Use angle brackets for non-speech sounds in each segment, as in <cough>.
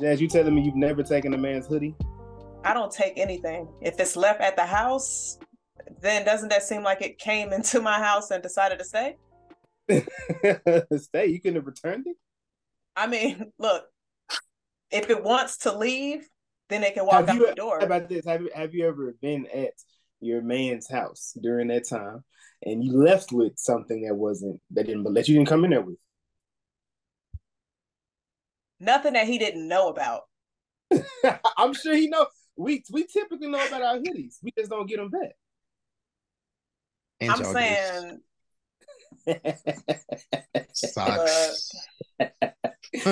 Jazz, you telling me you've never taken a man's hoodie? I don't take anything. If it's left at the house, then doesn't that seem like it came <laughs> into my house and decided to stay? <laughs> stay. You couldn't have returned it. I mean, <laughs> look, if it wants to leave, then it can walk have out you, the door. How about this? Have you, have you ever been at your man's house during that time and you left with something that wasn't that didn't let you didn't come in there with? Nothing that he didn't know about. <laughs> I'm sure he know. We we typically know about our hoodies. We just don't get them back. And I'm saying socks, <laughs>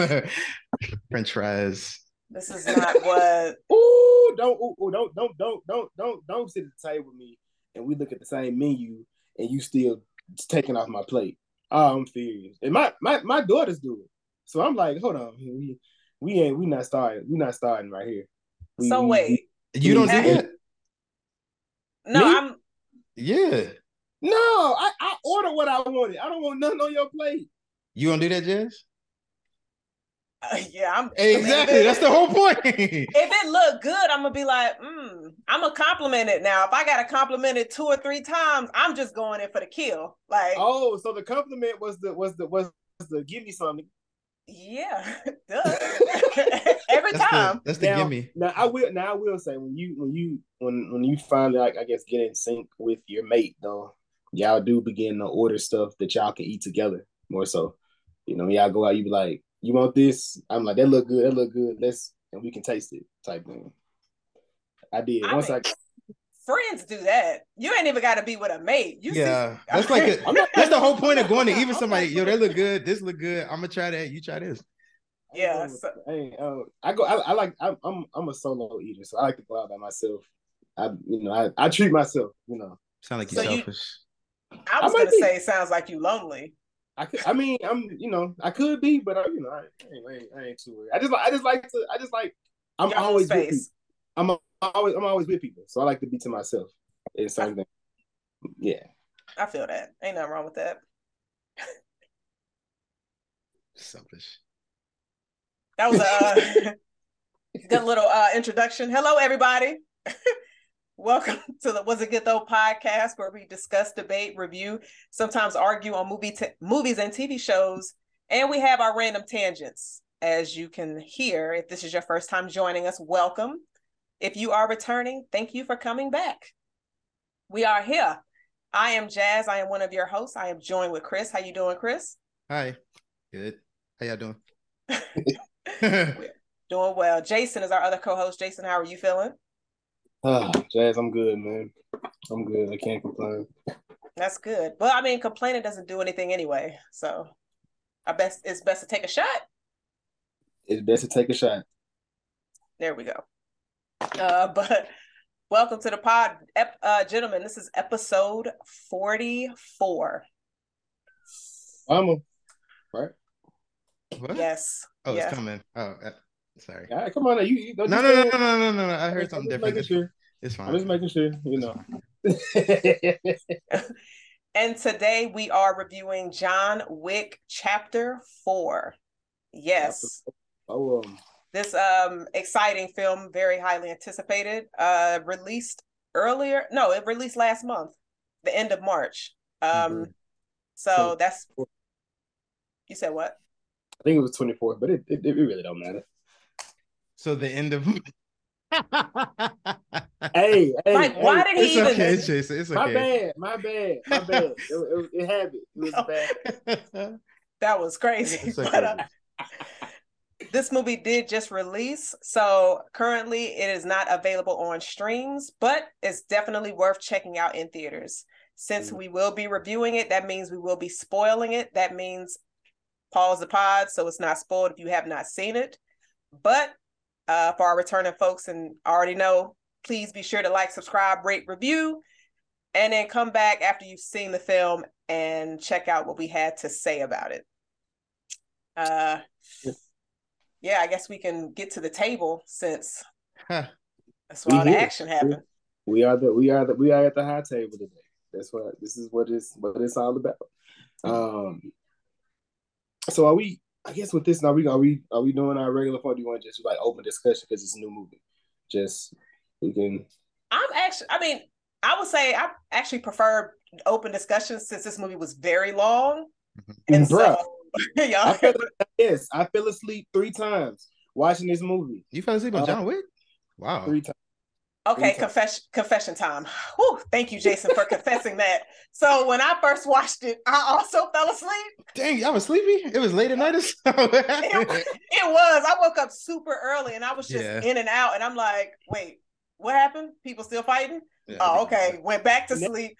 French fries. this is not what <laughs> Ooh, don't ooh, ooh, don't don't don't don't don't don't sit at the table with me and we look at the same menu and you still taking off my plate. Oh, I'm furious. And my my my daughters do it. So I'm like, hold on, we we ain't we not starting. We not starting right here. We- so we- wait. You don't do Hey. that? No, Me? I'm Yeah. No, I, I order what I wanted. I don't want nothing on your plate. You don't do that, Jess? uh, yeah, I'm Exactly. If it, That's the whole point. <laughs> if it look good, I'm gonna be like, mm, I'm gonna compliment it now. If I gotta compliment it two or three times, I'm just going in for the kill. Like, Oh, so the compliment was the was the was the give me something. Yeah, <laughs> duh. <laughs> Every That's the, time. that's the now, gimme. Now I will now I will say when you when you when when you finally like I guess get in sync with your mate though, y'all do begin to order stuff that y'all can eat together more so. You know, y'all go out, you be like, you want this? I'm like, that look good, that look good. Let's and we can taste it type thing. I did. I Once mean, I Friends do that. You ain't even gotta be with a mate. You Yeah. see, <laughs> That's like a, I'm not- that's the whole <laughs> point of going to even somebody, yo, that look good, this look good. I'm gonna try that. You try this. Yeah, I, so- ain't, uh, I go. I, I like. I'm, I'm. I'm a solo eater, so I like to go out by myself. I, you know, I, I treat myself. You know, Sound like you So you- selfish. I was I gonna be. say it sounds like you lonely. I could, I mean, I'm, you know, I could be, but I, you know, I, I, ain't, I, ain't, I ain't too worried. I just, like- I just like to, I just like, I'm Your own always with I'm a, always, I'm always with people, so I like to be to myself. It's something. Yeah, I feel that. Ain't nothing wrong with that. Selfish. That was a uh, <laughs> good little uh, introduction. Hello, everybody. <laughs> Welcome to the Was It Good Though podcast, where we discuss, debate, review, sometimes argue on movie t- movies and TV shows, and we have our random tangents. As you can hear, if this is your first time joining us, welcome. If you are returning, thank you for coming back. We are here. I am Jazz. I am one of your hosts. I am joined with Chris. How you doing, Chris? Hi. Good. How y'all doing? <laughs> Doing well. Jason is our other co-host. Jason, how are you feeling? ah, Jazz, I'm good, man. I'm good. I can't complain. That's good. Well, I mean, complaining doesn't do anything anyway. So I best it's best to take a shot. It's best to take a shot. There we go. Uh, <laughs> but welcome to the pod, Ep- uh, gentlemen. This is episode forty-four. I'm a right. what? Yes. Oh, yes. it's coming. Oh, uh, sorry. All right, come on, you, you don't No, you no, no, no, no, no, no, no. I heard I'm something different. making It's, sure. it's fine. I'm just making sure, you It's know. <laughs> And today we are reviewing John Wick Chapter Four. Yes. oh, um, this um exciting film very highly anticipated uh released earlier no it released last month the end of march um Mhm. so So- that's you said what I think it was 24, but it, it, it really don't matter. So the end of <laughs> Hey, hey, Like, hey, why did he it's even- okay, Jason. It's My okay. bad, my bad, my bad. it, it, it had it. It was No. <laughs> bad. that was crazy It's <laughs> but uh, this movie did just release so currently it is not available on streams but it's definitely worth checking out in theaters. Since Mhm. we will be reviewing it that means we will be spoiling it. That means pause the pod so it's not spoiled if you have not seen it. But uh, for our returning folks and already know please be sure to like subscribe rate review and then come back after you've seen the film and check out what we had to say about it. Uh Yeah. yeah i guess we can get to the table since Huh. that's where all We the here. action happened We are the we are the we are at the high table today. That's what this is what is what it's all about. Um so are we I guess with this now we are we are we doing our regular part? Do you want to just like open discussion because it's a new movie? Just we can. I'm actually. I mean, I would say I actually prefer open discussion since this movie was very long. Mm-hmm. And Bruh, so, <laughs> I fell, <laughs> yes, I fell asleep three times watching this movie. You fell asleep on uh, John Wick? Wow. Three times. Okay, confession confession time. Whew, thank you, Jason, for confessing that. So when I first watched it, I also fell asleep. Dang, I was sleepy. It was late at night. Or so. it, <laughs> it, was. I woke up super early and I was just yeah. in and out, and I'm like, wait, what happened? People still fighting? Yeah, oh, okay. Went back to sleep.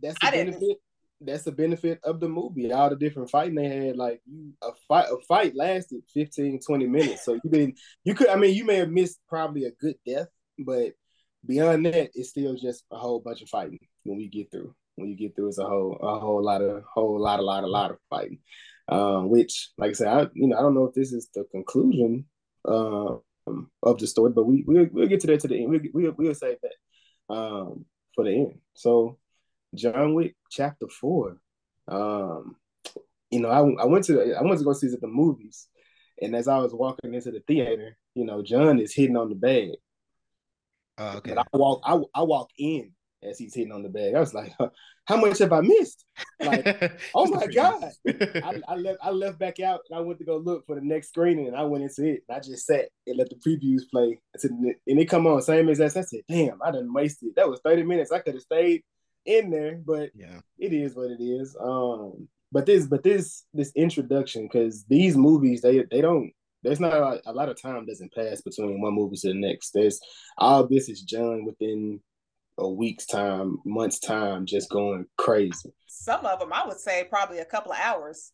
That's the I benefit. Didn't. That's the benefit of the movie. All the different fighting they had, like you, a fight, a fight lasted 15, 20 minutes. So you didn't, you could, I mean, you may have missed probably a good death, but beyond that, it's still just a whole bunch of fighting when we get through. When you get through, it's a whole, a whole lot of, whole lot, a lot, a lot of fighting. Um, which, like I said, I, you know, I don't know if this is the conclusion uh, of the story, but we we'll, we'll get to that to the end. We'll, we'll, we'll save that um, for the end. So, John Wick Chapter Four. Um, you know, I, I went to the, I went to go see it at the movies, and as I was walking into the theater, you know, John is hitting on the bag. Uh, okay. But I walk, I, I walk in as he's hitting on the bag. I was like, how much have I missed? Like, <laughs> oh my god! I, <laughs> I, left, I left back out, and I went to go look for the next screening, and I went into it, and I just sat and let the previews play. and it come on same as that. I said, damn, I done wasted. That was thirty minutes. I could have stayed in there, but yeah, it is what it is. Um, but this, but this, this introduction, because these movies, they they don't there's not a, a, lot of time doesn't pass between one movie to the next. There's all this is done within a week's time, months time, just going crazy. Some of them, I would say, probably a couple of hours.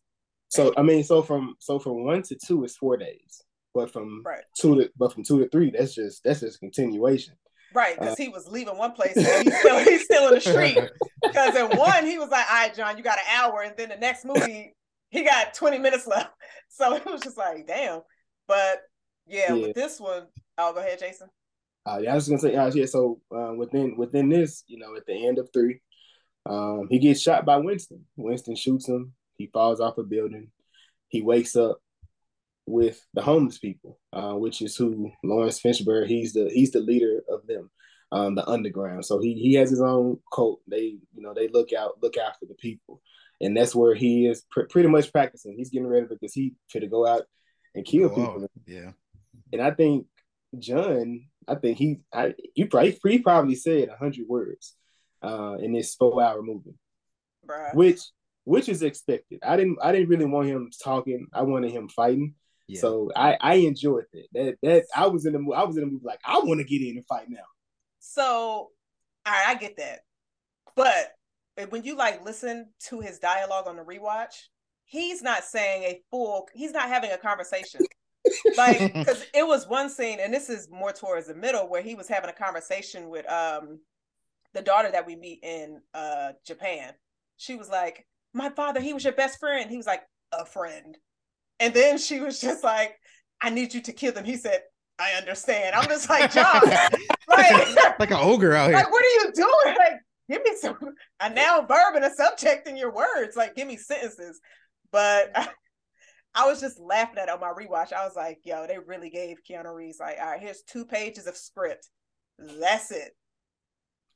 So I mean, so from so from one to two is four days, but from right. two to but from two to three, that's just that's just continuation. Right, because uh, he was leaving one place and he's still he's still in the street. <laughs> Because in one, he was like, "All right, John, you got an hour," and then the next movie, he got twenty minutes left. <laughs> So it was just like, damn. But yeah, yeah. with this one, I'll go ahead, Jason. Uh, yeah, I was gonna say, uh, yeah. So uh, within within this, you know, at the end of three, um, he gets shot by Winston. Winston shoots him. He falls off a building. He wakes up with the homeless people, uh, which is who Laurence Fishburne. He's the he's the leader of them, um, the underground. So he he has his own cult. They you know they look out look after the people, and that's where he is pr- pretty much practicing. He's getting ready because he to go out and kill oh, people. Yeah. And I think John, I think he, I, you probably, he probably said a hundred words uh, in this four-hour movie, Bruh. which which is expected. I didn't, I didn't really want him talking. I wanted him fighting. Yeah. So I, I enjoyed that. That, that I was in the, I was in the movie like I want to get in and fight now. So, all right, I get that, but when you like listen to his dialogue on the rewatch, he's not saying a full he's not having a conversation like <laughs> because it was one scene and this is more towards the middle where he was having a conversation with um the daughter that we meet in uh japan she was like my father he was your best friend he was like a friend and then she was just like i need you to kill them he said i understand i'm just like john <laughs> like, like an ogre out here like what are you doing like give me some a noun verb and a subject in your words like give me sentences but <laughs> I, was just laughing at it on my rewatch. I was like, yo, they really gave Keanu Reeves like, all right, here's two pages of script. That's it.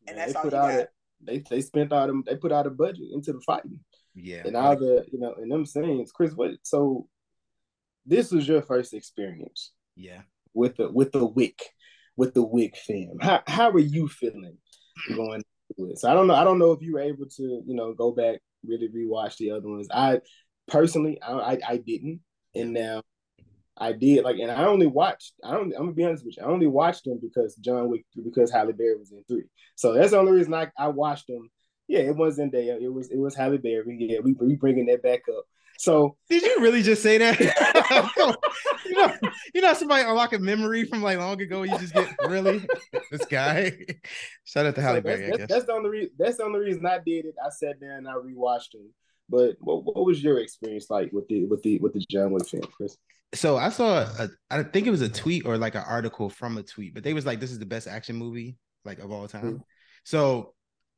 And yeah, that's all you got. A, they they spent all them they put out a budget into the fighting. Yeah. And all the, you know, and them saying, Chris, what so this was your first experience. Yeah. With the with the Wick, with the Wick fam. How how are you feeling going through it? So I don't know. I don't know if you were able to, you know, go back, really rewatch the other ones. I personally, I, I, I didn't, and now I did. Like, and I only watched. I don't. I'm gonna be honest with you. I only watched them because John Wick, because Halle Berry was in three. So that's the only reason I, I watched them. Yeah, it wasn't there. It was it was Halle Berry. Yeah, we we bringing that back up. So did you really just say that? <laughs> <laughs> you know, you know, somebody unlock a memory from like long ago. You just get really <laughs> this guy. Shout out to Halle so Berry. That's, that's, the only reason. That's the only reason I did it. I sat there and I rewatched them. But what, what was your experience like with the with the with the John Wick film, Chris? So I saw a, I think it was a tweet or like an article from a tweet, but they was like, "This is the best action movie like of all time." Mm-hmm. So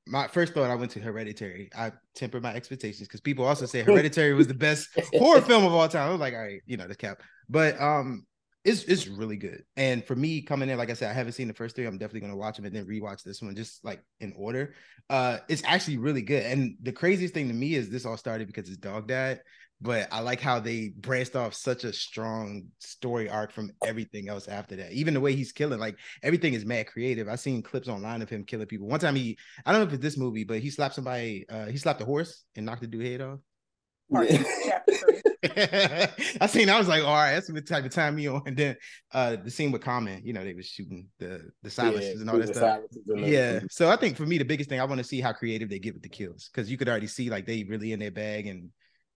my first thought I went to Hereditary. I tempered my expectations because people also say <laughs> Hereditary was the best horror film of all time. I was like, all right, you know, the cap. But um, it's it's really good. And for me coming in, like I said, I haven't seen the first three. I'm definitely gonna watch them and then rewatch this one just like in order. Uh, it's actually really good. And the craziest thing to me is this all started because his dog died. But I like how they branched off such a strong story arc from everything else after that. Even the way he's killing, like everything is mad creative. I've seen clips online of him killing people. One time he, I don't know if it's this movie, but he slapped somebody, uh, he slapped a horse and knocked the dude head off. <laughs> Two. I seen. I was like, all right, that's the type of time you on. And then uh the scene with Common, you know, they was shooting the the silences Yeah, and all that stuff. Yeah. So I think for me, the biggest thing I want to see how creative they get with the kills because you could already see like they really in their bag and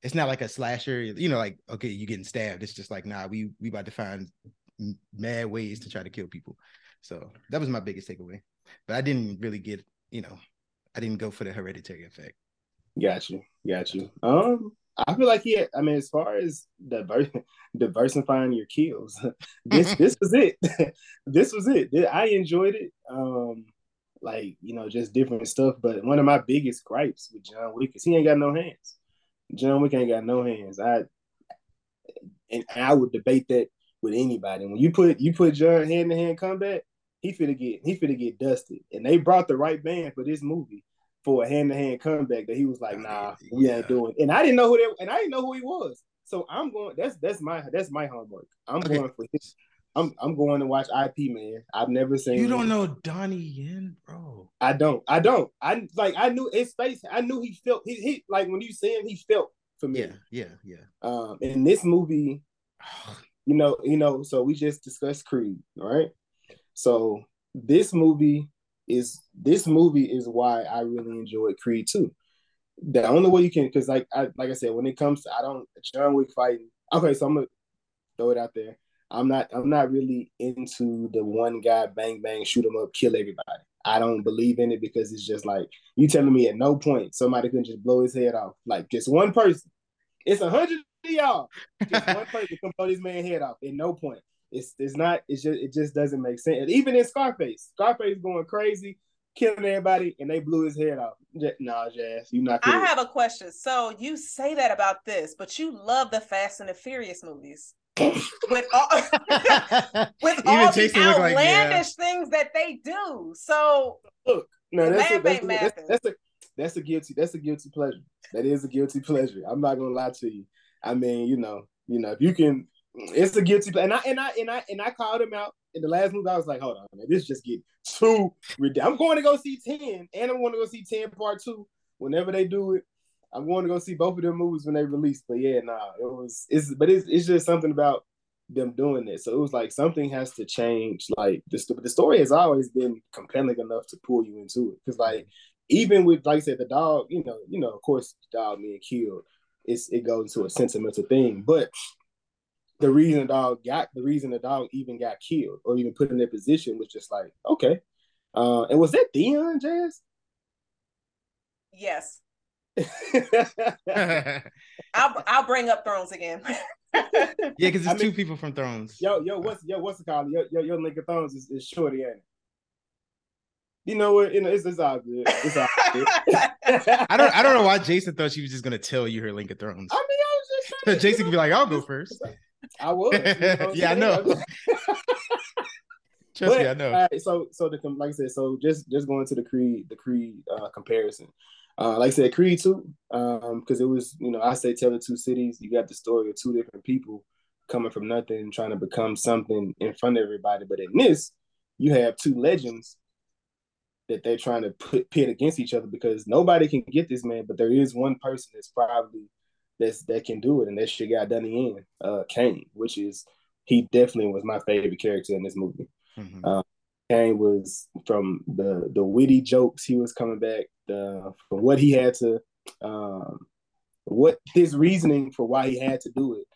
it's not like a slasher. You know, like okay, you getting stabbed. It's just like nah, we we about to find mad ways to try to kill people. So that was my biggest takeaway. But I didn't really get, you know, I didn't go for the hereditary effect. Got you, got you. Um, I feel like yeah. I mean, as far as diver- <laughs> diversifying your kills, <laughs> this <laughs> this was it. this was it. I enjoyed it. Um, like you know, just different stuff. But one of my biggest gripes with John Wick is he ain't got no hands. John Wick ain't got no hands. I and I would debate that with anybody. When you put you put John hand to hand combat, he finna get he finna get dusted. And they brought the right band for this movie for a hand to hand comeback that he was like, nah, we ain't doing. And I didn't know who they and I didn't know who he was. So I'm going. That's that's my that's my homework. I'm Okay. going for his. I'm I'm going to watch Ip Man. I've never seen. You don't him. know Donnie Yen, bro. I don't. I don't. I like. I knew his face. I knew he felt. He, he like when you see him, he felt for me. Yeah, yeah, yeah. Um, in this movie, <sighs> you know, you know. So we just discussed Creed, right? So this movie is this movie is why I really enjoyed Creed too. The only way you can, because like I like I said, when it comes to I don't John Wick fighting. Okay, so I'm gonna throw it out there. I'm not I'm not really into the one guy bang bang shoot him up kill everybody. I don't believe in it because it's just like you telling me at no point somebody can just blow his head off like just one person. It's a hundred of y'all. Just one person can blow this man's head off at no point. It's it's not. It's just it just doesn't make sense. Even in Scarface, Scarface going crazy, killing everybody, and they blew his head off. Nah, Jazz, you not. I have a question. So you say that about this, but you love the Fast and the Furious movies <laughs> with all <laughs> with Even all the Jason looked like, yeah. outlandish things that they do. So no, that's a, Man that's, a, Mathis. that's, that's a that's a guilty that's a guilty pleasure. That is a guilty pleasure. I'm not gonna lie to you. I mean, you know, you know, if you can, it's a guilty. ple- And I and I and I and I called him out in the last movie. I was like, hold on, man, this is just get too ridiculous. I'm going to go see ten, and I'm going to go see ten part two whenever they do it. I'm going to go see both of them movies when they release. But yeah, nah, it was it's but it's it's just something about them doing this. So it was like something has to change. Like the the story has always been compelling enough to pull you into it. Because like even with like I said, the dog, you know, you know, of course, the dog being killed, it's it goes into a sentimental thing. But the reason the dog got the reason the dog even got killed or even put in that position was just like okay. Uh, and was that Theon Jazz? yes, <laughs> I'll I'll bring up Thrones again. <laughs> Yeah, because it's I mean- two people from Thrones. Yo, yo, what's yo, what's the call? Yo, yo, yo, Lincoln Thorns is, is shorty, ain't it? You know what? You know, it's, it's all good. It's all <laughs> good. I don't. I don't know why Jason thought she was just gonna tell you her Link of Thrones. I mean, I was just So trying to- Jason could be like, "I'll go first. I was. you know Yeah, I know. Trust me, I know. all right, so so the like I said, so just just going to the Creed the Creed uh, comparison. Uh, like I said, Creed um, because it was you know I say tell the two cities. You got the story of two different people coming from nothing, trying to become something in front of everybody. But in this, you have two legends that they're trying to put pit against each other because nobody can get this man, but there is one person that's probably that's that can do it, and that shit got done in uh Kane, which is he definitely was my favorite character in this movie. Mhm. Kane was from the the witty jokes he was coming back, the from what he had to um what his reasoning for why he had to do it.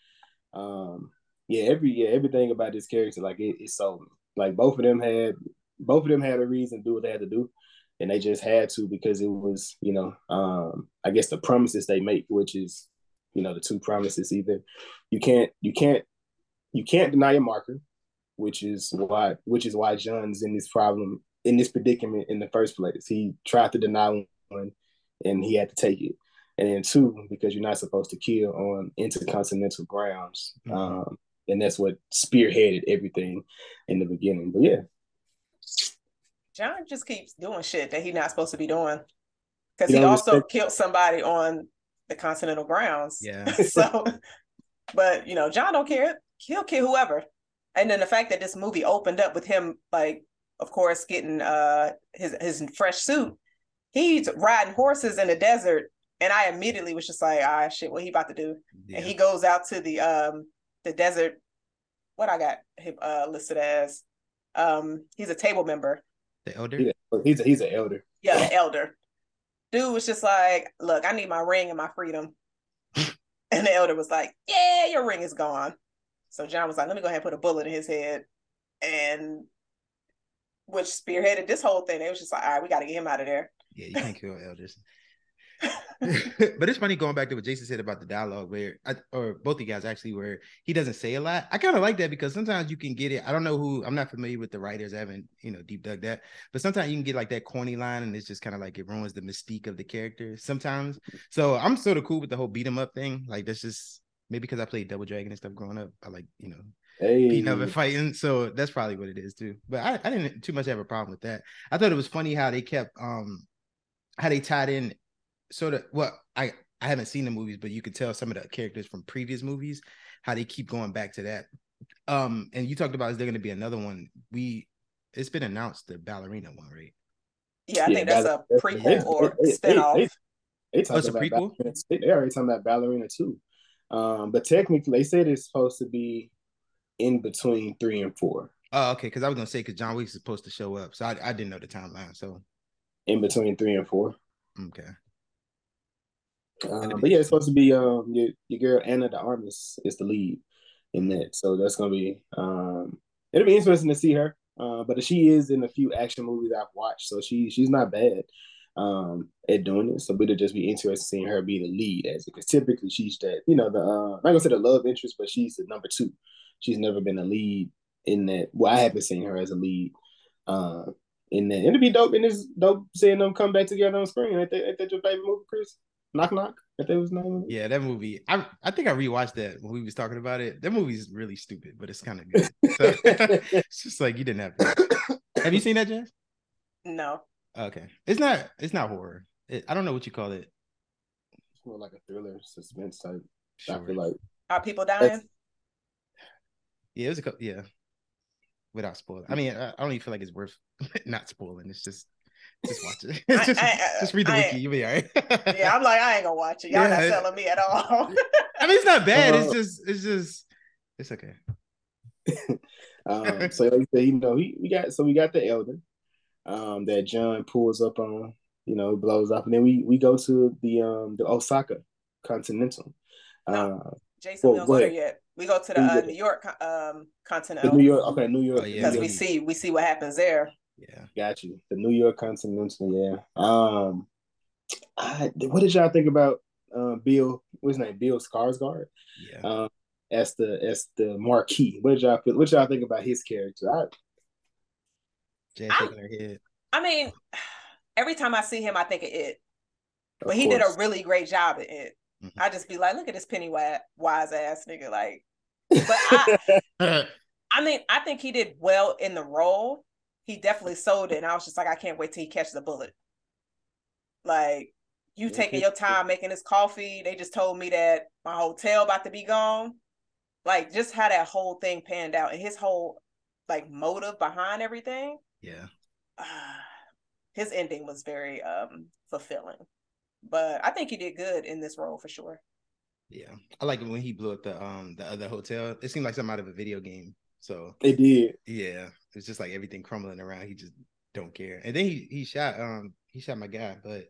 Um yeah, every yeah, everything about this character, like it, it sold me. Like both of them had both of them had a reason to do what they had to do. And they just had to because it was, you know, um, I guess the promises they make, which is, you know, the two promises either you can't you can't you can't deny your marker, which is why which is why John's in this problem in this predicament in the first place. He tried to deny one, and he had to take it. And then two, because you're not supposed to kill on intercontinental grounds, mm-hmm. um, and that's what spearheaded everything in the beginning. But yeah, John just keeps doing shit that he's not supposed to be doing because he also respect- killed somebody on the continental grounds. Yeah. <laughs> so, but you know, John don't care. He'll kill whoever. And then the fact that this movie opened up with him, like, of course, getting uh his his fresh suit. He's riding horses in the desert, and I immediately was just like, ah, shit, what he about to do? Yeah. And he goes out to the um the desert. What I got him uh listed as, um, he's a table member. The elder. Yeah, he's a, he's an elder. Yeah, the elder dude was just like, look, I need my ring and my freedom. <laughs> and the elder was like, yeah, your ring is gone. So John was like, let me go ahead and put a bullet in his head. And which spearheaded this whole thing. It was just like, all right, we got to get him out of there. Yeah, you can't kill <laughs> elders. <laughs> but it's funny going back to what Jason said about the dialogue, where I, or both of you guys actually, where he doesn't say a lot. I kind of like that because sometimes you can get it. I don't know who. I'm not familiar with the writers. I haven't you know deep dug that, but sometimes you can get like that corny line, and it's just kind of like it ruins the mystique of the character sometimes. So I'm sort of cool with the whole beat beat 'em up thing. Like that's just maybe because I played Double Dragon and stuff growing up. I like you know hey. beating up and fighting. So that's probably what it is too. But I, I didn't too much have a problem with that. I thought it was funny how they kept um how they tied in sort of well, I I haven't seen the movies, but you could tell some of the characters from previous movies how they keep going back to that. Um, and you talked about is there going to be another one? We it's been announced the ballerina one, right? Yeah, I yeah, think that's a prequel or spinoff. They, they, they, they oh, it's a prequel. They already talking about ballerina too. Um, but technically, they said it's supposed to be in between three and four. Oh, okay. Because I was gonna say because John Wick is supposed to show up, so I, I didn't know the timeline. So in between three and four. Okay. Um, but yeah, it's supposed to be um your, your girl Ana de Armas is the lead in that, so that's gonna be um it'll be interesting to see her. Uh, but she is in a few action movies I've watched, so she she's not bad um at doing it. So it'll just be interesting seeing her be the lead as it because typically she's that you know the uh, I'm not gonna say the love interest, but she's the number two. She's never been a lead in that. Well, I haven't seen her as a lead. Uh, in that, it'll be dope. And it's dope seeing them come back together on screen. Ain't that, ain't that your favorite movie, Chris? Knock Knock. If that was name. Yeah, that movie. I I think I rewatched that when we was talking about it. That movie's really stupid, but it's kind of good. So, <laughs> it's just like you didn't have. To. Have you seen that, Jess? No. Okay, it's not. It's not horror. It, I don't know what you call it. It's more like a thriller, suspense type. Sure. I feel like. Are people dying? Yeah, it was a couple. Yeah, without spoiling. I mean, I, I don't even feel like it's worth <laughs> not spoiling. It's just just watch it. <laughs> just, I, I, just, read the I, wiki. You'll be all right. yeah, I'm like, I ain't gonna watch it. Y'all yeah. not selling me at all. <laughs> I mean, it's not bad. Uh, it's just, it's just, it's okay. um, so like said, you know, we, we got so we got the elder um, that John pulls up on, you know, blows up, and then we we go to the um the Osaka Continental. Uh, Jason, well, we don't go there yet. We go to the uh, New York um Continental. The New York, okay, New York, oh, yeah, because we see we see what happens there. Yeah, got you. The New York Continental. Yeah. Um, I, what did y'all think about uh, Bill? What's his name? Bill Skarsgård. Yeah. Um, as the as the Marquis. What did y'all feel? What y'all think about his character? I, Jay shaking her head. I mean, <sighs> every time I see him, I think of it. But he did a really great job at it. Mm-hmm. I just be like, look at this Pennywise, ass nigga. Like, but I, <laughs> I mean, I think he did well in the role he definitely sold it. And I was just like, I can't wait till he catches the bullet. Like, you taking your time making this coffee. They just told me that my hotel about to be gone. Like, just how that whole thing panned out and his whole like motive behind everything. Yeah. Uh, <sighs> his ending was very um fulfilling. But I think he did good in this role for sure. Yeah. I like when he blew up the um the other hotel. It seemed like something out of a video game. So it did. Yeah. It's just like everything crumbling around. He just don't care. And then he he shot um he shot my guy, but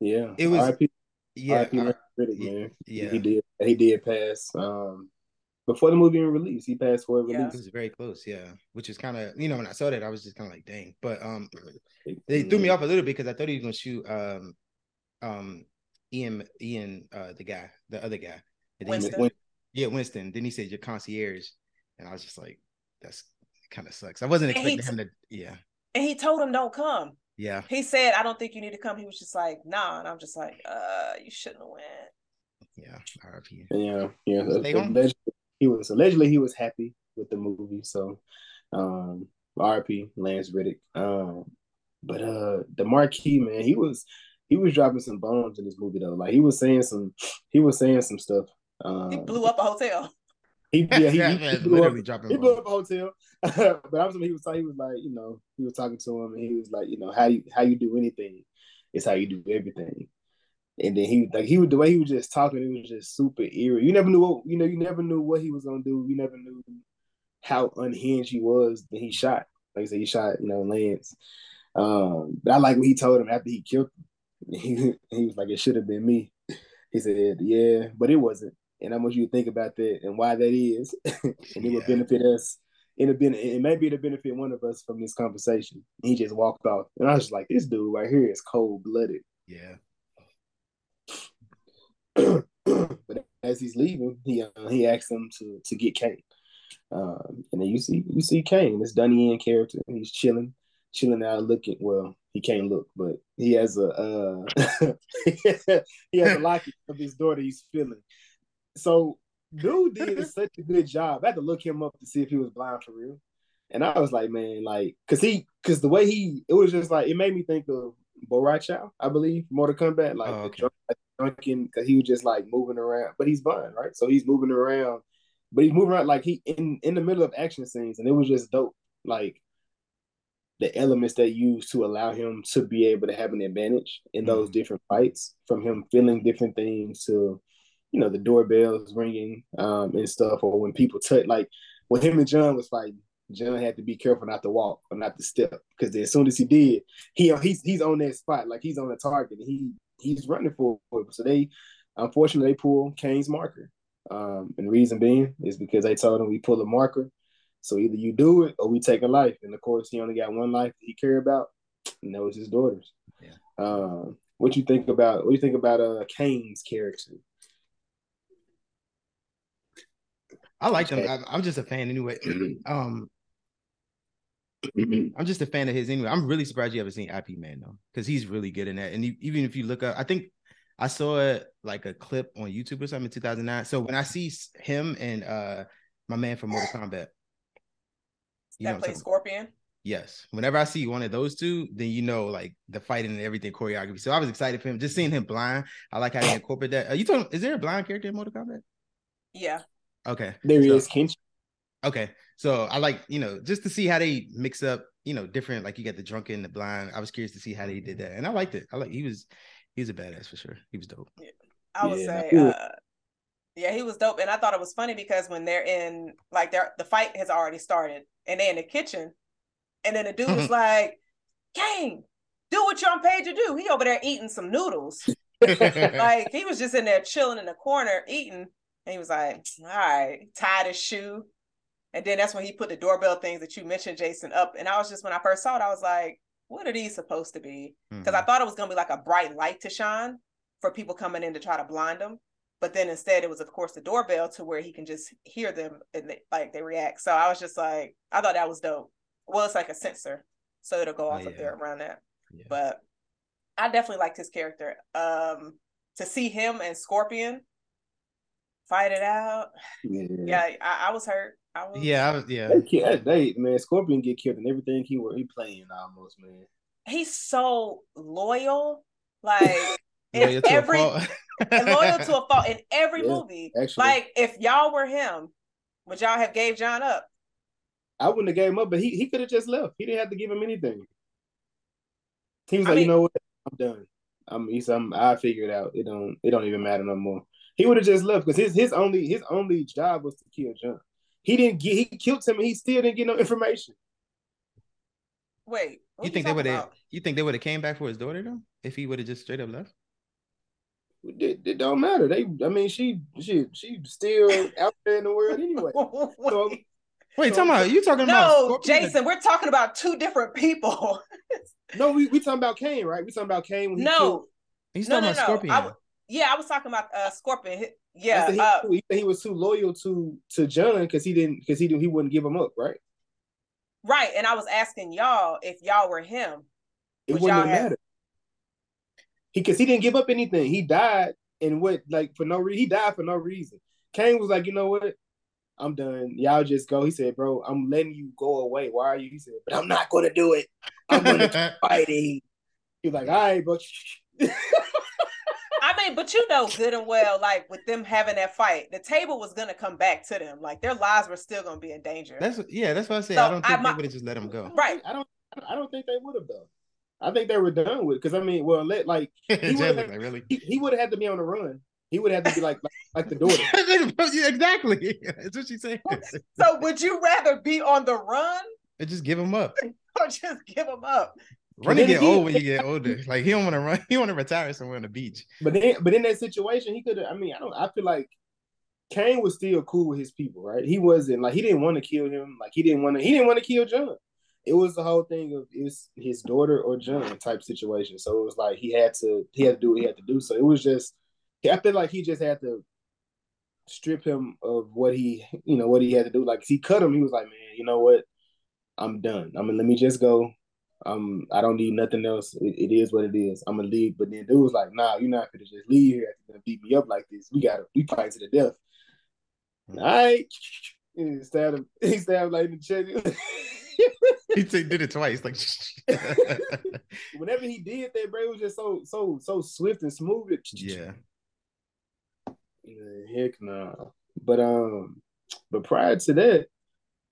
yeah, it was RIP, yeah, RIP Reddick, man. Yeah, he did he did pass um before the movie even released. He passed for a release. Yeah. It was very close, yeah. Which is kind of you know when I saw that I was just kind of like dang, but um they threw me off a little bit because I thought he was gonna shoot um um Ian Ian uh the guy, the other guy. Winston. Yeah, Winston. Then he said your concierge. And I was just like, that's kind of sucks. I wasn't expecting t- him to yeah. And he told him don't come. Yeah. He said, I don't think you need to come. He was just like, nah. And I'm just like, uh, you shouldn't have went. Yeah, RIP. Yeah, yeah. Allegedly, he was allegedly he was happy with the movie. So um RIP, Lance Reddick. Um, but uh the Marquis, man, he was he was dropping some bombs in this movie though. Like he was saying some he was saying some stuff. Um, he blew up a hotel. He, yeah, he, he, he blew literally up, dropping. He blew up a hotel, but I'm he was he was like you know he was talking to him and he was like you know how you how you do anything, is how you do everything, and then he like he was the way he was just talking it was just super eerie. You never knew what you know you never knew what he was gonna do. You never knew how unhinged he was Then he shot. Like I said, he shot you know Lance. Um, but I like what he told him after he killed him he, he was like, it should have been me. He said, yeah, but it wasn't. And I want you to think about that and why that is. <laughs> and it yeah. would benefit us. It would been, it may be to benefit one of us from this conversation. He just walked off. And I was like, this dude right here is cold blooded. Yeah. <clears throat> but as he's leaving, he uh, he asks him to to get Kane. Um, and then you see you see Kane, this Donnie Yen character, and he's chilling, chilling out, looking well, he can't look, but he has a uh, <laughs> he has a lock of his daughter he's feeling. So dude did <laughs> such a good job. I had to look him up to see if he was blind for real. And I was like, man, like, cause he, cause the way he, it was just like, it made me think of Bo' Rai Cho, I believe, Mortal Kombat, like, oh, okay. like drunken, cause he was just like moving around, but he's blind, right? So he's moving around, but he's moving around like he in in the middle of action scenes, and it was just dope. Like the elements they use to allow him to be able to have an advantage in mm-hmm. those different fights from him feeling different things to you know the doorbells ringing um, and stuff or when people touch like when him and john was fighting john had to be careful not to walk or not to step because as soon as he did he he's, he's on that spot like he's on the target he he's running for it. So they unfortunately they pull kane's marker. Um, and reason being is because they told him we pull a marker so either you do it or we take a life. And of course, he only got one life that he care about, and that was his daughter's. Yeah. Um, what you think about what you think about uh Kane's character? I like him. I, am just a fan anyway. <clears throat> um, <clears throat> I'm just a fan of his anyway. I'm really surprised you haven't seen Ip Man though, because he's really good in that. And he, even if you look up, I think I saw it like a clip on YouTube or something in 2009. So when I see him and uh my man from Mortal Kombat, you that plays Scorpion. Yes. Whenever I see one of those two, then you know like the fighting and everything choreography. So I was excited for him. Just seeing him blind, I like how he incorporated that. Are you talking? Is there a blind character in Mortal Kombat? Yeah. Okay. There so, is Kenshi. Okay. So I like you know just to see how they mix up you know different like you got the drunken the blind. I was curious to see how they did that, and I liked it. I like he was he was a badass for sure. He was dope. Yeah. I would yeah, say. Uh, yeah, he was dope, and I thought it was funny because when they're in, like, they're, the fight has already started, and they in the kitchen. And then the dude was mm-hmm. like, Kane, do what you're on paid to do. He over there eating some noodles. <laughs> like he was just in there chilling in the corner eating. And he was like, All right, tied his shoe. And then that's when he put the doorbell things that you mentioned, Jason, up. And I was just when I first saw it, I was like, what are these supposed to be? Because mm-hmm. I thought it was gonna be like a bright light to shine for people coming in to try to blind them but then instead it was of course the doorbell to where he can just hear them and they, like they react so i was just like i thought that was dope well it's like a sensor so it'll go off yeah. up there around that yeah. but i definitely liked his character um to see him and scorpion fight it out yeah, yeah I, I, was hurt I was, yeah, I was, yeah. They, uh, they, man, Scorpion get killed and everything he were he playing almost, man. He's so loyal, like Loyal to every loyal to a <laughs> fault in every yeah, movie. Actually. Like if y'all were him, would y'all have gave John up? I wouldn't have gave him up, but he, he could have just left. He didn't have to give him anything. He was I like, mean, you know what? I'm done. I'm he's I'm I figured out. It don't it don't even matter no more. He would have just left because his his only his only job was to kill John. He didn't get he killed him and he still didn't get no information. Wait, you think, you, you think they would have? You think they would have came back for his daughter though, if he would have just straight up left? it, it, don't matter. They, I mean, she she she still out there in the world anyway. <laughs> wait, so, wait, so, talking about you talking no, about no, Jason? We're talking about two different people. <laughs> no, we we talking about Kane, right? We talking about Kane when he no, killed. he's no, talking no, about no. Scorpion. I, yeah, I was talking about uh, Scorpion. Yeah, uh, he, uh, he, he, was too loyal to to John because he didn't because he he wouldn't give him up, right? Right, and I was asking y'all if y'all were him. It wouldn't have mattered. He because he didn't give up anything. He died and what like for no reason. He died for no reason. Kane was like, you know what? I'm done. Y'all just go. He said, bro, I'm letting you go away. Why are you? He said, but I'm not gonna do it. I'm gonna keep <laughs> fighting. He was like, all right, bro. I mean, but you know good and well, like with them having that fight, the table was gonna come back to them. Like their lives were still gonna be in danger. That's yeah, that's what I said. So, I don't think I- they would have just let him go. Right. I don't. I don't think they would have though. I think they were done with because I mean, well, let like <laughs> Jazz would've- really? he, he would have had to be on the run. He would have to be like like, like the daughter. <laughs> Exactly. That's what she said. So would you rather be on the run And just give him up. <laughs> or just give them up? Running then get old when you get older. Like he don't want to run. He want to retire somewhere on the beach. But then, but in that situation, he could have. I mean, I don't. I feel like Kane was still cool with his people, right? He wasn't like he didn't want to kill him. Like he didn't want to. He didn't want to kill John. It was the whole thing of it's his daughter or John type situation. So it was like he had to. He had to do what he had to do. So it was just. I feel like he just had to strip him of what he, you know, what he had to do. Like he cut him. He was like, man, you know what? I'm done. I mean, let me just go. Um, I don't need nothing else. It, it is what it is. I'm gonna leave. But then dude was like, nah, you're not gonna just leave here. After you're gonna beat me up like this. We gotta we fight to the death. All right. <laughs> He stabbed him. <laughs> He stabbed like in the chest. <laughs> He t- did it twice. Like <laughs> Whenever he did that, bro, it was just so so so swift and smooth. Yeah. Yeah, heck no. But um, but prior to that,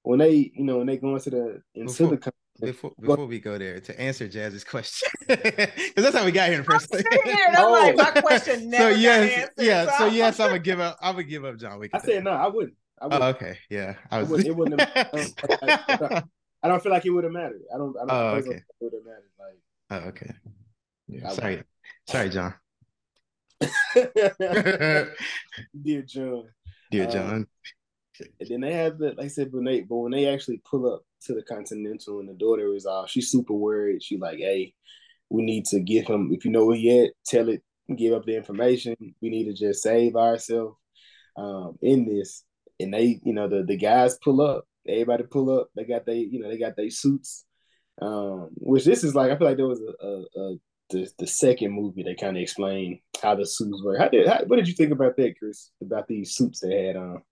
when they you know when they go into the into Before- the Before before we go there, to answer Jazz's question, <laughs> because that's how we got here in the first place. Sitting here and I'm like, Oh. my question <laughs> so never got yes, answered. yeah. So I'm- yes, I'm gonna give up. I'm gonna give up John Wick. I said no, I wouldn't. I Oh, wouldn't. okay. Yeah. I It was. wouldn't- it wouldn't have- I don't feel like it would have mattered. I don't. I don't Oh, okay. think it would have mattered. Like oh, okay. Yeah, sorry. Sorry, John. <laughs> Dear John. Dear Uh, John. And then they have the, like I said, when they, but when they actually pull up to the Continental and the daughter is off, she's super worried. She like, hey, we need to give him, if you know he at, tell it, give up the information. We need to just save ourselves um, in this. And they, you know, the the guys pull up. Everybody pull up. They got they, you know, they got their suits. Um, which this is like, I feel like there was a, a, a the, the second movie they kind of explained how the suits were. How did how, what did you think about that, Chris? About these suits they had on?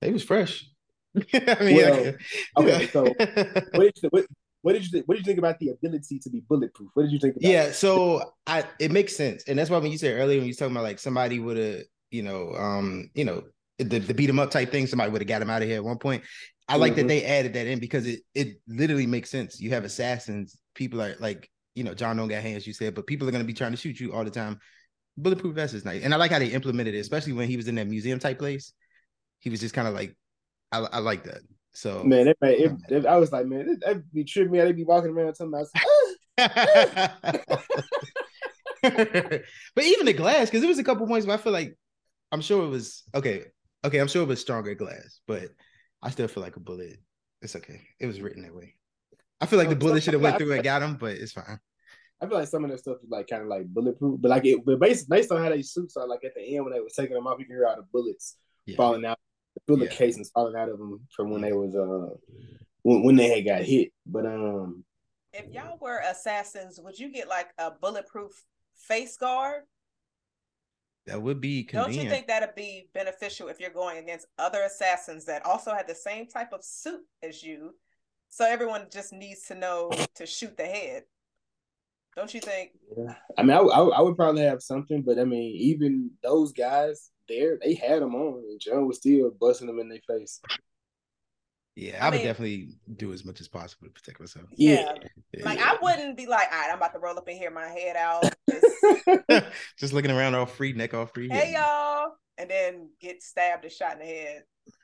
They was fresh. <laughs> I mean, Well, like, okay, so what did you what, what did you think, what did you think about the ability to be bulletproof? What did you think about yeah, it? so I it makes sense, and that's why when you said earlier when you talking about like somebody would have, you know, um, you know, the, the beat 'em up type thing, somebody would have got him out of here at one point. I like that Mhm. they added that in because it it literally makes sense. You have assassins, people are like, you know, John don't got hands, you said, but people are gonna be trying to shoot you all the time. Bulletproof vest is nice, and I like how they implemented it, especially when he was in that museum type place. He was just kind of like, I, I like that. So Man, it, it, it- I was like, man, that'd be tripping me. They'd be walking around talking about, "Ah." <laughs> but even the glass, because there was a couple points where I feel like I'm sure it was okay. Okay, I'm sure it was stronger glass, but I still feel like a bullet. It's okay. It was written that way. I feel like the Oh, bullet should have went through and <laughs> got him, but it's fine. I feel like some of that stuff is like kind of like bulletproof, but like it, but based based on how they suits are, like at the end when they were taking them off, you can hear all the bullets Yeah. falling out, the bullet Yeah. casings falling out of them from when they was uh when, when they had got hit. But um, If y'all were assassins, would you get like a bulletproof face guard? That would be Don't you think that'd be beneficial if you're going against other assassins that also had the same type of suit as you? So everyone just needs to know to shoot the head. Don't you think? Yeah. I mean, I, I, I would probably have something, but I mean, even those guys there, they had them on, and John was still busting them in their face. Yeah, I I, would definitely do as much as possible to protect myself. Yeah. Yeah. Like I wouldn't be like, all right, I'm about to roll up in here, my head out. Just, <laughs> Just looking around all free, neck all free. hey y'all, and then get stabbed and shot in the head.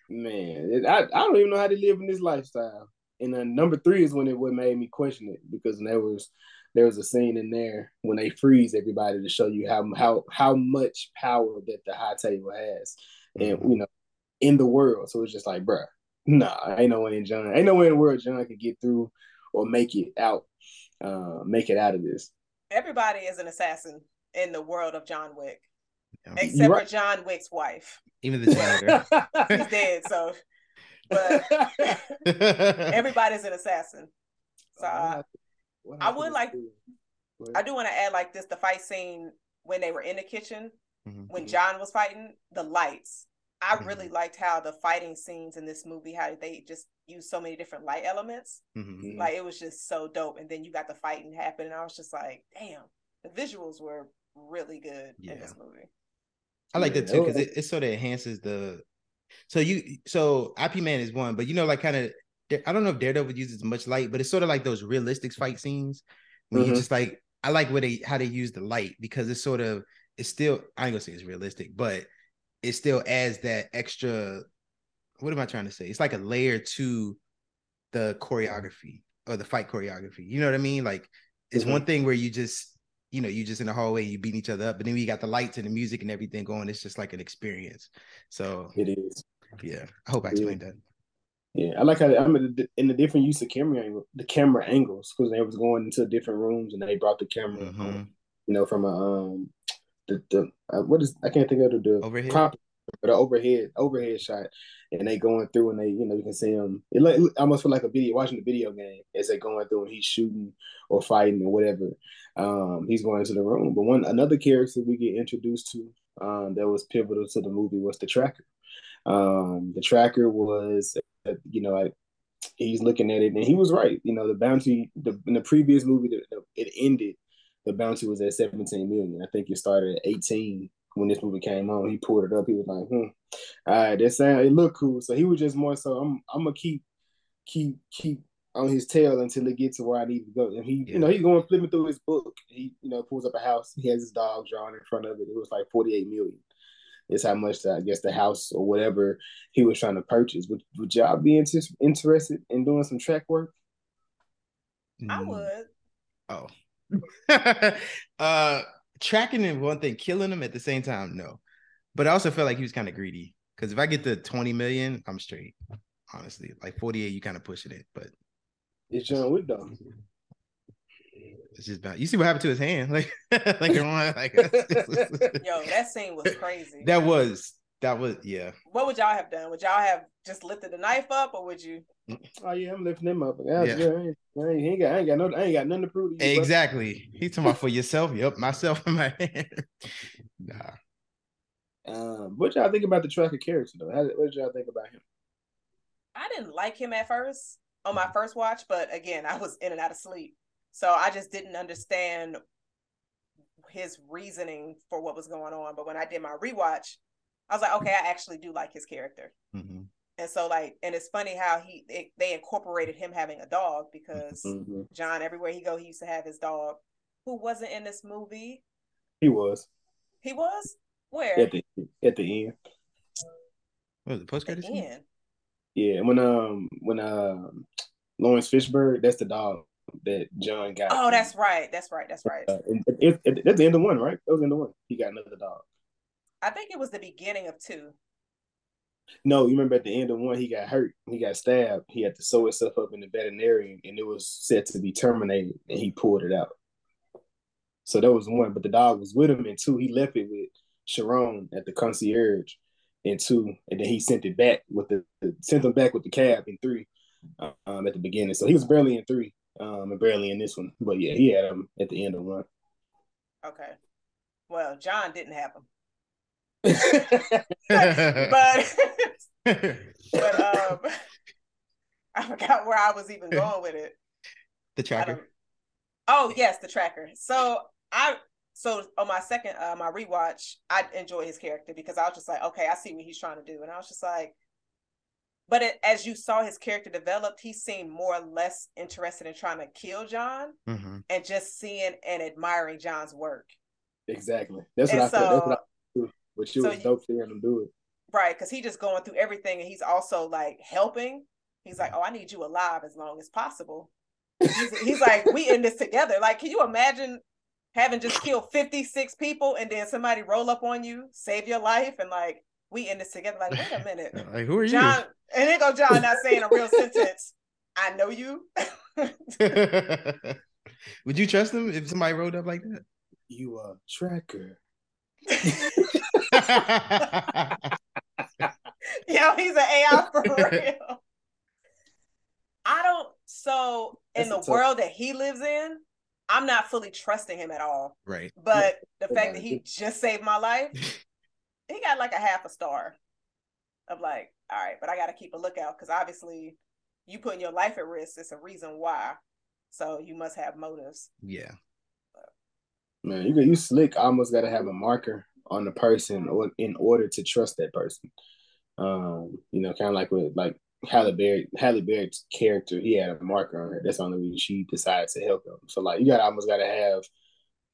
Man, it, I, I don't even know how to live in this lifestyle. And then number three is when it what made me question it because there was there was a scene in there when they freeze everybody to show you how how how much power that the high table has, and Mhm. you know, in the world. So it's just like, bruh, nah, ain't no way in John, ain't no way in the world John could get through or make it out, uh, make it out of this. Everybody is an assassin in the world of John Wick, Yeah. except right. for John Wick's wife. Even the janitor. <laughs> He's dead, so but <laughs> everybody's an assassin. So I, I would like. I do want to add like this: the fight scene when they were in the kitchen, mm-hmm. when John was fighting, the lights. I mm-hmm. really liked how the fighting scenes in this movie, how they just use so many different light elements. Mm-hmm. Like it was just so dope. And then you got the fighting happen, and I was just like, damn, the visuals were really good yeah. in this movie. I like that too because it, it sort of enhances the. So you so Ip Man is one, but you know, like kind of I don't know if Daredevil uses much light, but it's sort of like those realistic fight scenes when mm-hmm. you just like I like where they how they use the light because it's sort of it's still I ain't gonna say it's realistic, but it still adds that extra. What am I trying to say? It's like a layer to the choreography or the fight choreography. You know what I mean? Like it's mm-hmm. one thing where you just you know you just in the hallway you beat each other up, but then we got the lights and the music and everything going. It's just like an experience. So it is. Yeah, I hope I explained yeah. that. Yeah, I like how I'm in the different use of camera angle, the camera angles because they was going into different rooms and they brought the camera, mm-hmm. um, you know, from a um the the uh, what is I can't think of the, the overhead, but the overhead overhead shot, and they going through and they you know you can see them. It, like, it almost feel like a video watching the video game as they going through and he's shooting or fighting or whatever. Um, he's going into the room. But one another character we get introduced to um, that was pivotal to the movie was the tracker. Um, the tracker was, uh, you know, I, he's looking at it and he was right. You know, the bounty the, in the previous movie, the, the, it ended. The bounty was at 17 million. I think it started at 18 when this movie came on. He pulled it up. He was like, hmm, all right, that sound it looked cool. So he was just more so I'm I'm gonna keep keep keep on his tail until it gets to where I need to go. And he, yeah. you know, he's going flipping through his book. He, you know, pulls up a house. He has his dog drawn in front of it. It was like 48 million is how much I guess the house or whatever he was trying to purchase. Would would y'all be inter- interested in doing some track work? I mm. would. Oh, <laughs> uh, tracking him one thing, killing him at the same time, no. But I also felt like he was kind of greedy because if I get the twenty million, I'm straight. Honestly, like 48, you kind of pushing it, but it's John Wick though. It's just about you see what happened to his hand, <laughs> like <laughs> like, like yo, that scene was crazy. That was that was yeah. What would y'all have done? Would y'all have just lifted the knife up, or would you? Oh yeah, I'm lifting him up. Yeah, yeah. yeah I, ain't, I, ain't, got, I ain't got no, I ain't got nothing to prove. To you, exactly. He's talking about for yourself. Yep, myself in my <laughs> hand. nah. Um, what y'all think about the tracker character though? How, what did y'all think about him? I didn't like him at first on my first watch, but again, I was in and out of sleep. So I just didn't understand his reasoning for what was going on. But when I did my rewatch, I was like, okay, I actually do like his character. Mm-hmm. And so, like, and it's funny how he they, they incorporated him having a dog because mm-hmm. John, everywhere he go, he used to have his dog, who wasn't in this movie. He was. He was where at the at the end. What was the post credit scene? Yeah, when um when um Laurence Fishburne, that's the dog that John got. Oh, that's right. That's right. That's right. Uh, it, it, that's the end of one, right? That was in the end of one. He got another dog. I think it was the beginning of two. No, you remember at the end of one, he got hurt. He got stabbed. He had to sew himself up in the veterinarian, and it was set to be terminated, and he pulled it out. So that was one, but the dog was with him in two. He left it with Sharon at the concierge in two, and then he sent it back with the sent him back with the cab in three um, at the beginning. So he was barely in three um, and barely in this one. But yeah, he had him at the end of one. Okay. Well, John didn't have him. <laughs> but <laughs> but um I forgot where I was even going with it. The tracker. Oh yes, the tracker. So I so on my second uh my rewatch, I enjoy his character because I was just like, okay, I see what he's trying to do. And I was just like, but it, as you saw his character developed, he seemed more or less interested in trying to kill John mm-hmm. and just seeing and admiring John's work. Exactly. That's what and I so, That's what I But she so was dope seeing him do it. Right, because he just going through everything and he's also like helping. He's like, Oh, I need you alive as long as possible. he's, he's like, We in this together. Like, can you imagine having just killed 56 people and then somebody roll up on you, save your life, and like we in this together. Like, wait a minute. <laughs> like, who are John, you? And then go John not saying a real sentence. I know you. <laughs> Would you trust him if somebody rolled up like that? You a tracker. <laughs> Yeah, he's an AI for real. I don't. So in the world that he lives in, I'm not fully trusting him at all. Right. But the fact that he just saved my life, he got like a half a star. Of like, all right, but I got to keep a lookout because obviously, you putting your life at risk. It's a reason why. So you must have motives. Yeah. Man, you you slick. Almost got to have a marker on the person, or in order to trust that person. Um, you know, kind of like with like Halle Berry, Halle Berry's character. He had a marker on her. That's the only reason she decided to help him. So like, you got almost got to have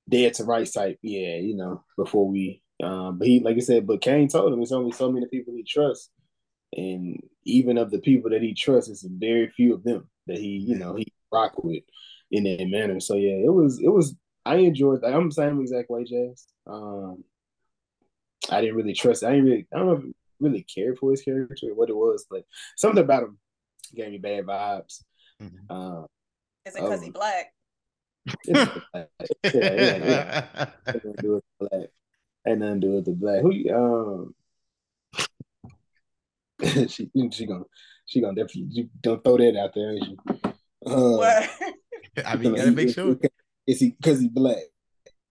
dead to rights type. Yeah, you know, before we. Um, but he, like I said, but Kane told him it's only so many people he trusts, and even of the people that he trusts, it's very few of them that he, you know, he rock with in that manner. So yeah, it was, it was. I enjoyed. That. I'm the same exact way, Jazz. Um, I didn't really trust. I didn't really. I don't know if really cared for his character or what it was, but something about him gave me bad vibes. Mhm. Um, Is it because he Oh. black? <laughs> it's black. yeah, yeah, yeah. Ain't do with black. Ain't nothing to do with the black. Who you- um <laughs> she she gonna she gonna definitely you don't throw that out there, ain't you? Uh, What? <laughs> I mean, you gotta make sure. Is he because he black?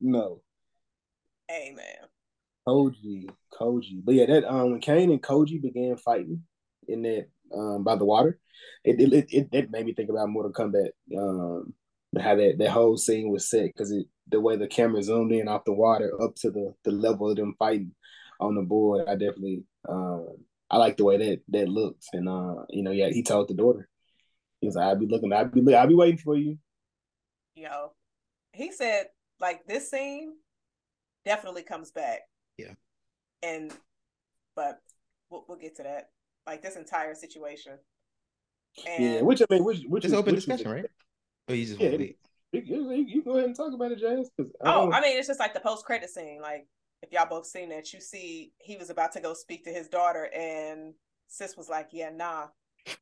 No. hey man. Koji, Koji. But yeah, that um when Kane and Koji began fighting in that um by the water, it it it, it, it made me think about Mortal Kombat. Um how that, that whole scene was set because it the way the camera zoomed in off the water up to the the level of them fighting on the board. I definitely um I like the way that that looks. And uh, you know, yeah, he told the daughter. He was like, I'll be looking, I'll be I'll be waiting for you. Yo, he said like this scene definitely comes back. Yeah. And but we'll, we'll get to that. Like this entire situation. And Yeah, which I mean, which which It's is- open which is- discussion, right? Oh, you just Yeah, want it- wait. You, you, you go ahead and talk about it, Jazz. 'cause I oh, I mean, it's just like the post credit scene. Like if y'all both seen that, you see he was about to go speak to his daughter, and sis was like, "Yeah, nah,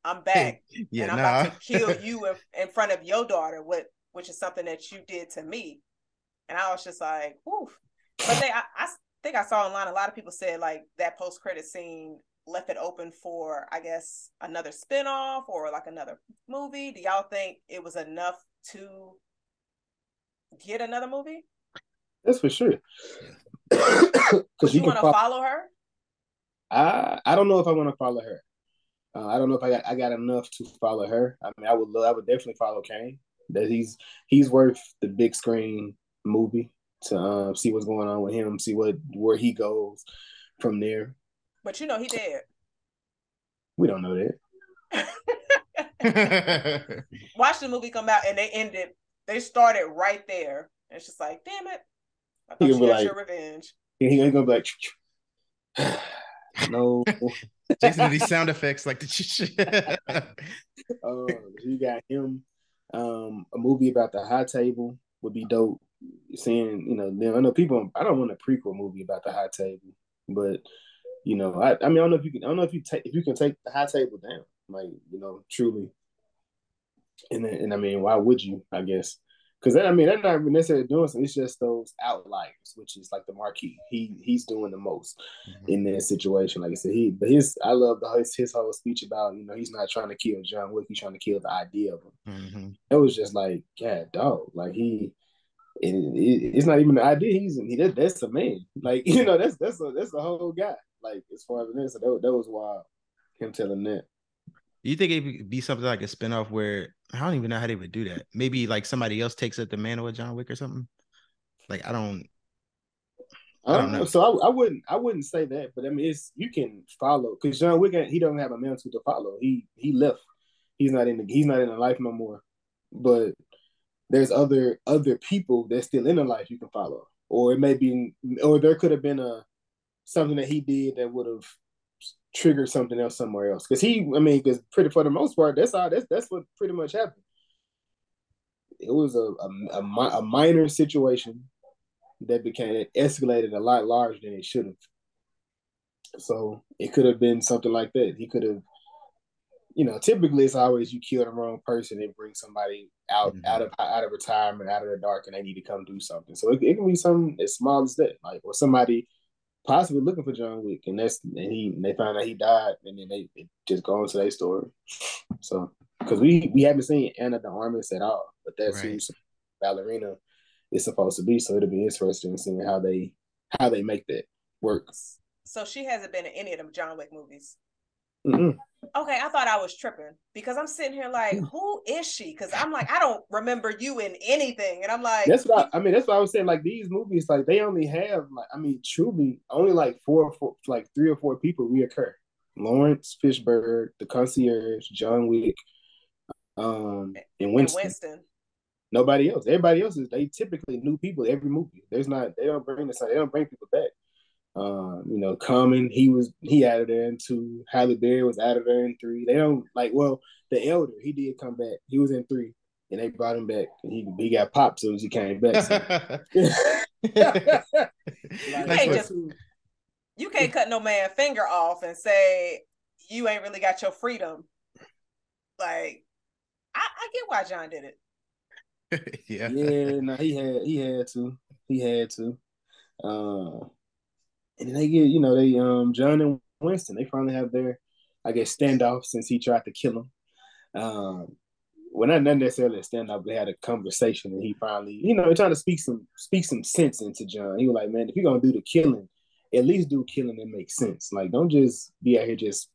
I'm <laughs> back, Yeah, and I'm nah. about to kill <laughs> you in, in front of your daughter." What, which is something that you did to me, and I was just like, "Woof." But they, I, I think I saw online a lot of people said like that post credit scene left it open for, I guess, another spinoff or like another movie. Do y'all think it was enough to get another movie? That's for sure. <coughs> Because you you want to follow. follow her? I I don't know if I want to follow her. Uh, I don't know if I got I got enough to follow her. I mean, I would love. I would definitely follow Kane. That he's he's worth the big screen movie to um, see what's going on with him, see what where he goes from there. But you know he dead. We don't know that. <laughs> Watch the movie come out and they ended. They started right there. And it's just like, damn it! I thought you gonna got be your like- revenge. He, he gonna be like, <sighs> no. Jason, these sound effects like the. <laughs> <laughs> Uh, you got him. Um, a movie about the high table would be dope. Seeing, you know, them. I know people. I don't want a prequel movie about the high table, but you know, I, I mean, I don't know if you can. I don't know if you take if you can take the high table down, like you know, truly. And and I mean, why would you? I guess because I mean, they're not even necessarily doing something. It's just those outliers, which is like the Marquis. He he's doing the most in that situation. Like I said, he but his I love the his, his whole speech about you know he's not trying to kill John Wick, he's trying to kill the idea of him. Mhm. It was just like, yeah, dog, like he. It, it, it's not even the idea. He's he that, that's a man. Like <laughs> you know that's that's a that's a whole guy. Like as far as it is, so that, that was wild. Him telling that. Do you think it would be something like a spinoff where I don't even know how they would do that? Maybe like somebody else takes up the mantle of John Wick or something. Like I don't. I don't Um, know. So I, I wouldn't I wouldn't say that, but I mean it's you can follow because John Wick he don't have a mantle to follow. He he left. He's not in the he's not in the life no more. But there's other other people that's still in the life you can follow, or it may be or there could have been a something that he did that would have triggered something else somewhere else. Because he I mean because pretty for the most part that's all that's that's what pretty much happened. It was a a, a, a minor situation that became it escalated a lot larger than it should have. So it could have been something like that. He could have, you know, typically it's always you kill the wrong person and bring somebody out Mhm. out of out of retirement, out of the dark, and they need to come do something. So it, it can be something as small as that, like or somebody possibly looking for John Wick, and that's and he and they find out he died, and then they, they just go into their story. So because we we haven't seen Ana de Armas at all, but that's Right. who ballerina is supposed to be. So it'll be interesting seeing how they how they make that work. So she hasn't been in any of them John Wick movies. Mm-mm. Okay, I thought I was tripping because I'm sitting here like, who is she? Because I'm like, I don't remember you in anything, and I'm like, That's what I, I mean. That's why I was saying. Like these movies, like they only have like I mean, truly only like four, or four like three or four people reoccur. Laurence Fishburne, the concierge, John Wick, um, and and Winston. Winston. Nobody else. Everybody else is they typically new people every movie. There's not they don't bring the they don't bring people back. Um, you know, Common, he was he out of there in two. Halle Berry was out of there in three. They don't like well, the elder, he did come back. He was in three, and they brought him back. And he he got popped as soon as he came back. So. <laughs> can't just- You can't cut no man finger off and say you ain't really got your freedom. Like, I, I get why John did it. <laughs> yeah. yeah, no, he had he had to. He had to. Uh, and they get, you know, they um John and Winston, they finally have their, I guess, standoff since he tried to kill him. Um well not, not necessarily a standoff, they had a conversation and he finally, you know, trying to speak some speak some sense into John. He was like, Man, if you're gonna do the killing, at least do killing that makes sense. Like don't just be out here just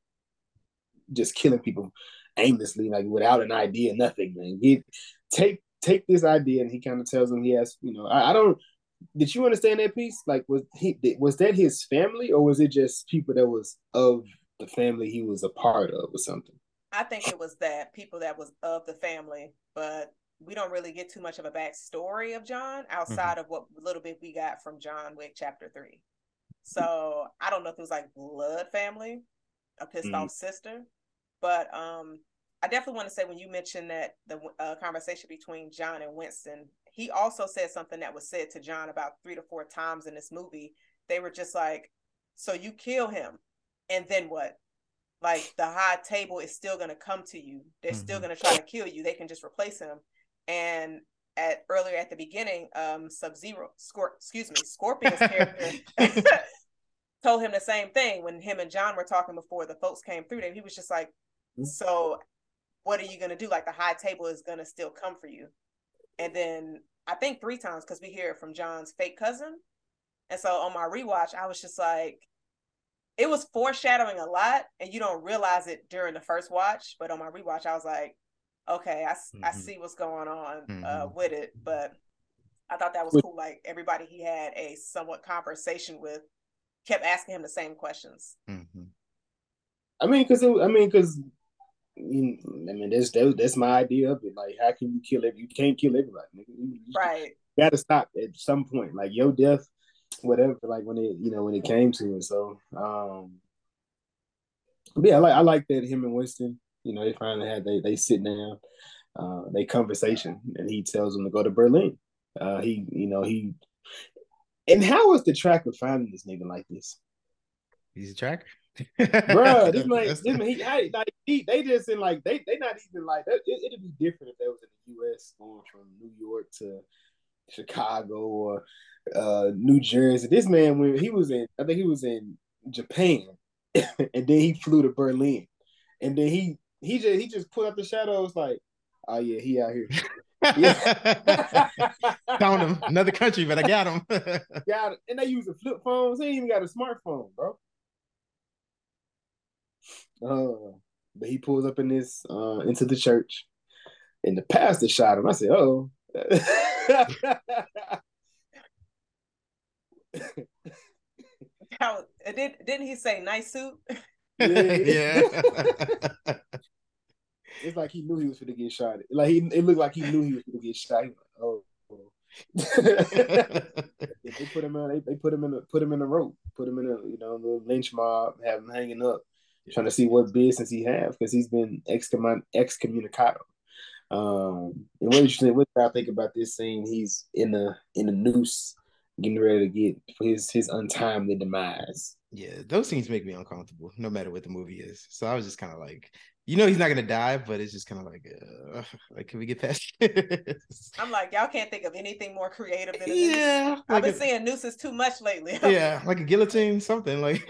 just killing people aimlessly, like without an idea, nothing, man. Get take take this idea and he kind of tells him he has, you know, I, I don't did you understand that piece? Like was he was that his family or was it just people that was of the family he was a part of or something? I think it was that people that was of the family, but we don't really get too much of a backstory of John outside of what little bit we got from John Wick chapter three. So I don't know if it was like blood family, a pissed Mhm. off sister, but um, I definitely want to say when you mentioned that the uh, conversation between John and Winston, he also said something that was said to John about three to four times in this movie. They were just like, "So you kill him, and then what?" Like the high table is still going to come to you. They're still Mhm. going to try to kill you. They can just replace him. And at earlier at the beginning, um, Sub Zero, Scor- excuse me, Scorpion's character <laughs> <laughs> told him the same thing when him and John were talking before the folks came through. There, he was just like, Mhm. "So, what are you going to do? Like the high table is going to still come for you." And then I think three times because we hear it from John's fake cousin. And so on my rewatch, I was just like, it was foreshadowing a lot, and you don't realize it during the first watch. But on my rewatch, I was like, okay, I, s- I see what's going on uh, Mhm. with it. But I thought that was cool. Like everybody he had a somewhat conversation with kept asking him the same questions. Mhm. I mean, because I mean, because I mean, that's that, that's my idea of it. Like, how can you kill it? You can't kill everybody. nigga. You, you Right. got to stop at some point. Like your death, whatever. Like when it, you know, when it came to it. So, um, but yeah, I like I like that him and Winston. You know, they finally had they they sit down, uh, they conversation, and he tells them to go to Berlin. Uh, he, you know, he. And how was the tracker finding this nigga like this? He's a tracker. Bruh, <laughs> this man, this man, he, I, like, he, they just in like they, they not even like that. It, it'd be different if they was in the U.S. going from New York to Chicago or uh, New Jersey. This man, when he was in, I think he was in Japan, <laughs> and then he flew to Berlin, and then he he just he just put up the shadows like, oh yeah, he out here. Yeah. <laughs> Found him. Another country, but I got him. got it. And they use using flip phones. They ain't even got a smartphone, bro. Uh, but he pulls up in this uh into the church, and the pastor shot him. I said, "Oh." How did didn't he say nice suit? <laughs> yeah. <laughs> it's like he knew he was going to get shot. Like he, it looked like he knew he was going to get shot. He was like, "Oh." <laughs> they put him in. They, they put him in. A, put him in a rope. Put him in a you know a little lynch mob. Have him hanging up, trying to see what business he have because he's been excommun- excommunicado. Um, and what interesting, what I think about this scene, he's in the in the noose getting ready to get his his untimely demise. Yeah, those scenes make me uncomfortable, no matter what the movie is. So I was just kind of like, you know, he's not gonna die, but it's just kind of like, uh, <laughs> like, can we get past? this? <laughs> I'm like, y'all can't think of anything more creative than a noose. yeah, I've like been a, seeing nooses too much lately. <laughs> yeah, like a guillotine, something like.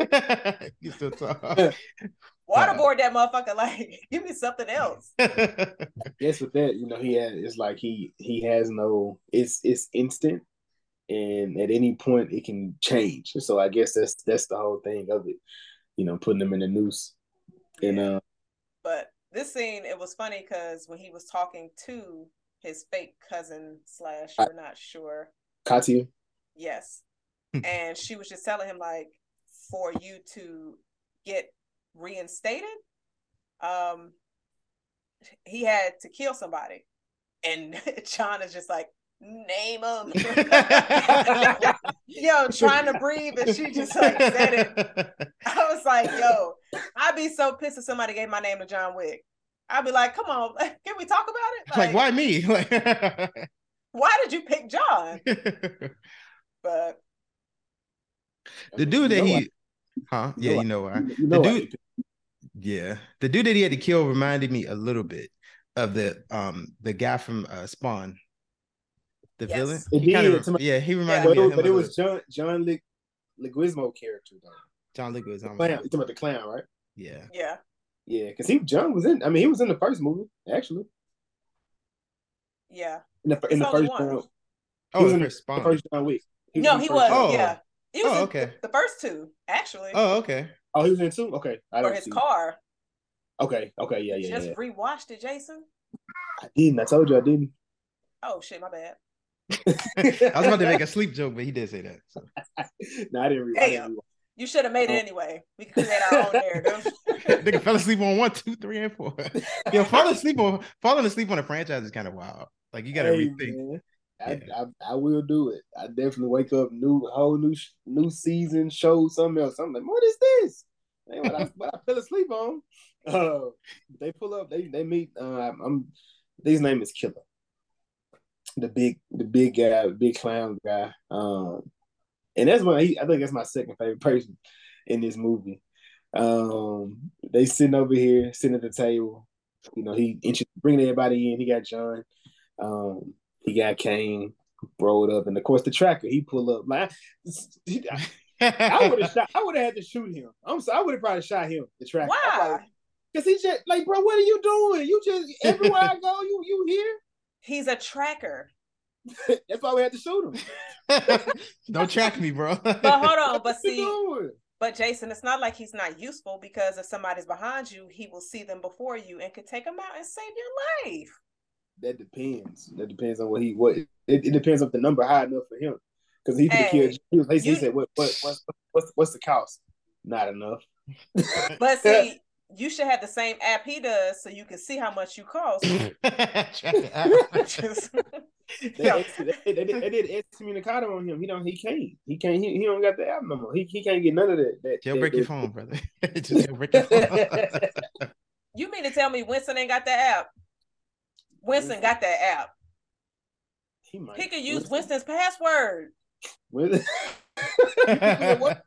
you still talk. Waterboard that motherfucker. Like, give me something else. Yes, with that, you know, he had it's like he he has no it's it's instant and at any point it can change. So I guess that's that's the whole thing of it. You know, putting him in a noose. And uh But this scene, it was funny because when he was talking to his fake cousin slash, I- we're not sure. Katya, Yes. Hmm. and she was just telling him like, for you to get reinstated, um, he had to kill somebody, and <laughs> John is just like, name him. <laughs> yo, trying to breathe, and she just like said it. <laughs> I was like, yo, <laughs> I'd be so pissed if somebody gave my name to John Wick. I'd be like, come on, <laughs> can we talk about it? like, why me? Like, <laughs> why did you pick John? But the dude that You know he, why. huh? Yeah, you know why. You know The why. dude- Yeah, the dude that he had to kill reminded me a little bit of the um the guy from uh, Spawn, the Yes. villain. He kinda did, re- to my- yeah, he reminded But me it, of him. but it was. John John Leg, Leguizamo character though. John Lithgow. Clown. You talking about the clown, right? Yeah, yeah, Yeah, because he John was in. I mean, he was in the first movie actually. yeah. In the in the first one. John, oh, he was in the Spawn. first John Wick. no, in he was. Oh. Yeah, he was Oh, in okay. the first two actually. Oh, okay. Oh, he was in two. Okay, I for his see. car. Okay, okay, yeah, yeah, Just yeah. rewatched it, Jason. I didn't. I told you I didn't. Oh shit, my bad. <laughs> I was about to make a <laughs> sleep joke, but he did say that. So. <laughs> no, I didn't. Re- I didn't re- You should have made it Oh. anyway. We can create our own narrative. <laughs> Nigga fell asleep on one, two, three, and four. <laughs> Yo, falling asleep on falling asleep on a franchise is kind of wild. Like you gotta Hey, rethink. man, I, Yeah. I I will do it. I definitely wake up new whole new new season show something else. I'm like, what is this? Man, what I, <laughs> what I fell asleep on. Uh, they pull up. They they meet. Uh, I'm. His name is Killa. The big the big guy, big clown guy. Um, and that's my. He, I think that's my second favorite person in this movie. Um, they sitting over here, sitting at the table. You know, he bringing everybody in. He got John. Um, he got Kane rolled up, and of course the tracker. He pull up like I <laughs> would have shot. I would have had to shoot him. I'm sorry. I would have probably shot him. The tracker. Why? Because he just like, bro, what are you doing? You just everywhere I go, you you here. He's a tracker. <laughs> That's why we had to shoot him. <laughs> Don't track me, bro. But hold on, <laughs> but see, but Jason, it's not like he's not useful because if somebody's behind you, he will see them before you and could take them out and save your life. That depends. That depends on what he what. It, it depends if the number high enough for him. Because he could have Hey, killed. He, was, he you- said, "What what what's, what's what's the cost? Not enough." But see, you should have the same app he does so you can see how much you cost. Just- They, Yeah. they, they, they, they did excommunicado on him. He don't. He can't. He can't. He, he don't got the app no more. He, he can't get none of that. that Jailbreak that, <laughs> your phone, brother. Just jailbreak your phone. you mean to tell me Winston ain't got the app? Winston got that app. He might. He could use Winston's password. Winston. What?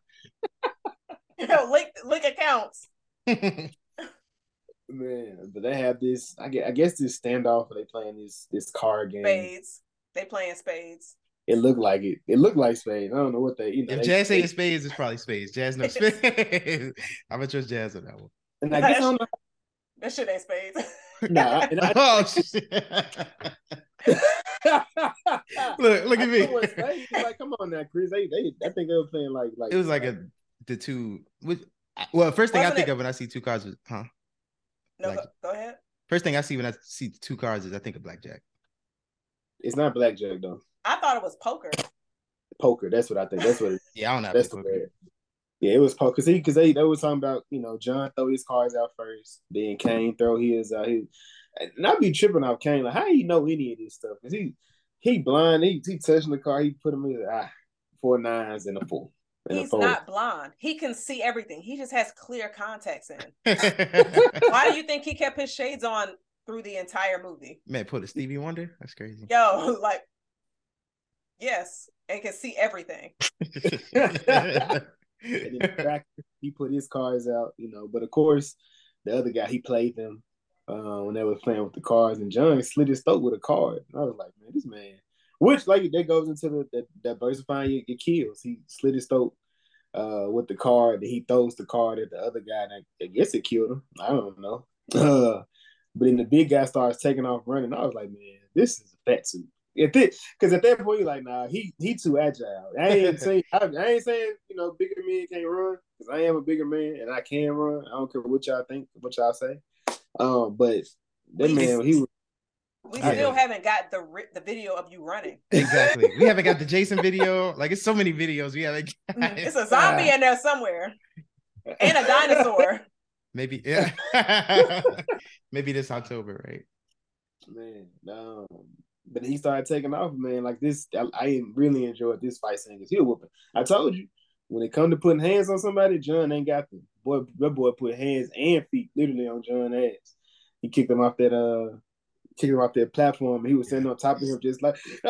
You know, link link accounts. <laughs> Man, but they have this. I guess, I guess this standoff. Where they playing this this card game. Spades. They playing spades. It looked like it. It looked like spades. I don't know what they. You know, if they- Jazz saying they- spades, it's probably spades. Jazz knows <laughs> spades. <laughs> I'm gonna trust Jazz on that one. And I guess I don't know. That shit ain't spades. <laughs> Nah, and I, oh shit! look, look at know me. what spades. Like, come on now, Chris. They, they, I think they were playing like, like It was like a the two. Which, well, first thing I Wasn't think it- of when I see two cards, is, huh? No, Like- go, go ahead. First thing I see when I see two cards is I think of blackjack. It's not blackjack though. I thought it was poker. Poker. That's what I think. That's what. It, <laughs> Yeah, I don't know. that's the poker. word. Yeah, it was poker. Cause he, because they, they were talking about you know John throw his cards out first, then Kane throw his out. His, and I be tripping off Kane like how he know any of this stuff? Cause he he blind. He he touching the car. He put him in ah four nines and a four and a He's four. not blind. He can see everything. He just has clear contacts in. <laughs> Why do you think he kept his shades on through the entire movie? Man, put a Stevie Wonder. That's crazy. Yo, <laughs> like Yes, and can see everything. <laughs> and then he put his cars out, you know. But of course, the other guy he played them uh, when they were playing with the cars, and John slid his throat with a card. And I was like, man, this man. Which like that goes into the, the diversifying your, your kills. He slid his throat uh, with the card, he throws the card at the other guy, and I, I guess it killed him. I don't know. Uh, but then the big guy starts taking off running. I was like, man, this is a fat suit. Because at that point, you're like, nah, he he too agile. I ain't <laughs> saying I, I, ain't saying you know bigger men can't run because I am a bigger man and I can run. I don't care what y'all think, what y'all say. Um, but that man, he was. We still haven't got the the video of you running. Exactly. we haven't got the <laughs> Jason video. Like it's so many videos we haven't. Got. It's a zombie uh, in there somewhere, and a dinosaur. Maybe yeah. <laughs> Maybe this October, right? Man, um, but he started taking off, man. Like this, I, I really enjoyed this fight scene because he whooping. I told you when it come to putting hands on somebody, John ain't got them. Boy, that boy put hands and feet literally on John's ass. He kicked him off that uh kicked him off their platform. He was sitting on top of him just like <laughs> <laughs>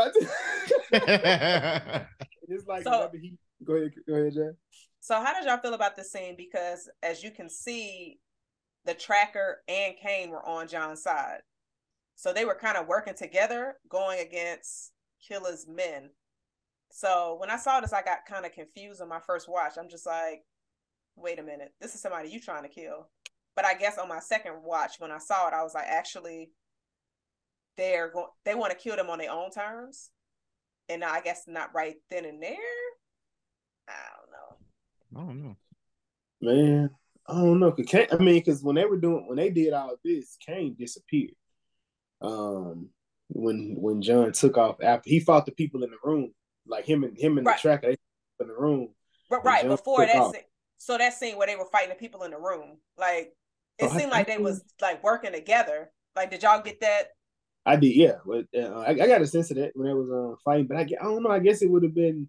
just like so, he go ahead, go ahead, Jan. So how did y'all feel about the scene? Because as you can see, the tracker and Kane were on John's side. So they were kind of working together, going against Killa's men. So when I saw this, I got kind of confused on my first watch. I'm just like, wait a minute, this is somebody you trying to kill. But I guess on my second watch, when I saw it, I was like, actually, they're going, they want to kill them on their own terms, and I guess not right then and there. I don't know. I don't know, man. I don't know. Cause I mean, because when they were doing when they did all this, kane disappeared. Um, when when John took off after he fought the people in the room, like him and him and right. the tracker in the room. But right before that, scene, so that scene where they were fighting the people in the room, like it oh, seemed I, like I, they was like working together. Like, did y'all get that? I did, yeah. But uh, I, I, got a sense of that when they was uh, fighting, but I, I don't know. I guess it would have been.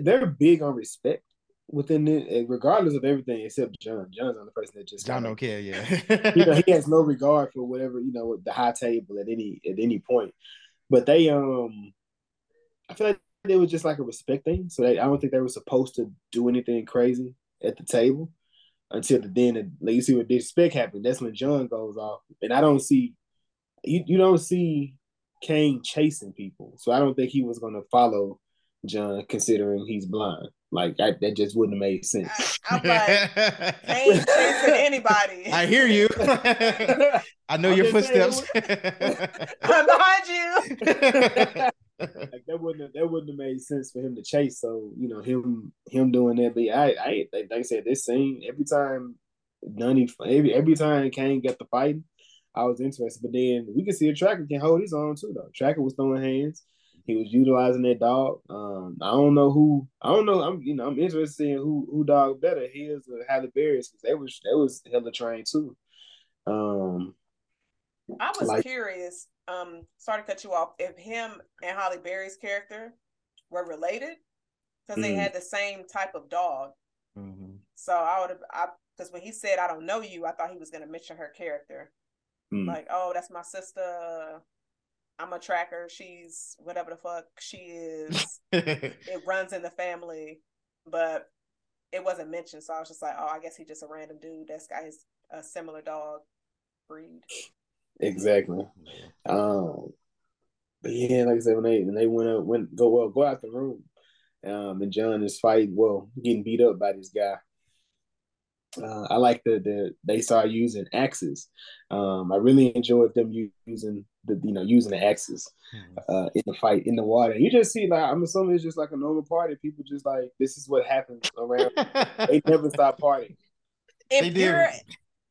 they're big on respect within it, eh, regardless of everything except John. John's on the person that just John don't care. Yeah, <laughs> you know he has <laughs> no regard for whatever you know the high table at any at any point. But they um, I feel like it was just like a respect thing. So they, I don't think they were supposed to do anything crazy at the table until the then like you see what disrespect happened. That's when John goes off, and I don't see you. You don't see Kane chasing people, so I don't think he was going to follow John, considering he's blind. Like I, that just wouldn't have made sense. I, am like, ain't <laughs> chasing anybody. I hear you. <laughs> I know I'm your footsteps. <laughs> I'm behind you. like that wouldn't have, that wouldn't have made sense for him to chase. So you know him him doing that. But I I like, I said this scene every time Donnie every every time Kane got the fighting, I was interested. But then we can see a tracker can hold his own too though. Tracker was throwing hands. He was utilizing that dog. Um, I don't know who. I don't know. I'm you know I'm interested in who who dog better. His or Halle Berry's because they was they was hella trained too. Um, I was like, curious. Um, sorry to cut you off. If him and Halle Berry's character were related, because mm-hmm. they had the same type of dog. Mm-hmm. So I would have. I because when he said I don't know you, I thought he was going to mention her character. Mm-hmm. Like, oh, that's my sister. I'm a tracker. She's whatever the fuck she is. <laughs> it runs in the family, but it wasn't mentioned. So I was just like, oh, I guess he's just a random dude that's got his a similar dog breed. Exactly. Um, but yeah, like I said, when they when they went up, went go well, go out the room, um, and John is fighting, well, getting beat up by this guy. Uh, I like that the, they started using axes. Um, I really enjoyed them using the you know using the axes hmm. uh, in the fight in the water. You just see like I'm assuming it's just like a normal party. People just like this is what happens around. <laughs> they never stop partying. If they you're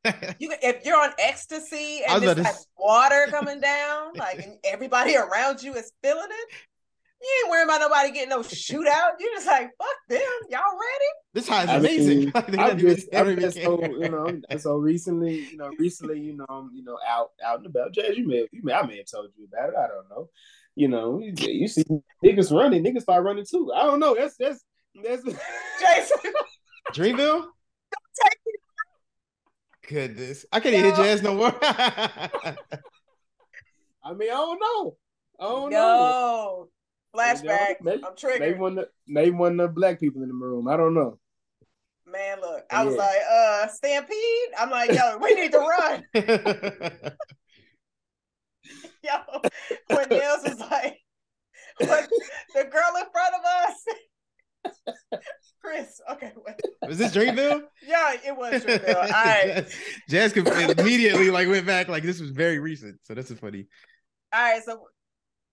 <laughs> you if you're on ecstasy and there's like water coming down, like and everybody around you is feeling it, you ain't worrying about nobody getting no shootout. You just like fuck them. Y'all ready? This high is amazing. <laughs> Mean, I'm just, I'm just so you know. So recently, you know, recently, you know, I'm, you know, out out and about. Jazz, you may, you may, I may have told you about it. I don't know. You know, you, you see niggas running, niggas start running too. I don't know. That's that's that's Jason. <laughs> Dreamville. Goodness, I can't hear jazz no more. <laughs> I mean, I don't know. I don't no. Know. Flashback. Maybe, I'm triggered. maybe one, of the, maybe one of the black people in the room. I don't know. Man, look, I was Yeah. like, uh, Stampede. I'm like, yo, we need to run. <laughs> <laughs> Yo, when Nils was like, what, the girl in front of us. <laughs> Chris, okay, wait. Was this Dreamville? Yeah, it was Dreamville. All right. Jazz, Jazz immediately like went back like this was very recent. So this is funny. All right, so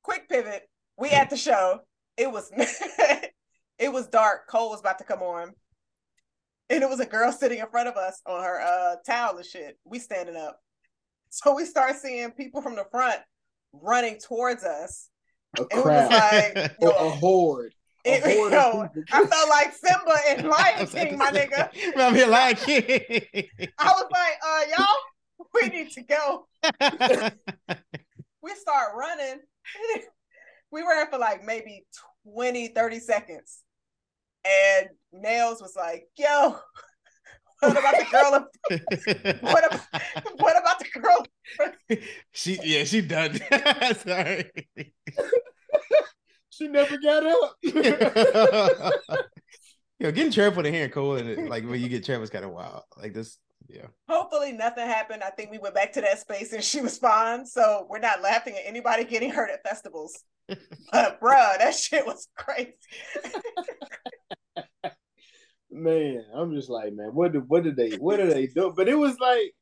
quick pivot. We at the show. It was <laughs> it was dark. Cole was about to come on. And it was a girl sitting in front of us on her uh towel and shit. We standing up. So we start seeing people from the front running towards us. A It was crowd, like <laughs> a, yo, a horde. A it- <laughs> horde yo, of. I felt like Simba and Lion King, my nigga. I'm here Lion King. I was like, uh, y'all, we need to go. We start running. We ran for like maybe 20, 30 seconds. And Nails was like, yo, <laughs> what about the girl? in- <laughs> What about, what about the girl? she yeah, she done. <laughs> Sorry. She never got up. Yo, getting trapped with a hair cold and like when you get trapped is kind of wild. Like this, yeah. Hopefully nothing happened. I think we went back to that space and she was fine. So we're not laughing at anybody getting hurt at festivals. But bro, that shit was crazy. man, I'm just like, man, what did what did they what did they do? But it was like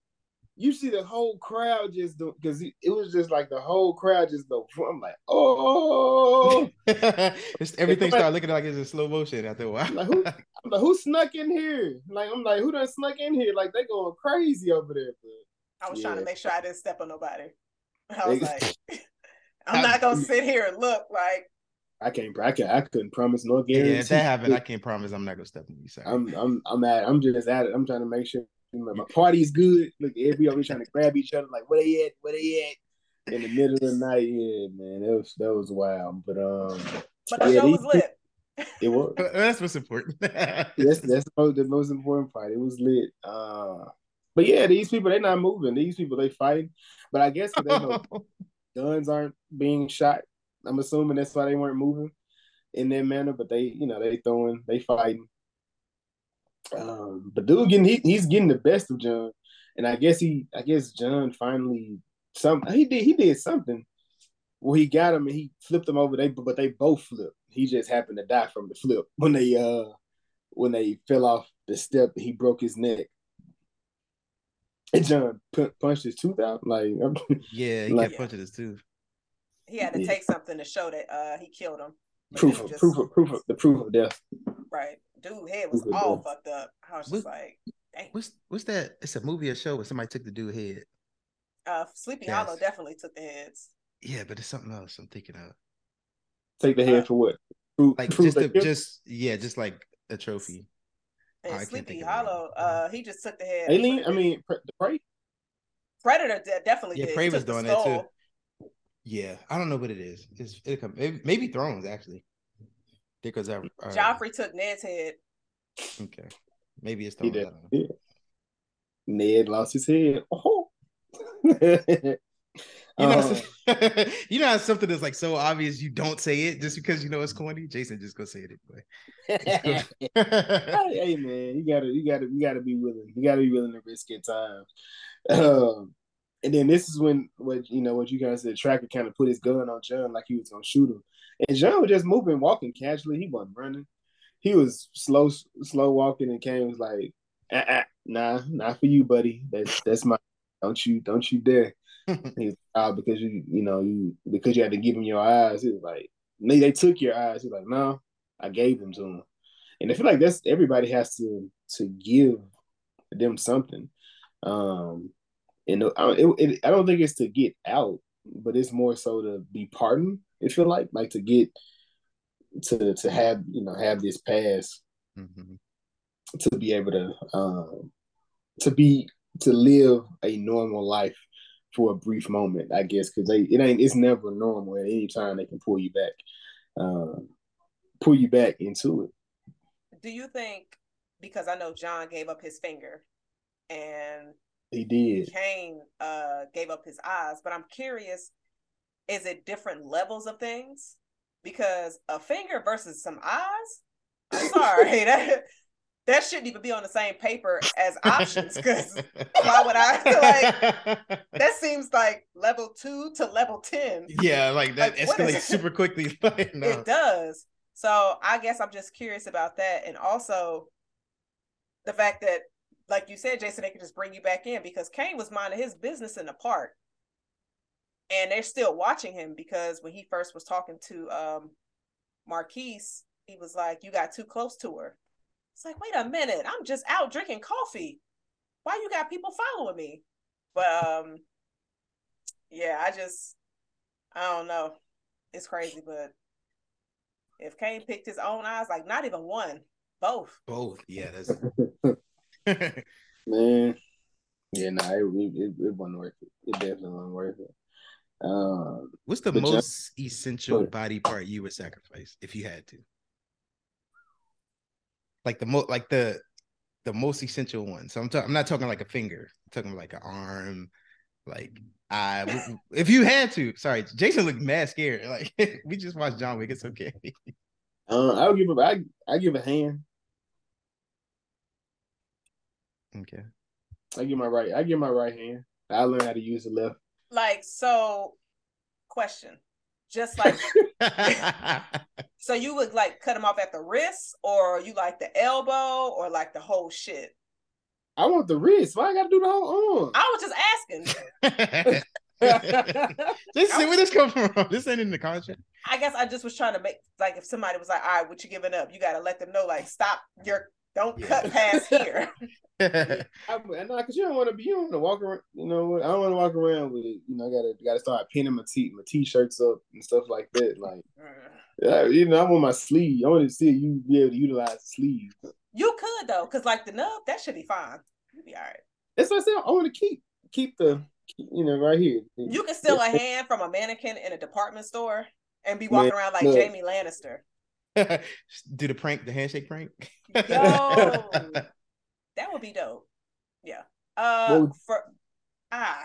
you see the whole crowd just do because it, it was just like the whole crowd just go. I'm like, oh, <laughs> <laughs> It's- everything started looking like it's in slow motion after a while. Like, who- I'm like, who snuck in here? Like, I'm like, who done snuck in here? Like, they going crazy over there. But I was trying to make sure I didn't step on nobody. I <laughs> was like, I'm not gonna sit here and look like I can't. I can. I couldn't promise no yeah, guarantee. if that happened, I can't promise I'm not gonna step on you. Sorry. I'm. I'm. I'm at. I'm just at it. I'm trying to make sure my party's good. Look, everybody over trying to grab each other. Like, where they at? Where they at? In the middle of the night. Yeah, man. That was that was wild. But um, but the Yeah, show was lit. it was. <laughs> That's what's important. <laughs> that's that's the most, the most important part. It was lit. Uh, but yeah, these people they're not moving. These people they fighting. But I guess 'cause they <laughs> know guns aren't being shot. I'm assuming that's why they weren't moving in that manner. But they, you know, they throwing, they fighting. Um, but dude, getting he, he's getting the best of John, and I guess he, I guess John finally some he did he did something where he got him and he flipped him over. They but they both flipped. He just happened to die from the flip when they uh when they fell off the step. He broke his neck. And John pu- punched his tooth out. Like I'm, <laughs> yeah, he Like- kept punching his tooth. He had to Yeah. take something to show that uh he killed him. Proof of just- proof of proof of the proof of death. Right. Dude head was Proof all fucked up. I was What- just like, dang. What's what's that? It's a movie or show where somebody took the dude head. Uh Sleepy Yes. Hollow definitely took the heads. Yeah, but it's something else I'm thinking of. Take the head Uh, for what? Proof, Like proof just a, just yeah, just like a trophy. And I Sleepy think of the name. Hollow, uh he just took the head. and Alien. I mean, pre- the prey. Predator de- definitely Yeah, did. Prey was doing that too. Yeah, I don't know what it is. It's it come maybe, maybe Thrones actually. Because I uh, Joffrey took Ned's head. Okay, maybe it's Thrones. I did. don't know. Yeah. Ned lost his head. <laughs> Oh. <laughs> You know, Um, <laughs> you know how something that's like so obvious you don't say it just because you know it's corny. Jason just go say it anyway. <laughs> hey man, you gotta, you gotta, you gotta be willing. You gotta be willing to risk your time. Um, and then this is when what you know what you guys said. Tracker kind of put his gun on John like he was gonna shoot him, and John was just moving, walking casually. He wasn't running. He was slow, slow walking, and Kane was like, ah, ah, "Nah, not for you, buddy. That's that's my. Don't you, don't you dare." <laughs> Because you, you know, you because you had to give him your eyes. He was like, they, they took your eyes. He's like, no, I gave them to him. And I feel like that's everybody has to to give them something. Um, and I, it, it, I don't think it's to get out, but it's more so to be pardoned. I feel like like to get to to have you know have this pass Mhm. to be able to um to be to live a normal life for a brief moment, I guess, because they it ain't it's never normal at any time they can pull you back, um, pull you back into it. Do you think because I know John gave up his finger and He did. Kane uh gave up his eyes, but I'm curious, is it different levels of things? because a finger versus some eyes. I'm <laughs> sorry that that shouldn't even be on the same paper as <laughs> options because why would I <laughs> like <laughs> that seems like level two to level 10. Yeah, like that Like, escalates super quickly. Like, no. It does. So I guess I'm just curious about that. And also the fact that, like you said, Jason, they could just bring you back in because Kane was minding his business in the park. And they're still watching him because when he first was talking to um Marquis, he was like, You got too close to her. It's like, wait a minute, I'm just out drinking coffee. Why you got people following me? But um yeah, I just I don't know. It's crazy, but if Kane picked his own eyes, like not even one, both. Both. Yeah, that's <laughs> Man, yeah, nah, it, it, it, it wasn't worth it. It definitely wasn't worth it. Um, What's the But John- most essential body part you would sacrifice if you had to? Like the most like the the most essential one. So I'm talking I'm not talking like a finger. I'm talking like an arm, like eye. W- w- <laughs> if you had to, sorry, Jason looked mad scared. <laughs> Like we just watched John Wick. It's okay. uh, I'll give a, I, I give a hand. okay. I give my right. I give my right hand. I learned how to use the left. Like, so question. Just like <laughs> <laughs> so you would like cut them off at the wrist, or you like the elbow, or like the whole shit. I want the wrist. Why I got to do the whole arm? I was just asking. <laughs> this is where this come from? This ain't in the contract. I guess I just was trying to make like if somebody was like, all right, what you giving up? You gotta let them know, like, stop your don't Yeah. cut past here. <laughs> <laughs> I, I know, cause you don't want to be. You don't want to walk around. You know, I don't want to walk around with. You know, I gotta gotta start pinning my t my t-shirts up and stuff like that. Like, yeah, you know, I want my sleeve. I want to see you be able to utilize the sleeve. You could though, because like the nub, that should be fine. You'll be all right. That's what I said. I want to keep keep the you know right here. You can steal a hand from a mannequin in a department store and be walking Man, around like look. Jaime Lannister. <laughs> Do the prank, the handshake prank. Yo, that would be dope. Yeah. Uh, What would- for ah,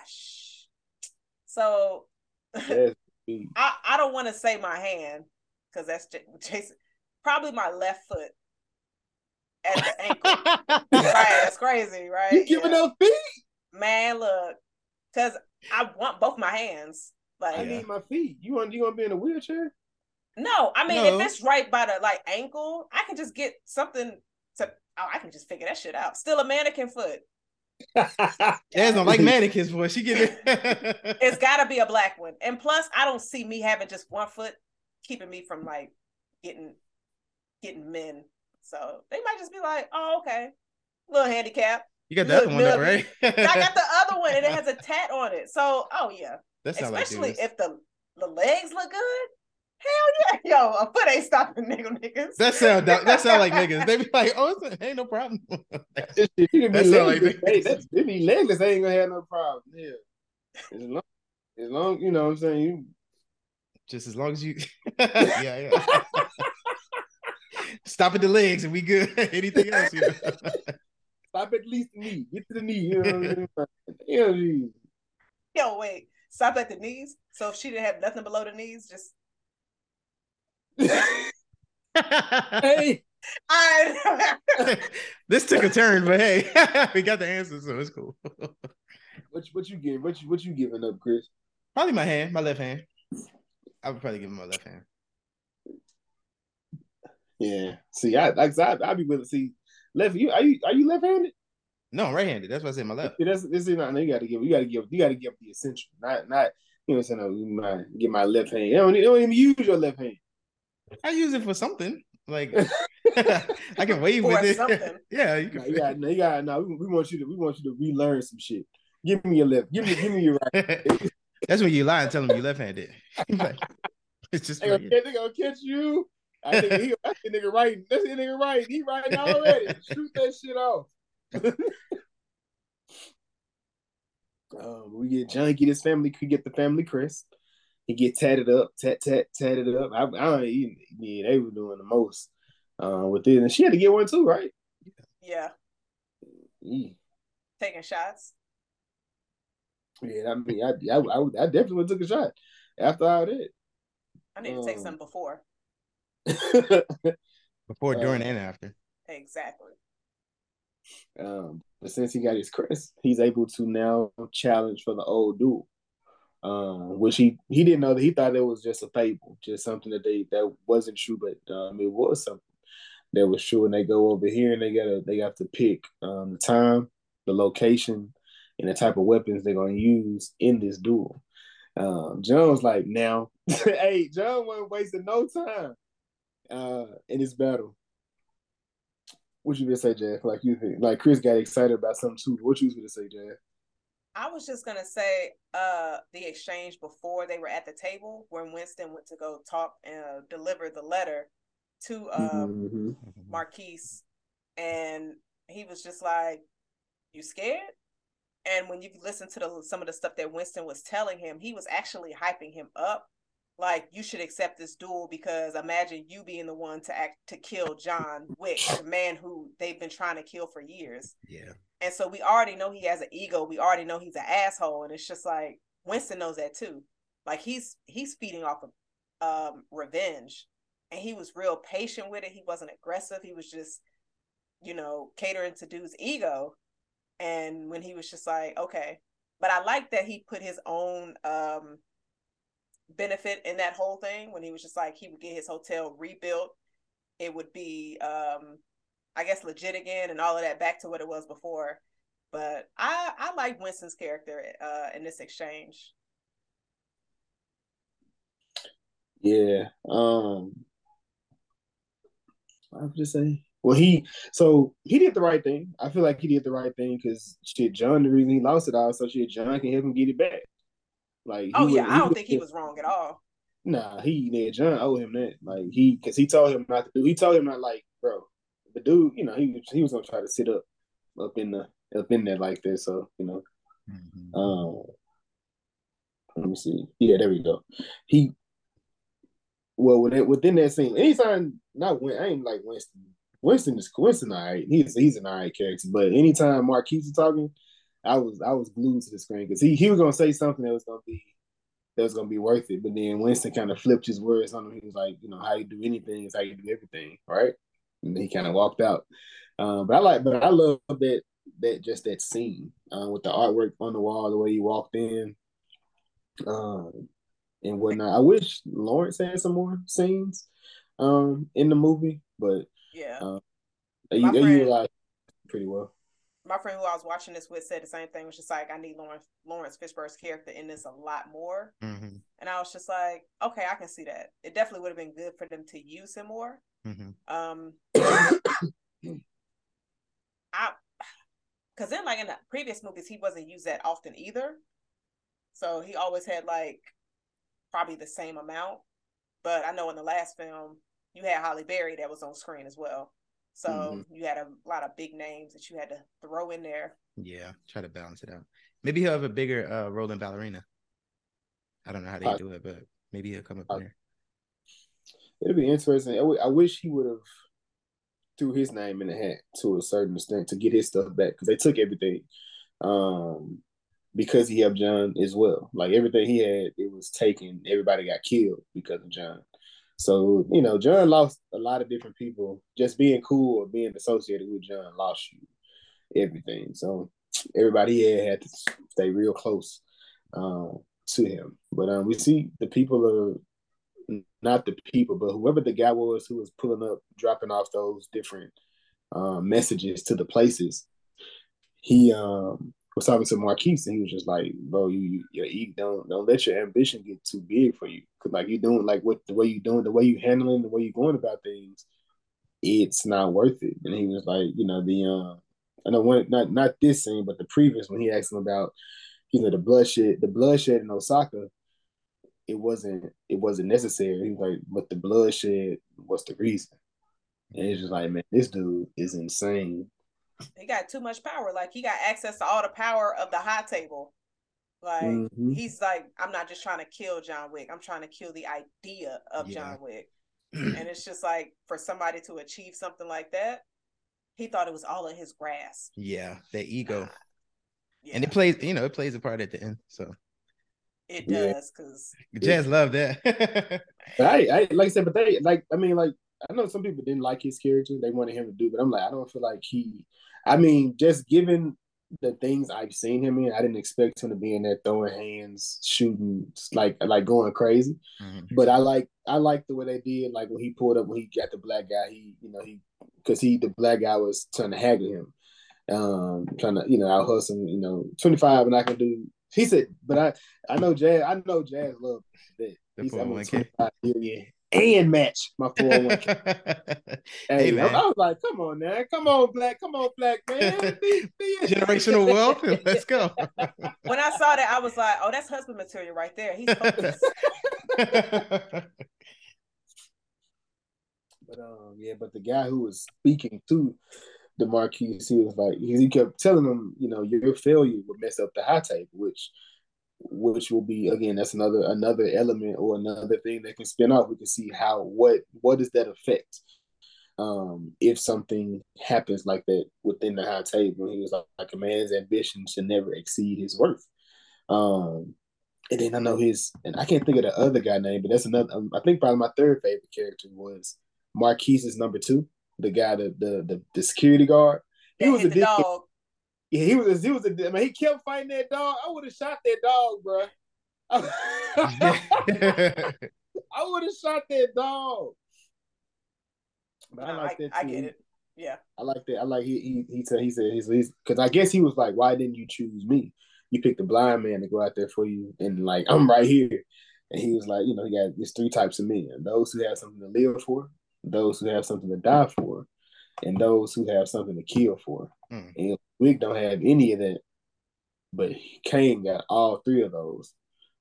so That's. <laughs> I I don't want to say my hand because that's J- Jason. Probably my left foot at the ankle. right, <laughs> that's crazy, right? You giving Yeah. up feet? Man, look, because I want both my hands. I need my feet. You want you gonna be in a wheelchair? No, I mean, No. if it's right by the like ankle, I can just get something to. Oh, I can just figure that shit out. Still a mannequin foot. <laughs> Jazz don't like mannequins, boy. She get it. It's got to be a black one. And plus, I don't see me having just one foot keeping me from like getting getting men. So they might just be like, "Oh, okay, little handicap." you got the other one though, right? I got the <laughs> other one, and it has a tat on it. So, oh yeah, sound like especially if the the legs look good. Hell yeah, <laughs> yo, a foot ain't stopping <laughs> nigga niggas. that sound that sound like niggas. They be <laughs> like, oh, it's, ain't no problem. That shit, you can be That sound like legless. me. Hey, that's they be legless. They ain't gonna have no problem. Yeah, as long, as long you know what I'm saying. You Just as long as you, yeah, yeah. Stop at the legs and we good. Anything else, you know? stop at least the knee. Get to the knee. You know what I'm saying? Yeah. Yo, wait, stop at the knees. So if she didn't have nothing below the knees, just hey, I. <laughs> this took a turn, but hey, <laughs> we got the answer, so it's cool. <laughs> what you, what you give? What you what you giving up, Chris? Probably my hand, my left hand. I would probably give him my left hand. Yeah. See, I like I I'd be willing to see left. You are you are you left handed? No, I'm right-handed. That's why I said my left. That's this is not. You got to give. You got to give. You got to give the essential. Not not. You know what I'm saying? No, you might get my left hand. You don't, you don't even use your left hand. I use it for something. Like <laughs> <laughs> I can wave For with it. <laughs> yeah, you can. got. No, you got. No, we, we want you to. We want you to relearn some shit. Give me your left. Give me. Give me your right. That's when you lie and tell them you left-handed. Like, it's just They for gonna, you. catch- they gonna catch you. I think he, that's the nigga right. That's the nigga right. He right already. Shoot that shit off. um, we get John get his family. Could get the family crest. He get tatted up, tat tat tatted up. I, I don't even, yeah, they were doing the most uh, with it, and she had to get one too, right? yeah, Yeah, taking shots. yeah I mean, I, I, I, I definitely took a shot after all that. I need to take some before. <laughs> Before, during, Uh, and after. Exactly. Um, but since he got his crest, he's able to now challenge for the old duel. Um, which he he didn't know that he thought it was just a fable, just something that they that wasn't true, but um, it was something that was true. And they go over here and they gotta they have to pick um the time, the location, and the type of weapons they're gonna use in this duel. Um, John was like, now, <laughs> hey, John wasn't wasting no time uh in this battle. What you gonna say, Jeff? Like you like Chris got excited about something too. What you gonna say, Jeff? I was just gonna say uh the exchange before they were at the table when Winston went to go talk and uh, deliver the letter to um Mhm. Marquis and he was just like, You scared? And when you listen to the some of the stuff that Winston was telling him, he was actually hyping him up. Like you should accept this duel because imagine you being the one to act to kill John Wick, the man who they've been trying to kill for years. Yeah. And so we already know he has an ego. We already know he's an asshole. And it's just like Winston knows that too. Like he's he's feeding off of um revenge. And he was real patient with it. He wasn't aggressive. He was just, you know, catering to dude's ego. And when he was just like, okay. But I like that he put his own um benefit in that whole thing when he was just like he would get his hotel rebuilt. It would be um I guess legit again and all of that back to what it was before. But I I like Winston's character uh in this exchange. Yeah. Um I would just say well he so he did the right thing. I feel like he did the right thing because shit, John the reason he lost it all, so shit, John can help him get it back. Like Oh yeah, I don't think he was wrong at all. Nah, he yeah, John owe him that. Like he because he told him not to do. He told him not like, bro. The dude, you know, he was he was gonna try to sit up up in the up in there like this. So you know, Mhm. um, let me see. Yeah, there we go. He well within within that scene, anytime not Win, I ain't like Winston. Winston is Winston, all right. He's he's an all right character, but anytime Marquis is talking, I was I was glued to the screen because he he was gonna say something that was gonna be that was gonna be worth it. But then Winston kind of flipped his words on him. He was like, you know, how you do anything is how you do everything, right? And he kind of walked out. Um, but I like, but I love that that just that scene uh, with the artwork on the wall, the way he walked in, um, and whatnot. I wish Laurence had some more scenes um in the movie, but Yeah. My you, you utilized pretty well. My friend who I was watching this with said the same thing, was just like, I need Laurence Laurence Fishburne's character in this a lot more. Mhm. And I was just like, okay, I can see that. It definitely would have been good for them to use him more. Mhm. Um I because then like in the previous movies he wasn't used that often either. So he always had like probably the same amount. But I know in the last film you had Halle Berry that was on screen as well. So Mhm. you had a lot of big names that I don't know how they Pos- do it, but maybe he'll come up Pos- there. It'd be interesting. I, w- I wish he would have threw his name in the hat to a certain extent to get his stuff back because they took everything. Um, because he helped John as well. Like everything he had, it was taken. Everybody got killed because of John. So you know, John lost a lot of different people. Just being cool or being associated with John lost you everything. So everybody here had to stay real close um, to him. But um, we see the people are not the people, but whoever the guy was who was pulling up, dropping off those different um, messages to the places. He um, was talking to Marquis, and he was just like, "Bro, you, you, you don't don't let your ambition get too big for you, because like you're doing like what the way you're doing, the way you handling, the way you're going about things, it's not worth it." And he was like, you know, the um, I know one not not this scene, but the previous when he asked him about, you know, the bloodshed, the bloodshed in Osaka it wasn't it wasn't necessary. He was like, but the bloodshed was the reason. And it's just like, man, this dude is insane. He got too much power. Like he got access to all the power of the high table. Like Mhm. he's like, I'm not just trying to kill John Wick. I'm trying to kill the idea of Yeah. John Wick. <clears throat> and it's just like for somebody to achieve something like that, he thought it was all in his grasp. Yeah, the ego. Yeah. And it plays, you know, it plays a part at the end. So it does because Jazz love that. <laughs> I, I like I said, but they like I mean like I know some people didn't like his character. They wanted him to do, but I'm like I don't feel like he. I mean, just given the things I've seen him in, I didn't expect him to be in there throwing hands, shooting, like like going crazy. Mhm. But I like I like the way they did, like when he pulled up when he got the black guy, he you know he because he the black guy was trying to haggle him, um, trying to you know out hustle, you know twenty five and I can do. He said, but I I know Jazz I know Jazz love that. The He said I'm 401k. twenty five million and match my four hundred one k. <laughs> Hey, Hey, man. I was like, come on man. come on black, come on black man, Be- be- <laughs> <laughs> Generational wealth. Let's go. when I saw that, I was like, "Oh, that's husband material right there." He's focused. But um, yeah, but the guy who was speaking to the Marquis, he was like, he, kept telling him, you know, your failure would mess up the high table, which, which will be again, that's another another element or another thing that can spin off. We can see how what what does that affect, um, if something happens like that within the high table. He was like, like a man's ambition should never exceed his worth. Um, and then I know his, and I can't think of the other guy name, but that's another. Um, I think probably my third favorite character was Marquis's number two, the guy, the the the, the security guard. He That was a hit the dick. dog. Yeah, he was. He was a. I mean, he kept fighting that dog. I would have shot that dog, bro. <laughs> I would have shot that dog. But I like that I get it. Yeah. I like that. I like he he he said he said he's because I guess he was like, why didn't you choose me? You picked the blind man to go out there for you, and like I'm right here. And he was like, you know, he got there's three types of men: those who have something to live for, those who have something to die for, and those who have something to kill for. Mm. And Wick don't have any of that, but Kane got all three of those.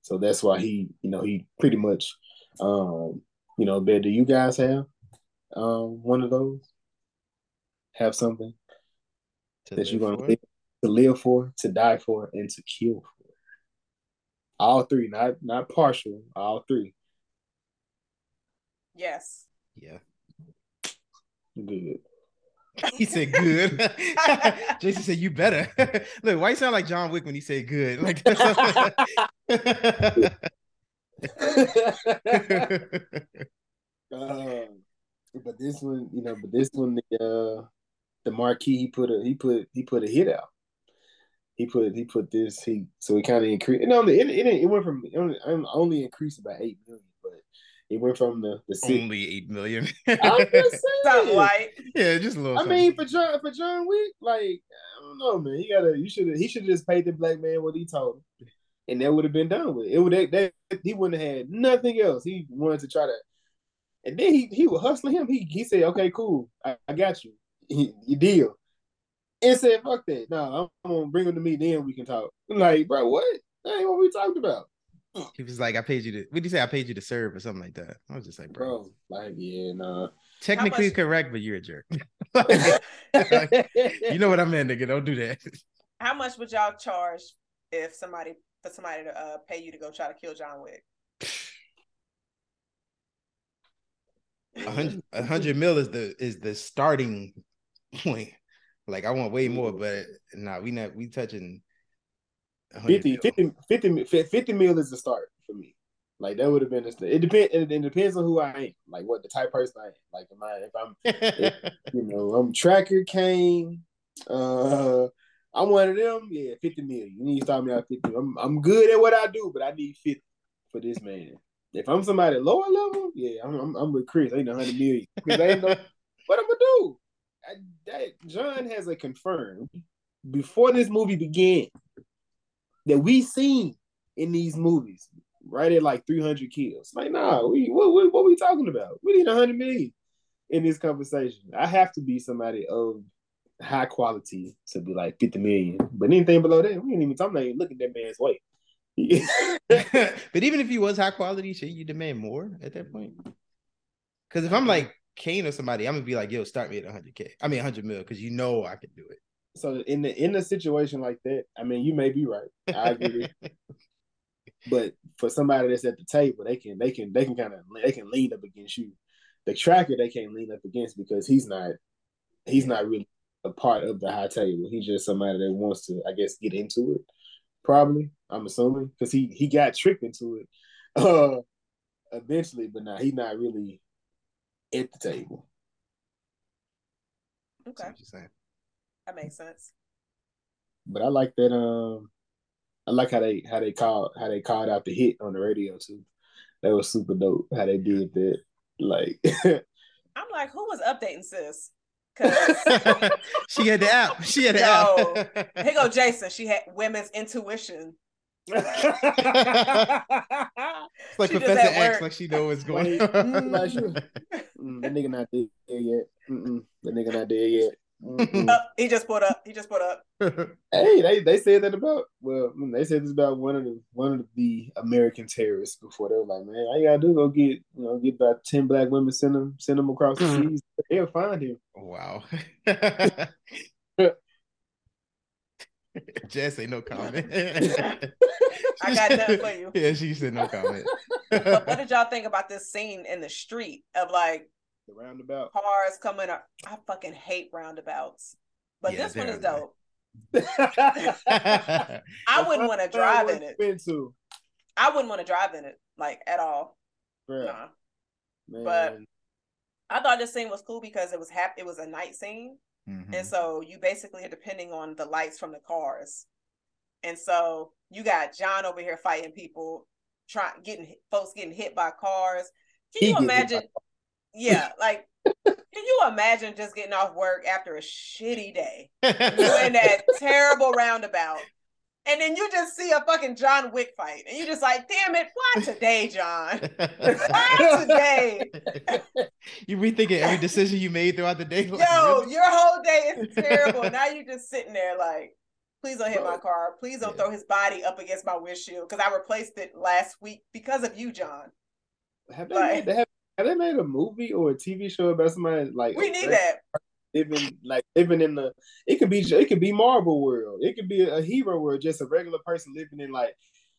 So that's why he, you know, he pretty much, um, you know, bet. Do you guys have um one of those? Have something To that you're gonna live, to live for, to die for, and to kill for. All three, not not partial. All three. Yes. Yeah. Good. He said good. <laughs> Jason said you better. <laughs> Look, why you sound like John Wick when he said good? Like <laughs> Um, but this one, you know, but this one, the uh, the Marquis, he put a he put he put a hit out. He put he put this he so it kind of increased. And only it, it it went from it only, increased about eight million, it went from the the six. Only eight million. <laughs> I'm just Something saying. like yeah, just a little. I something. mean, for John for John Wick, like I don't know, man. You gotta you should he should have just paid the black man what he told him, and that would have been done with. It would that, that he wouldn't have had nothing else. He wanted to try to, and then he he was hustling him. He he said, "Okay, cool, I, I got you. He, you deal." And said, "Fuck that. No, I'm, I'm gonna bring him to me. Then we can talk." I'm like, bro, what? That ain't what we talked about, he was like, "I paid you to." What did you say? I paid you to serve or something like that. I was just like, bro, bro. Like, yeah, nah. technically much- correct, but you're a jerk. <laughs> <laughs> Like, you know what I meant, nigga. Don't do that. how much would y'all charge if somebody for somebody to uh, pay you to go try to kill John Wick? A hundred, a hundred mil is the is the starting point. Like I want way more, but nah, we not we touching. 100 50, 50, 50, 50 mil is the start for me. Like that would have been the it depends it, it depends on who I am, like what the type of person I am. Like am I if I'm <laughs> you know I'm tracker Kane, uh I'm one of them. Yeah, fifty million. You need to start me out fifty. I'm I'm good at what I do, but I need fifty for this man. If I'm somebody lower level, yeah, I'm I'm, I'm with Chris. I need hundred million. 'Cause I ain't know <laughs> what I'm gonna do. I, that John has a confirmed before this movie began that we seen in these movies, right at like 300 kills. Like, nah, we what, what, what we talking about? We need 100 million in this conversation. I have to be somebody of high quality to be like 50 million. But anything below that, we ain't even talking about look at that man's weight. <laughs> but even if he was high quality, should you demand more at that point? Because if I'm like Kane or somebody, I'm gonna be like, yo, start me at 100k. I mean, 100 mil, because you know I can do it. So in the in a situation like that, I mean, you may be right. I agree. <laughs> but for somebody that's at the table, they can they can they can kind of they can lean up against you. The tracker they can't lean up against because he's not he's not really a part of the high table. He's just somebody that wants to, I guess, get into it. Probably, I'm assuming, because he he got tricked into it <laughs> uh eventually, but now he's not really at the table. Okay, that makes sense. But I like that. Um, I like how they how they called how they called out the hit on the radio too. That was super dope. How they did that. Like, <laughs> I'm like, who was updating sis? <laughs> she had the app. She had the Yo, app. here go Jason. She had women's intuition. it's like she Professor X, like she know what's going on. <laughs> mm, that nigga not there yet. Mm-mm, that nigga not there yet. Mm-hmm. Oh, he just put up. He just put up. <laughs> hey, they, they said that about well, they said this about one of the one of the American terrorists before. They were like, man, all you gotta do go get you know get about ten black women, send them send them across the seas. They'll find him. Wow. <laughs> Jess ain't no comment. <laughs> I got nothing for you. Yeah, she said no comment. but what did y'all think about this scene in the street of like the roundabout. Cars coming up. I fucking hate roundabouts. But yeah, this one is dope. <laughs> I wouldn't want to drive in it. Into. I wouldn't want to drive in it, like at all. Nah. Man. But I thought this scene was cool because it was hap- it was a night scene. Mm-hmm. And so you basically are depending on the lights from the cars. And so you got John over here fighting people, trying getting folks getting hit by cars. Can you imagine? Yeah, like can you imagine just getting off work after a shitty day? <laughs> in that terrible roundabout. And then you just see a fucking John Wick fight. And you just like, damn it, why today, John? why today? <laughs> you rethinking every decision you made throughout the day. Yo, your whole day is terrible. now you're just sitting there like, please don't hit my car. Please don't yeah. throw his body up against my windshield. Because I replaced it last week because of you, John. Have they, like, made, have have they made a movie or a TV show about somebody like we need that. living like living in the it could be it could be Marvel world. It could be a, hero world just a regular person living in like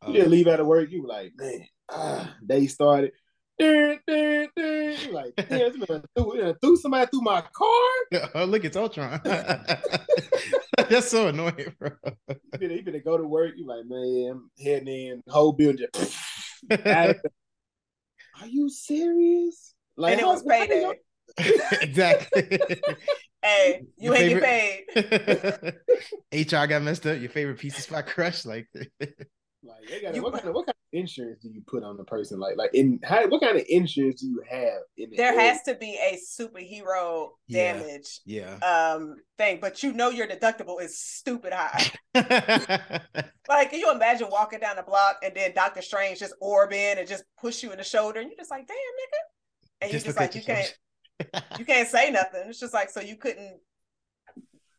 you just leave out of work you like man ah they started like <laughs> damn threw, threw somebody through my car? Oh look it's Ultron. <laughs> <laughs> That's so annoying bro. You better, go to work you like man I'm heading in whole building just are you serious? Like, and it was payday. <laughs> exactly. <laughs> hey, you Your ain't favorite... get paid. <laughs> HR got messed up. Your favorite pizza spot crushed. Like, like gotta, you, what kind of what kind of insurance do you put on the person? Like, like in how what kind of insurance do you have? In the there has to be a superhero yeah. damage, yeah, um, thing. But you know your deductible is stupid high. <laughs> like, can you imagine walking down the block and then Doctor Strange just orb in and just push you in the shoulder, and you're just like, damn, nigga, and you just, just like you can't, you can't say nothing. It's just like so you couldn't.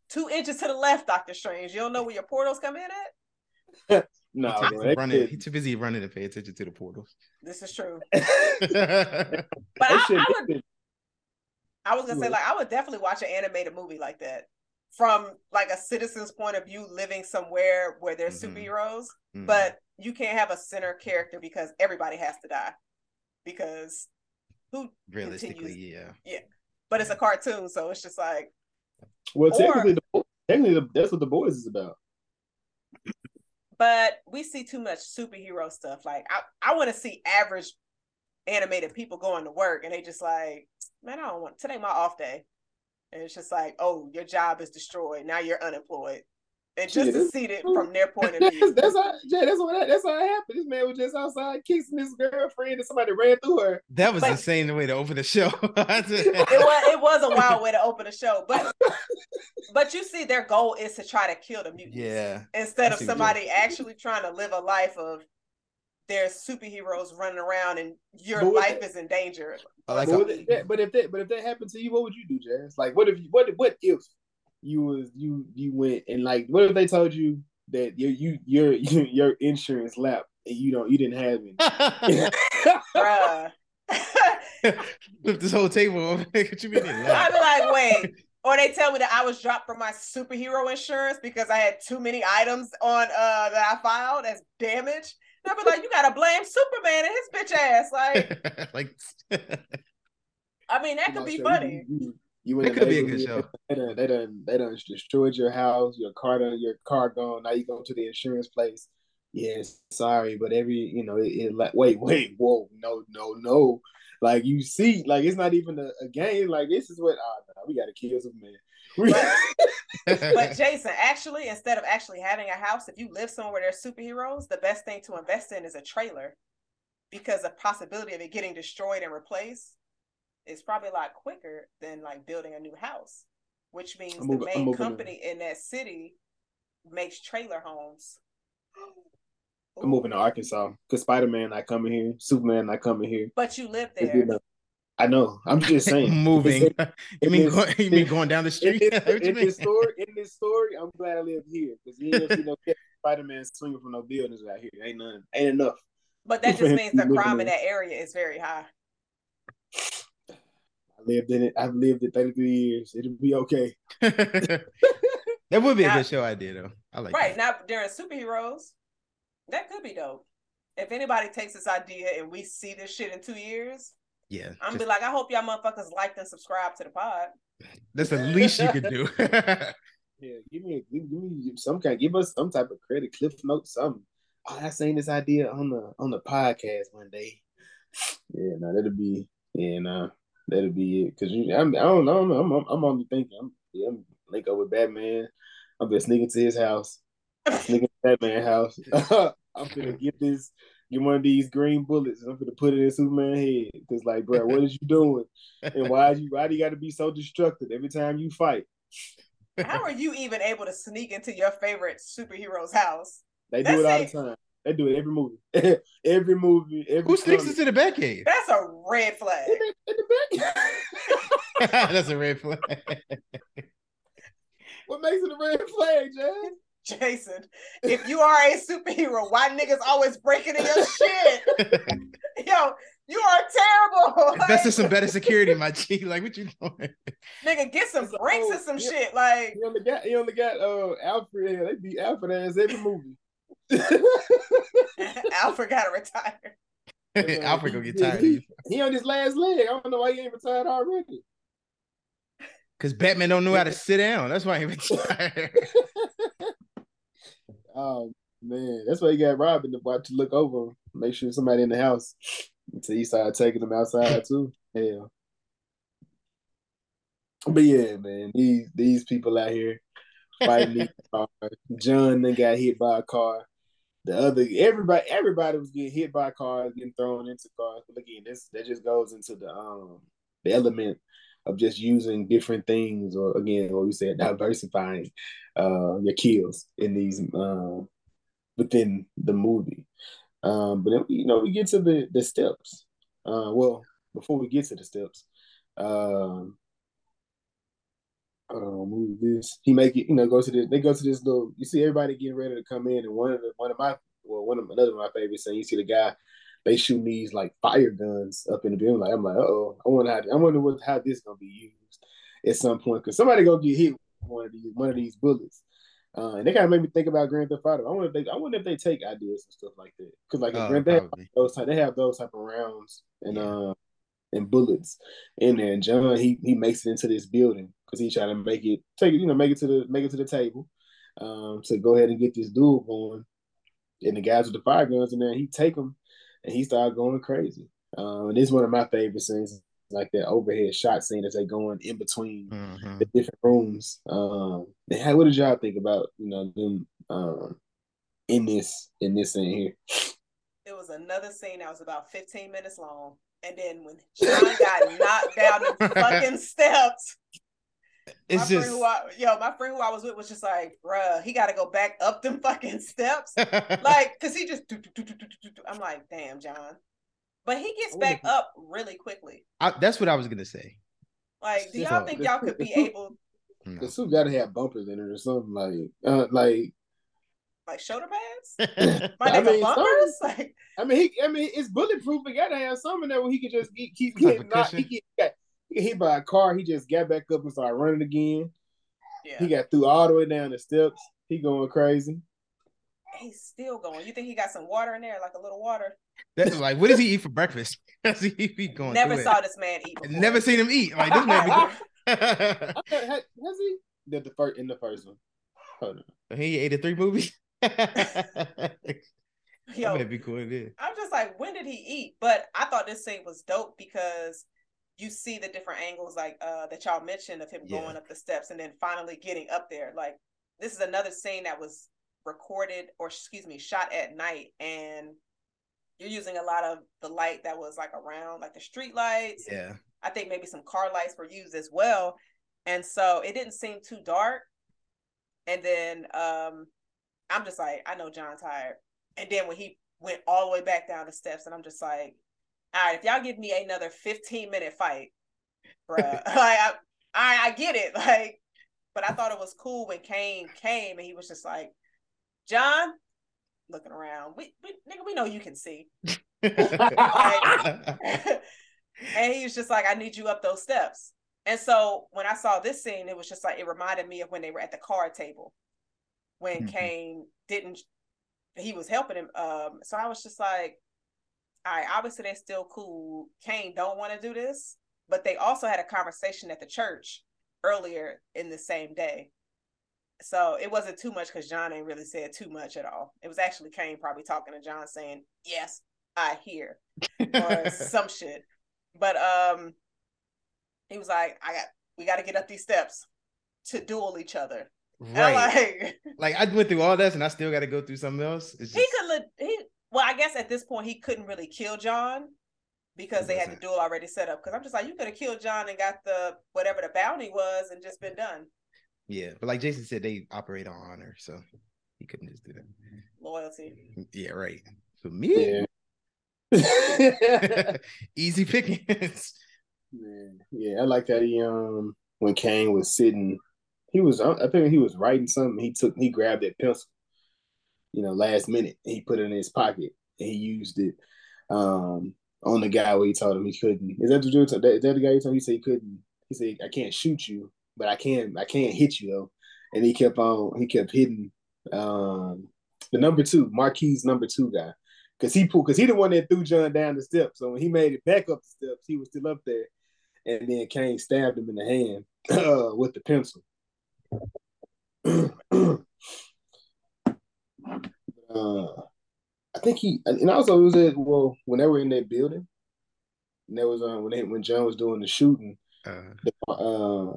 Two inches to the left, Doctor Strange. You don't know where your portals come in at. <laughs> No, he's too, running, he's too busy running to pay attention to the portals. This is true. <laughs> but I, I, would. I was gonna say, like, I would definitely watch an animated movie like that from like a citizen's point of view, living somewhere where there's mm-hmm. superheroes. Mm-hmm. But you can't have a center character because everybody has to die. Because who realistically, continues? yeah, yeah. But it's a cartoon, so it's just like. Well, or, technically, the, technically, that's what the boys is about but we see too much superhero stuff. Like I, I want to see average animated people going to work and they just like, man, I don't want today my off day. And it's just like, oh, your job is destroyed. Now you're unemployed and just to see it from their point of <laughs> view. that's how Jay, that's what that's how it happened. This man was just outside kissing his girlfriend and somebody ran through her. That was but, insane the way to open the show. <laughs> <laughs> it was it was a wild way to open the show. But but you see their goal is to try to kill the mutants. Yeah. Instead of somebody actually trying to live a life of there's superheroes running around and your life is in danger. Like but, that, but if that but if that happened to you, what would you do, Jazz? Like what if you what what if you was you you went and like what if they told you that your you your <laughs> your insurance lap and you don't you didn't have it? <laughs> Bruh. Flip <laughs> this whole table. what you mean? I'd be like, wait. Or they tell me that I was dropped from my superhero insurance because I had too many items on uh that I filed as damage. And I'd be like, you gotta blame Superman and his bitch ass. Like, like I mean, that could be funny. You, you, you it could be a good show. They done, they done, they done destroyed your house, your car done, your car gone. Now you go to the insurance place. yes, sorry, but every you know, it, it like wait, <laughs> wait, whoa, no, no, no. Like you see, like it's not even a, a game. Like this is what ah, oh, no, we gotta kill some man. <laughs> <laughs> but Jason, actually, instead of actually having a house, if you live somewhere where there's superheroes, the best thing to invest in is a trailer because the possibility of it getting destroyed and replaced is probably a lot quicker than like building a new house, which means the main company in that city makes trailer homes. I'm moving to Arkansas because Spider Man not coming here, Superman not coming here. But you live there. I know. I'm just <laughs> saying. Moving. <laughs> you mean going, you mean going down the street? <laughs> In, this, in this story, in this story, I'm glad I live here because you ain't see no Spider Man swinging from no buildings out here. Ain't none. Ain't enough. But that just means the crime in that area is very high. I lived in it. I've lived it 33 years. It'll be okay. <laughs> <laughs> that would be now, a good show idea, though. I like. Right that. now, during superheroes, that could be dope. If anybody takes this idea and we see this shit in two years, yeah, I'm just, be like, I hope y'all motherfuckers liked and subscribe to the pod. That's the least you could do. <laughs> yeah, give me, give, give me some kind, give us some type of credit, cliff note, something. Oh, I seen this idea on the on the podcast one day. Yeah, no, that'll be yeah, no, that'll be it. Cause you, I'm, I don't know, I'm, I'm, I'm only thinking, I'm, yeah, I'm link up with Batman. I'm gonna his house, sneak into Batman house. <laughs> I'm gonna get this get one of these green bullets and I'm gonna put it in Superman head. Cause like, bro, what is you doing? And why you why do you gotta be so destructive every time you fight? How are you even able to sneak into your favorite superhero's house? They do That's it all the time. They do it every movie. <laughs> every movie. Every Who sneaks into the Batcave? That's a red flag. In the, in the <laughs> That's a red flag. <laughs> what makes it a red flag, Jay? Jason, if you are a superhero, why niggas always breaking in your shit? Yo, you are terrible. Invest in some better security, my G. Like, what you doing? Nigga, get some brakes and some shit. Like, he only got, he only got uh, Alfred. They beat Alfred ass every movie. <laughs> Alfred gotta retire. <laughs> Alfred gonna get tired. He, he, on his last leg. I don't know why he ain't retired already. Cause Batman don't know how to sit down. That's why he retired. <laughs> Oh man, that's why he got Robin to watch to look over make sure somebody in the house until he started taking them outside too. Hell. But yeah, man, these these people out here fighting cars. John then got hit by a car. The other everybody everybody was getting hit by cars, getting thrown into cars. But again, this that just goes into the um the element of just using different things or again what we said diversifying uh your kills in these uh, within the movie um but then you know we get to the the steps uh well before we get to the steps um uh, move this. He make it, you know, go to this. They go to this little. You see everybody getting ready to come in, and one of the one of my well, one of another of my favorites. And you see the guy they shooting these like fire guns up in the building. Like I'm like, oh, I wonder how I wonder what how this gonna be used at some point because somebody gonna get hit with one of these one of these bullets. Uh, and they kind of made me think about Grand Theft Auto. I wonder if they, I wonder if they take ideas and stuff like that. Because like oh, Grand Theft, those type, they have those type of rounds and yeah. uh, and bullets in there. And John, he he makes it into this building because he's trying to make it take it, you know, make it to the make it to the table, um, to go ahead and get this duel going. And the guys with the fire guns in there, he take them and he started going crazy. Um, and this is one of my favorite scenes, like that overhead shot scene as they going in between mm-hmm. the different rooms. Um, and what did y'all think about you know them um, in this in this scene here? It was another scene that was about 15 minutes long. And then when John got knocked down the <laughs> fucking steps, it's my just I, yo, my friend who I was with was just like, bruh, he got to go back up them <laughs> fucking steps, <laughs> like, cause he just. I'm like, damn, John, but he gets back up really quickly. I, that's what I was gonna say. Like, do y'all think y'all could be able? <laughs> The suit got to have bumpers in it or something like, uh, like, like shoulder pads. My I mean, bumpers. Like, I mean, he, I mean, it's bulletproof. He got to have something that where he can just keep, keep getting knocked. He get, he got hit by a car. He just got back up and started running again. Yeah. He got through all the way down the steps. He going crazy. He's still going. You think he got some water in there, like a little water? That's like, what does he eat for breakfast? <laughs> Does he be going? Never saw it. this man eat. Before. Never seen him eat. Like this man. Be <laughs> has, he? Did the first in the first one? Hold on. He ate a three movies. <laughs> yo, That'd be cool. Yeah. I'm just like, when did he eat? But I thought this scene was dope because you see the different angles, like uh that y'all mentioned of him Yeah. going up the steps and then finally getting up there. Like this is another scene that was recorded or excuse me, shot at night, and you're using a lot of the light that was like around, like the street lights. Yeah. I think maybe some car lights were used as well. And so it didn't seem too dark. And then um I'm just like, I know John tired. And then when he went all the way back down the steps, and I'm just like, all right, if y'all give me another 15 minute fight, bruh, <laughs> like I, I I get it. Like, but I thought it was cool when Kane came and he was just like, John, looking around. We, we nigga, we know you can see. <laughs> <laughs> and he was just like, I need you up those steps. And so when I saw this scene, it was just like it reminded me of when they were at the card table when Mhm. Kane didn't he was helping him. Um, so I was just like, all right, obviously they're still cool. Kane don't want to do this, but they also had a conversation at the church earlier in the same day. So it wasn't too much because John ain't really said too much at all. It was actually Kane probably talking to John saying, Yes, I hear or <laughs> some shit. But um he was like, I got we gotta get up these steps to duel each other. Right. like <laughs> Like I went through all this and I still got to go through something else. It's he could he well, I guess at this point he couldn't really kill John because they had the duel already set up. Because I'm just like, you could have killed John and got the whatever the bounty was and just been done. yeah, but like Jason said, they operate on honor, so he couldn't just do that. Loyalty. Yeah, right. For me, Yeah. <laughs> <laughs> easy pickings. Man, yeah, I like that he um when Kane was sitting, he was I think he was writing something. He took he grabbed that pencil, you know, last minute. He put it in his pocket he used it um on the guy where he told him he couldn't. Is that the dude? Is that the guy he told? He said he couldn't. He said I can't shoot you, but I can I can't hit you though. And he kept on he kept hitting um the number two Marquis number two guy. Cause he pulled, cause he the one that threw John down the steps. So when he made it back up the steps, he was still up there, and then Kane stabbed him in the hand <clears throat> uh, with the pencil. <clears throat> uh, I think he, and also it was at well when they were in that building. And that was um, when they, when John was doing the shooting. Uh, The, uh,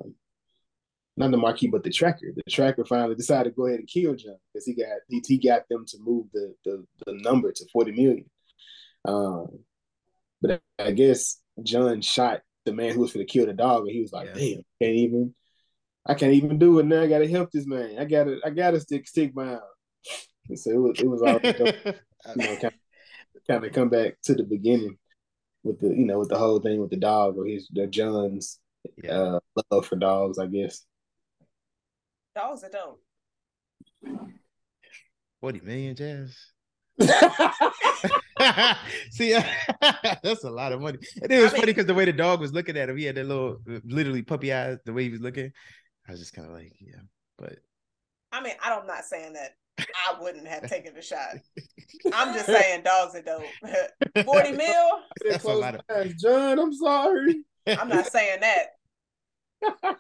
not the Marquis, but the tracker. The tracker finally decided to go ahead and kill John because he got he, he got them to move the, the the number to forty million. Um, but I guess John shot the man who was going to kill the dog, and he was like, Yeah. "Damn, can't even, I can't even do it now. I got to help this man. I got to, I got to stick stick my him." And so it was, it was all <laughs> you know, kind of, kind of come back to the beginning with the, you know, with the whole thing with the dog or his, the John's yeah. uh, love for dogs, I guess. Dogs are dope. Forty million jazz. <laughs> <laughs> See, that's a lot of money. And it was I mean- funny because the way the dog was looking at him, he had that little, literally puppy eyes. The way he was looking, I was just kind of like, yeah. But I mean, I'm not saying that I wouldn't have taken the shot. I'm just <laughs> saying dogs are dope. <laughs> 40 <laughs> mil? That's a lot of- John. I'm sorry. I'm not saying that.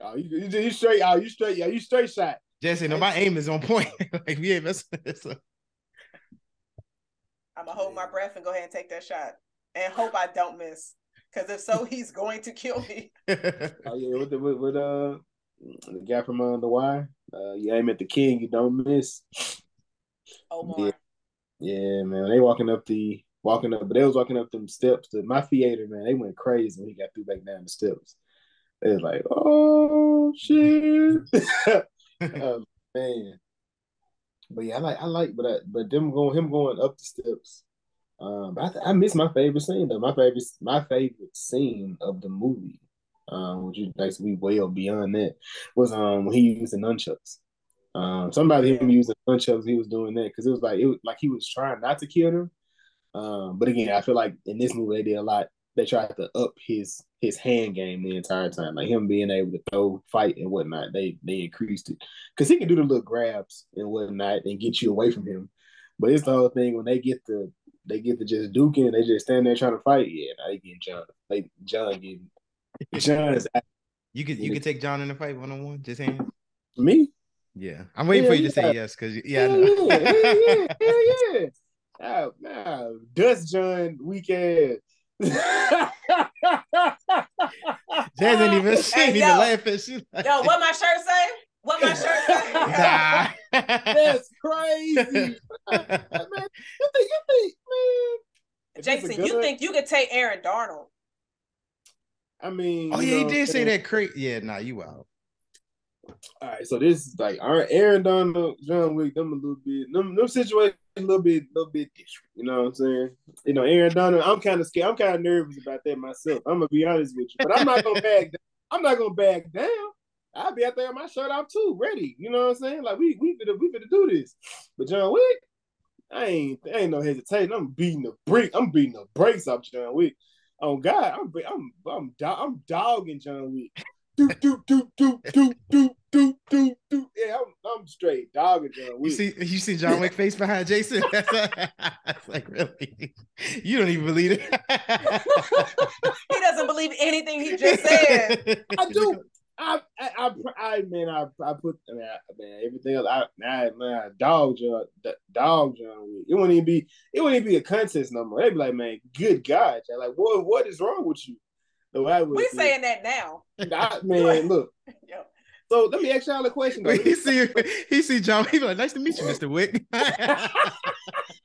Oh, you, you, you straight. Oh, you straight. Yeah, you straight shot. Jesse, no, my aim is on point. like we ain't messing. So. I'm gonna hold my breath and go ahead and take that shot and hope I don't miss. Because if so, he's going to kill me. Oh yeah, with the with, with uh the guy from uh, the wire. Uh, you aim at the king, you don't miss. Omar. Yeah. Yeah, man. They walking up the walking up, but they was walking up them steps. To my theater, man, they went crazy when he got through back down the steps. They was like, "Oh shit!" oh, <laughs> man. But yeah, I like I like, but I, but them going him going up the steps. Um, but I, I miss my favorite scene though. My favorite my favorite scene of the movie, um, which is to be well beyond that, was um when he used the nunchucks. Um, somebody him using nunchucks, he was doing that because it was like it was like he was trying not to kill them. Um, but again, I feel like in this movie they did a lot. They tried to up his his hand game the entire time, like him being able to throw, fight, and whatnot. They they increased it because he can do the little grabs and whatnot and get you away from him. But it's the whole thing when they get the they get to just duking, they just stand there trying to fight. Yeah, now they getting John. They John getting <laughs> John is You could you could take John in a fight one on one, just hands. me. Yeah, I'm waiting Hell for you to say yes because yeah, I Hell yeah, hell yeah, hell yeah. <laughs> Ah, nah, Dust John weak ass. Jazz ain't even <laughs> she ain't Hey, even laughing. She like, Yo, what my shirt say? What my shirt say? nah. That's crazy. man, you think you think, man? if Jason, you think you could take Aaron Donald? I mean, oh yeah, he did say that. Crazy. Yeah, nah, you out. All right, so this is like our Aaron Donald, John Wick, them a little bit, them, them situations a little bit, a little bit different. You know what I'm saying? You know, Aaron Donald, I'm kind of scared. I'm kind of nervous about that myself. I'm gonna be honest with you, but I'm not gonna back. down. I'm not gonna back down. I'll be out there with my shirt off too, ready. You know what I'm saying? Like we we finna we finna do this. But John Wick, I ain't I ain't no hesitation. I'm beating the brick. I'm beating the brakes off John Wick. Oh God, I'm I'm I'm do- I'm dogging John Wick. Do do do do do do do do do. Yeah, I'm I'm straight dogging John You see, you see John Wick face behind Jason. <laughs> It's like really, you don't even believe it. <laughs> He doesn't believe anything he just said. I do. I, I, I, I, man, I, I put, I mean, I, man, everything else, I, I, man, I dog John, d- dog John Wick. It wouldn't even be, it wouldn't even be a contest no more. They'd be like, man, good God, John. like, what, what is wrong with you? The way I would, We saying that now. I, man, <laughs> look. Yo. So let me ask y'all a question. Though. he see, he see John. He be like, "Nice to meet you, Mister Wick."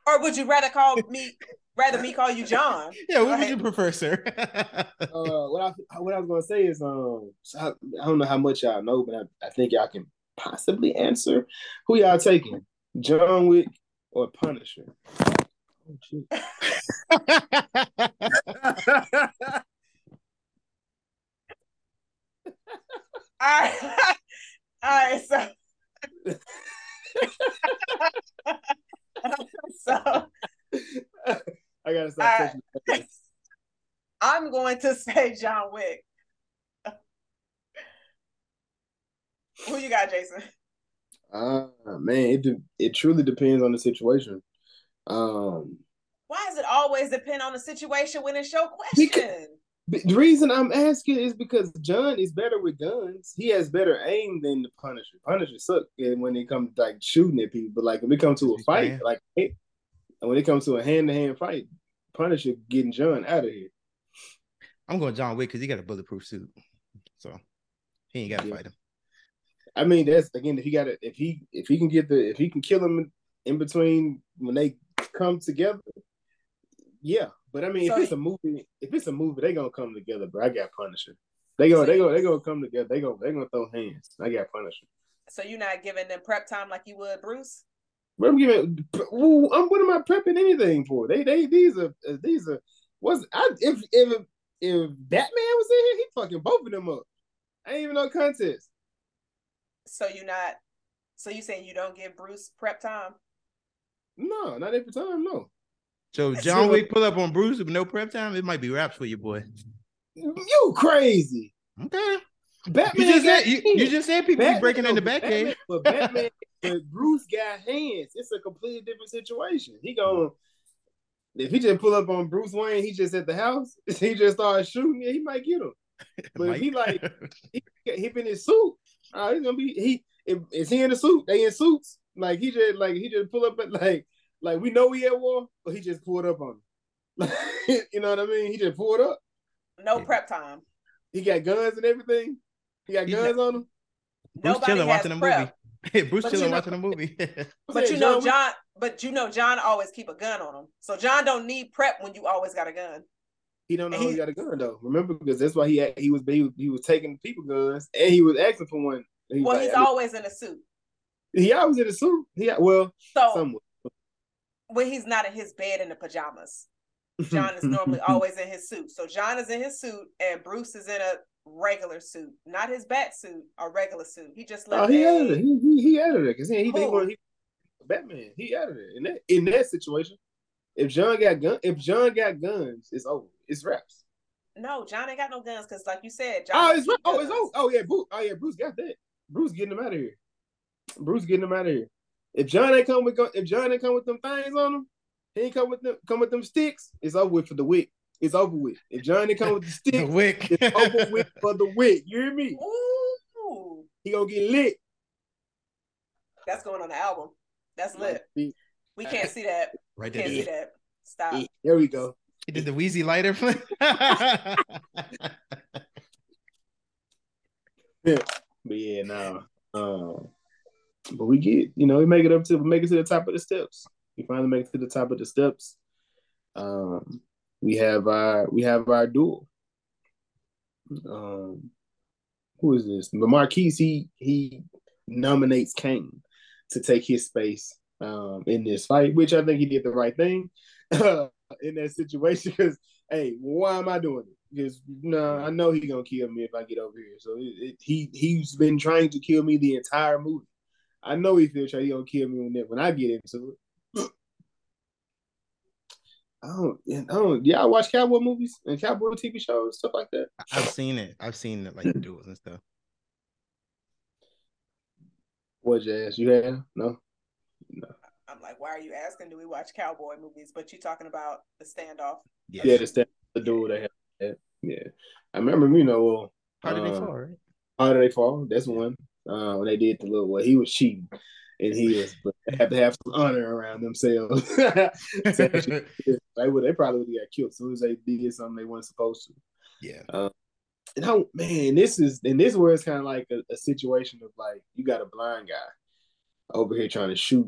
Or would you rather call me rather me call you John? <laughs> Yeah, what would Right. you prefer, sir? uh, <laughs> what I what I was gonna say is um so I, I don't know how much y'all know, but I, I think y'all can possibly answer. Who y'all taking? John Wick or Punisher? Oh. <laughs> All right. All right, so so I gotta stop All touching that. <laughs> I'm going to say John Wick. Who you got, Jason? Ah man, it de- it truly depends on the situation. Um, Why does it always depend on the situation when it's your Because- question? the the reason I'm asking is because John is better with guns. He has better aim than the Punisher. Punisher suck when it comes to, like shooting at people, but like when it comes to a fight, bad. like eh, when it comes to a hand to hand fight, Punisher getting John out of here. I'm going John Wick because he got a bulletproof suit, so he ain't got to Yeah. fight him. I mean, that's again if he got it, if he if he can get the if he can kill him in between when they come together, yeah. But I mean, So if it's a movie, if it's a movie, they gonna come together. But I got Punisher. They go, they go, they gonna come together. They go, they gonna throw hands. I got Punisher. So you're not giving them prep time like you would Bruce? But I'm giving. I'm what am I prepping anything for? They, they, these are, uh, these are. Was I if if if Batman was in here, he fucking both of them up. I ain't even no contest. So you're not so you saying you don't give Bruce prep time? No, not every time. No. So John it. Wick pull up on Bruce with no prep time. It might be raps for you, boy. You crazy. Okay. Batman You just said you, you just said people be Batman- breaking in the Batman- Batcave. But Batman, but Bruce got hands. It's a completely different situation. He going if he just pull up on Bruce Wayne, he just at the house. <laughs> He just started shooting. Yeah, he might get him. <laughs> But if he like he, he been in suit, uh, he's gonna be he. If, is he in a suit? They in suits. Like he just like he just pull up at like like we know he at war, but he just pulled up on him. <laughs> you know what I mean? He just pulled up. No Yeah. prep time. He got guns and everything. He got He's guns on him. Bruce Nobody chilling has watching a prep. <laughs> movie. Bruce But chilling you know- watching a movie. <laughs> <laughs> But you know John but you know John always keep a gun on him. So John don't need prep when you always got a gun. He don't know He- he got a gun though. Remember, because that's why he had, he was he was, he was taking people guns and he was asking for one. He Well, like, he's I mean, always in a suit. he always in a suit. Yeah, well, So somewhat. when he's not in his bed in the pajamas. John is normally always in his suit. So John is in his suit and Bruce is in a regular suit, not his bat suit, a regular suit. He just left. Oh, he a- it. He, he, he there because he he, Who? want- he Batman. He out it in that in that situation. If John got gun, if John got guns, it's over. It's wraps. No, John ain't got no guns because, like you said, John. Oh, it's keep oh, it's guns. oh, oh yeah, Bruce. Oh yeah, Bruce got that. Bruce getting him out of here. Bruce getting him out of here. If John ain't come with if John ain't come with them things on him, he ain't come with them come with them sticks. It's over with for the wick. It's over with. If John ain't come with the <laughs> The stick, Wick. it's over with for the wick. You hear me? Ooh. He gonna get lit. That's going on the album. That's lit. We can't see that. <laughs> Right there. Can't there. see that. Stop. There we go. He did the Wheezy lighter <laughs> flip. But yeah, no. Um, but we get, you know, we make it up to we make it to the top of the steps. We finally make it to the top of the steps. Um, we have our we have our duel. Um, who is this? The Marquis, he he nominates Kane to take his space um in this fight, which I think he did the right thing <laughs> in that situation. Because hey, why am I doing it? Because no, I know he's gonna kill me if I get over here. So it, it, he he's been trying to kill me the entire movie. I know he feels like he gonna kill me when when I get into it. I don't, I don't. Yeah, I watch cowboy movies and cowboy TV shows, stuff like that. I've seen it. I've seen it like the <laughs> duels and stuff. What jazz you have? No, no. I'm like, why are you asking? Do we watch cowboy movies? But you talking about the standoff? Yes. yeah, the stand, the duel they have. Yeah. yeah, I remember. You know, How did they uh, fall? Right? How did they fall? That's one. Uh, when they did the little, well, he was cheating, and he is, but they have to have some honor around themselves. So, <laughs> they would, they probably would have got killed as soon as they did something they weren't supposed to. yeah. Uh, and I, man, this is, and this is where it's kind of like a, a situation of like you got a blind guy over here trying to shoot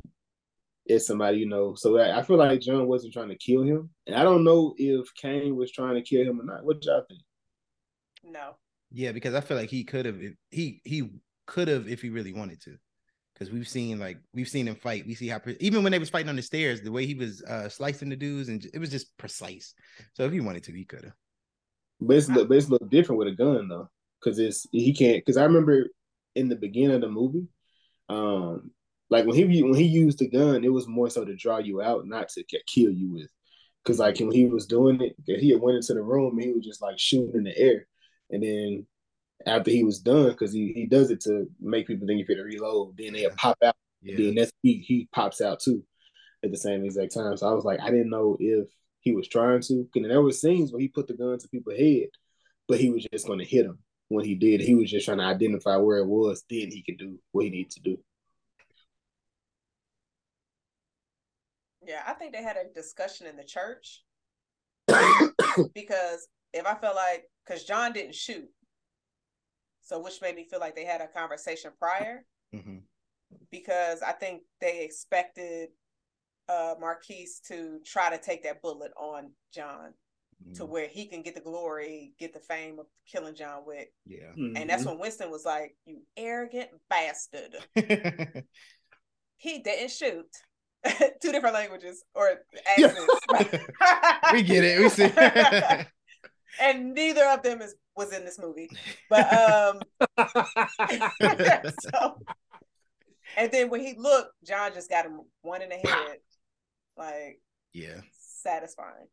at somebody, you know. So I, I feel like John wasn't trying to kill him, and I don't know if Kane was trying to kill him or not. What y'all think? No. Yeah, because I feel like he could have he he could have if he really wanted to. Because we've seen like we've seen him fight. We see how pre- even when they was fighting on the stairs, the way he was uh slicing the dudes and it was just precise. So if he wanted to, he could have. But it's, but it's little different with a gun though, because it's he can't. Because I remember in the beginning of the movie, um, like when he when he used the gun, it was more so to draw you out, not to kill you with. Because like when he was doing it, he went into the room and he was just like shooting in the air, and then after he was done, because he, he does it to make people think if to reload, then they Yeah. pop out. Yeah. Then that's he he pops out too at the same exact time. So I was like, I didn't know if he was trying to. Because there were scenes where he put the gun to people's head, but he was just going to hit them when he did. He was just trying to identify where it was. Then he could do what he needed to do. Yeah, I think they had a discussion in the church <coughs> because if I felt like because John didn't shoot, so which made me feel like they had a conversation prior Mhm. because I think they expected uh Marquis to try to take that bullet on John to Mhm. where he can get the glory, get the fame of killing John Wick. Yeah. And that's when Winston was like, You arrogant bastard. <laughs> He didn't shoot. <laughs> Two different languages or accents. <laughs> we get it. We see. And neither of them is was in this movie. But um <laughs> <laughs> so and then when he looked, John just got him one in the head. Like yeah. satisfying.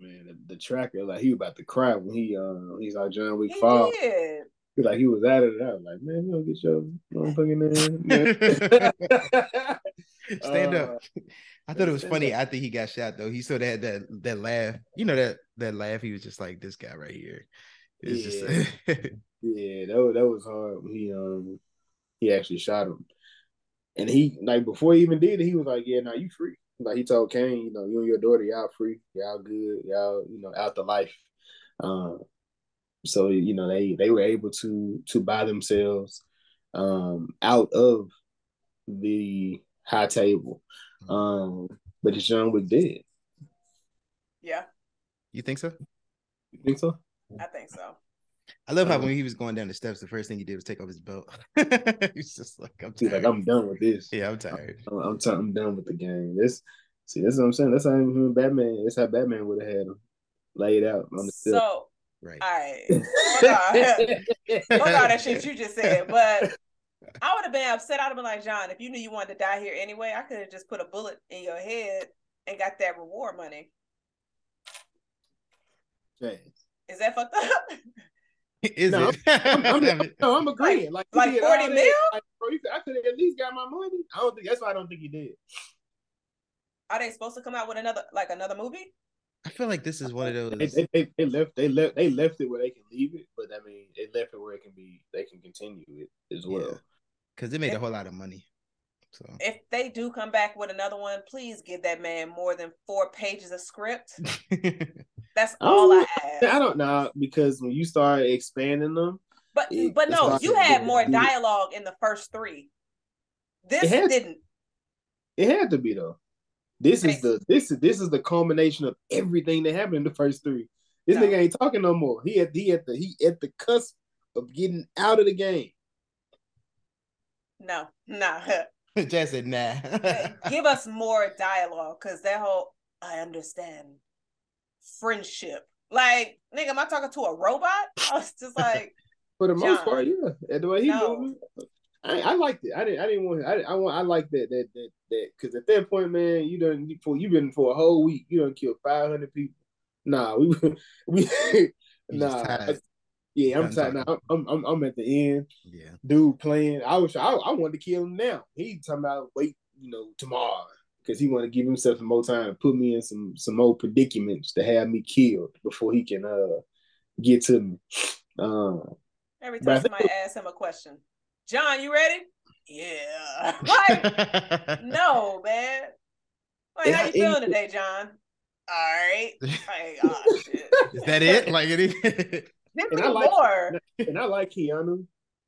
Man, the, the tracker, like he was about to cry when he uh he's like John Wick He fall. did. He like he was out of it. I was like, man, you don't get your motherfucking <laughs> man. Stand Uh, up. I thought it was funny after he got shot though. He still had that that laugh. You know that that laugh. He was just like this guy right here. It's just Yeah, <laughs> that was, that was hard he um he actually shot him. And he like before he even did it, he was like, Yeah, now you free. Like he told Kane, you know, you and your daughter, y'all free, y'all good, y'all, you know, out the life. Um so you know, they they were able to to buy themselves um out of the high table. Um but it's John Wick dead. Yeah, you think so? You think so? I think so. I love how Um, when he was going down the steps, the first thing he did was take off his belt. <laughs> He's just like, I'm tired. like, I'm done with this. yeah, I'm tired. I'm, I'm, t- I'm done with the game. This, see, that's what I'm saying. That's how him and Batman. That's how Batman would have had him laid out on the So all Right. right. Hold on. <laughs> Hold on that shit you just said. But I would have been upset. I'd have been like, John, if you knew you wanted to die here anyway, I could have just put a bullet in your head and got that reward money. Jazz. Is that fucked up? <laughs> Is No, it? I'm, I'm, <laughs> no, I'm agreeing. Like, he like 40 mil? Like, bro, you could- I could have at least got my money. I don't think that's why I don't think he did. Are they supposed to come out with another like another movie? I feel like this is one of those. they, they, they left. They left. They left it where they can leave it, but I mean, they left it where it can be. They can continue it as well. because it made a whole lot of money. So if they do come back with another one, please give that man more than four pages of script. <laughs> That's all I, I ask. I don't know because when you start expanding them, but it, but no, you had more dialogue in the first three. This had, didn't. It had to be though. This is the this is this is the culmination of everything that happened in the first three. This no. nigga ain't talking no more. He at he at the he at the cusp of getting out of the game. No, nah. <laughs> Just said nah. Give us more dialogue, cause that whole I understand friendship. Like, nigga, am I talking to a robot? <laughs> I was just like, for the John, most part, yeah. And the way he no. moving, I, I liked it. I didn't. I didn't want. I. I want. I like that. That. That. That. Because at that point, man, you done for you been for a whole week. You done killed five hundred people. Nah, we. <laughs> we. nah. Yeah, I'm tired now. I'm, I'm I'm at the end. Yeah, dude playing. I was I, I wanted to kill him now. He talking about wait, you know, tomorrow because he want to give himself some more time to put me in some some more predicaments to have me killed before he can uh get to me. Uh, Every time somebody asks him a question, John, you ready? Yeah. like, <laughs> no, man. Like, how you feeling today, John? All right. <laughs> Like, oh, shit. Is that it? Like it? <laughs> Give me and I like, more. And I like Keanu,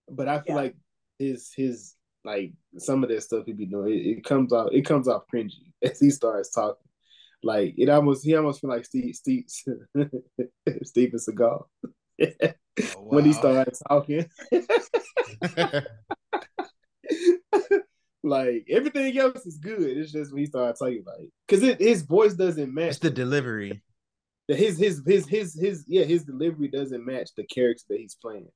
but I feel yeah. like his his like some of that stuff he be doing, it, it, comes out it comes off cringy as he starts talking. Like it almost he almost feel like Steve Steve Steven Seagal. <laughs> oh, wow. when he starts talking. <laughs> like everything else is good. It's just when he starts talking like because his voice doesn't match. It's the delivery. His his his his his yeah his delivery doesn't match the character that he's playing.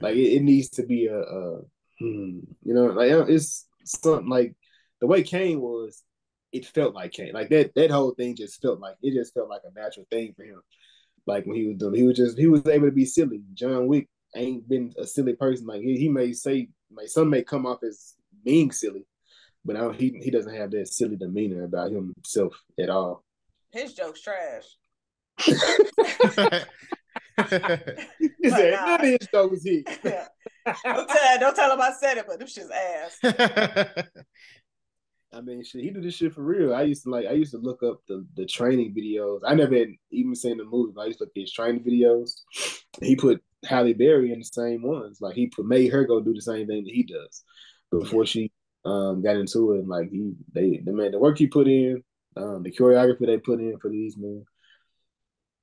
Like it, it needs to be a, a hmm, you know like it's something like the way Kane was. It felt like Kane. Like that that whole thing just felt like it just felt like a natural thing for him. Like when he was doing, he was just he was able to be silly. John Wick ain't been a silly person. Like he, he may say, like some may come off as being silly, but I don't, he he doesn't have that silly demeanor about himself at all. His jokes trash. <laughs> he said, none of his jokes <laughs> hit. don't tell don't tell him I said it, but them shit's ass. <laughs> I mean, shit, he did this shit for real. I used to like, I used to look up the, the training videos. I never had even seen the movie, but I used to look at his training videos. He put Halle Berry in the same ones. Like he put made her go do the same thing that he does before she um got into it. And like he, they, the man, the work he put in, um, the choreography they put in for these men,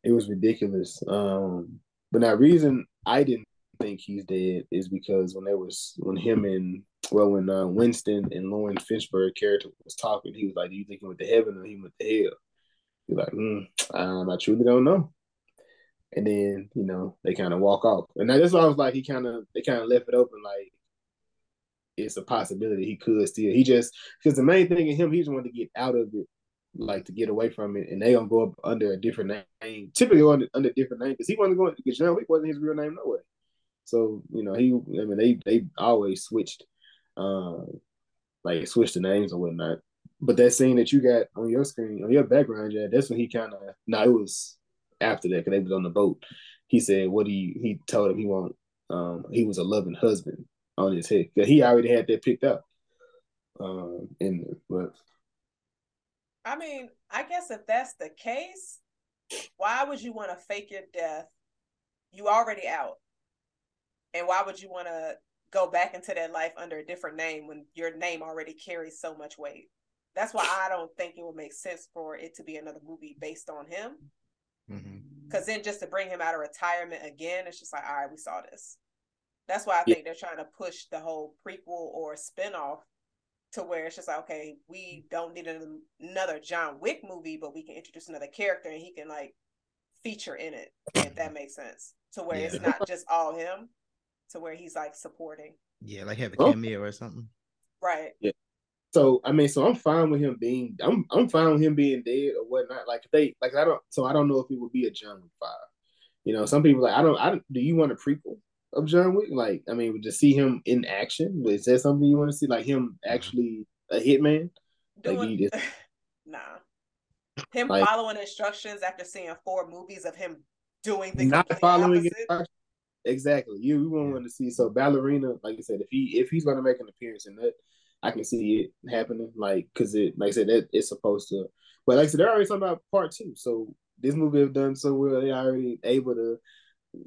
it was ridiculous. Um, but now reason I didn't think he's dead is because when there was when him and well, when uh, Winston and Laurence Fishburne character was talking, he was like, "Do you think he went to heaven or he went to hell?" He's like, mm, um, "I truly don't know." And then you know they kind of walk off, and that's why I was like, he kind of they kind of left it open, like it's a possibility he could still. He just because the main thing in him, he just wanted to get out of it, like to get away from it, and they gonna go up under a different name, typically under under a different name because he wasn't going because John Wick wasn't his real name no way. So you know he, I mean they they always switched uh, like switch the names and whatnot. But that scene that you got on your screen, on your background, yeah, that's when he kind of. No, it was after that because they was on the boat. He said, "What do you?" He told him he want. Um, he was a loving husband on his head. He already had that picked up. Um, in but. I mean, I guess if that's the case, why would you want to fake your death? You already out, and why would you want to go back into that life under a different name when your name already carries so much weight. That's why I don't think it would make sense for it to be another movie based on him. Because mm-hmm. then just to bring him out of retirement again, it's just like, all right, we saw this. That's why I think yeah. they're trying to push the whole prequel or spinoff to where it's just like, okay, we don't need another John Wick movie, but we can introduce another character and he can like feature in it, if that makes sense. To where yeah. it's not just all him to where he's like supporting. Yeah, like have a oh. cameo oh. or something. Right. Yeah. So I mean, so I'm fine with him being I'm I'm fine with him being dead or whatnot. Like if they like I don't so I don't know if it would be a John Wick five. You know, some people like I don't I don't do you want a prequel of John Wick? Like I mean, to see him in action, is that something you want to see? Like him mm-hmm. actually a hitman? Doing, like he just, <laughs> nah. Him like, following instructions after seeing four movies of him doing the not following instructions exactly. You we want to see so ballerina, like I said, if he if he's gonna make an appearance in that, I can see it happening. Like because it, like I said, that it's supposed to. But like I said, they're already talking about part two. So this movie have done so well, they already able to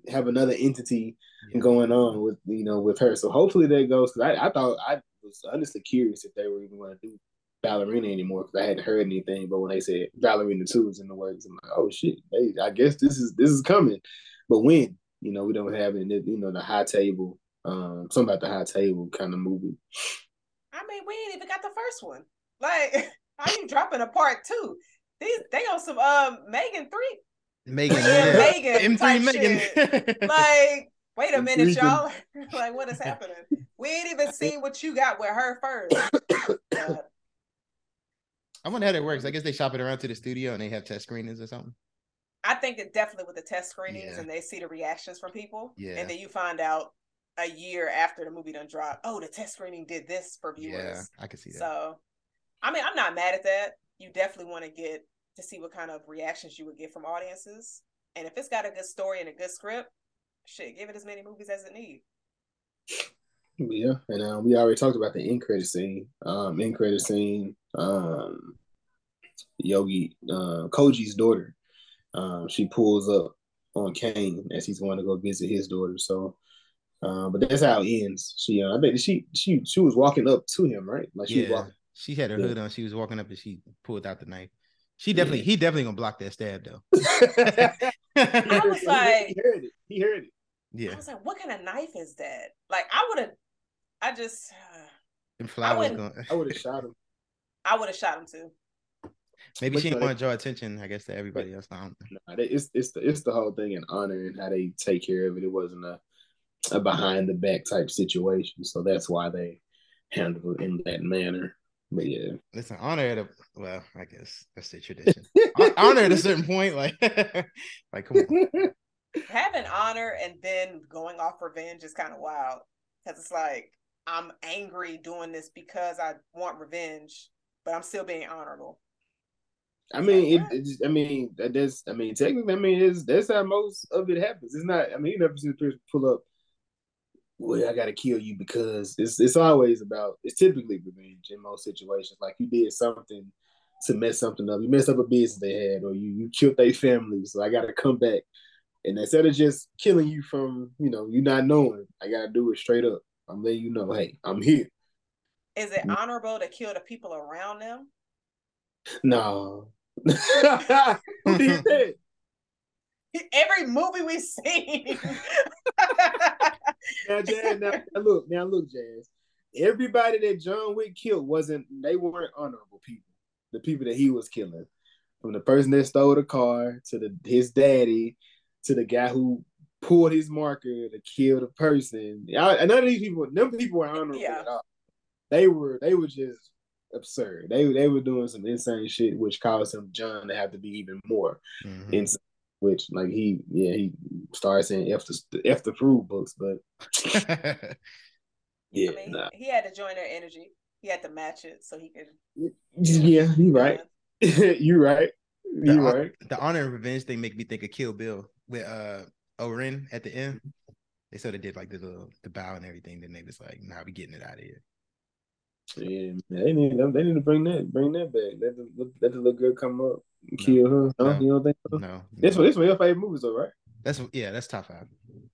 have another entity yeah. going on with you know with her. So hopefully that goes. Because I, I thought I was honestly curious if they were even going to do ballerina anymore because I hadn't heard anything. But when they said ballerina two is in the works, I'm like, oh shit, hey, I guess this is this is coming. But when you know we don't have it, you know the high table, um, something about the high table kind of movie. I mean, we ain't even got the first one. Like, <laughs> how you dropping a part two? These they on some um Megan three. Megan, yeah, Megan, M3 Megan. <laughs> like, wait a minute, y'all. <laughs> like, what is happening? We ain't even seen what you got with her first. <coughs> I wonder how that works. I guess they shop it around to the studio and they have test screenings or something. I think it definitely with the test screenings yeah. and they see the reactions from people. Yeah. And then you find out a year after the movie done dropped, oh, the test screening did this for viewers. Yeah, I can see that. So I mean, I'm not mad at that. You definitely want to get to see what kind of reactions you would get from audiences. And if it's got a good story and a good script, shit, give it as many movies as it needs. Yeah, and uh, we already talked about the end credit scene. Um, end credit scene. Um, Yogi, uh, Koji's daughter. Um, she pulls up on Kane as he's going to go visit his daughter. So, uh, but that's how it ends. She, uh, I bet she, she, she was walking up to him, right? Like she yeah. was walking. She had her yeah. hood on. She was walking up and she pulled out the knife. She definitely, yeah. he definitely gonna block that stab though. <laughs> I was like, he heard it. He heard it. Yeah. I was like, what kind of knife is that? Like, I would have, I just. <sighs> Uh, flowers. I would have shot him. I would have shot him too. Maybe but she didn't want to draw attention, I guess, to everybody else. Nah, it's it's the it's the whole thing in honor and how they take care of it. It wasn't a a behind the back type situation, so that's why they handle it in that manner. But yeah, listen, honor at a well, I guess that's the tradition. <laughs> honor at a certain point, like, <laughs> like come on. <laughs> Having honor and then going off revenge is kind of wild because it's like I'm angry doing this because I want revenge, but I'm still being honorable. I mean, it, it, I mean, that's. I mean, technically, I mean, it's that's how most of it happens. It's not. I mean, you never see the person pull up well, I gotta kill you because it's it's always about it's typically revenge in most situations. Like you did something to mess something up. You messed up a business they had, or you you killed their family. So I gotta come back. And instead of just killing you from, you know, you not knowing, I gotta do it straight up. I'm letting you know, hey, I'm here. Is it mm. honorable to kill the people around them? No. Who did that? Every movie we've seen. <laughs> <laughs> now, Jazz, now, now look, now look, Jazz. Everybody that John Wick killed wasn't they weren't honorable people. The people that he was killing, from the person that stole the car to the his daddy to the guy who pulled his marker to kill the person. I, none of these people, none people were honorable yeah. at all. They were they were just absurd. They they were doing some insane shit, which caused him John to have to be even more mm-hmm. insane which like he yeah he started saying f the f the fruit books, but <laughs> yeah, I mean, nah. he had to join their energy. He had to match it so he could. Yeah, <laughs> you right. you right. You the, right. The honor and revenge thing make me think of Kill Bill with uh O-Ren at the end. They sort of did like the little the bow and everything. Then they was like, "Nah, we getting it out of here." Yeah, they need they need to bring that bring that back. Let the let the little girl come up kill no, her. No, you don't think so? No, this one this one your favorite movies though, right? That's yeah, that's top five.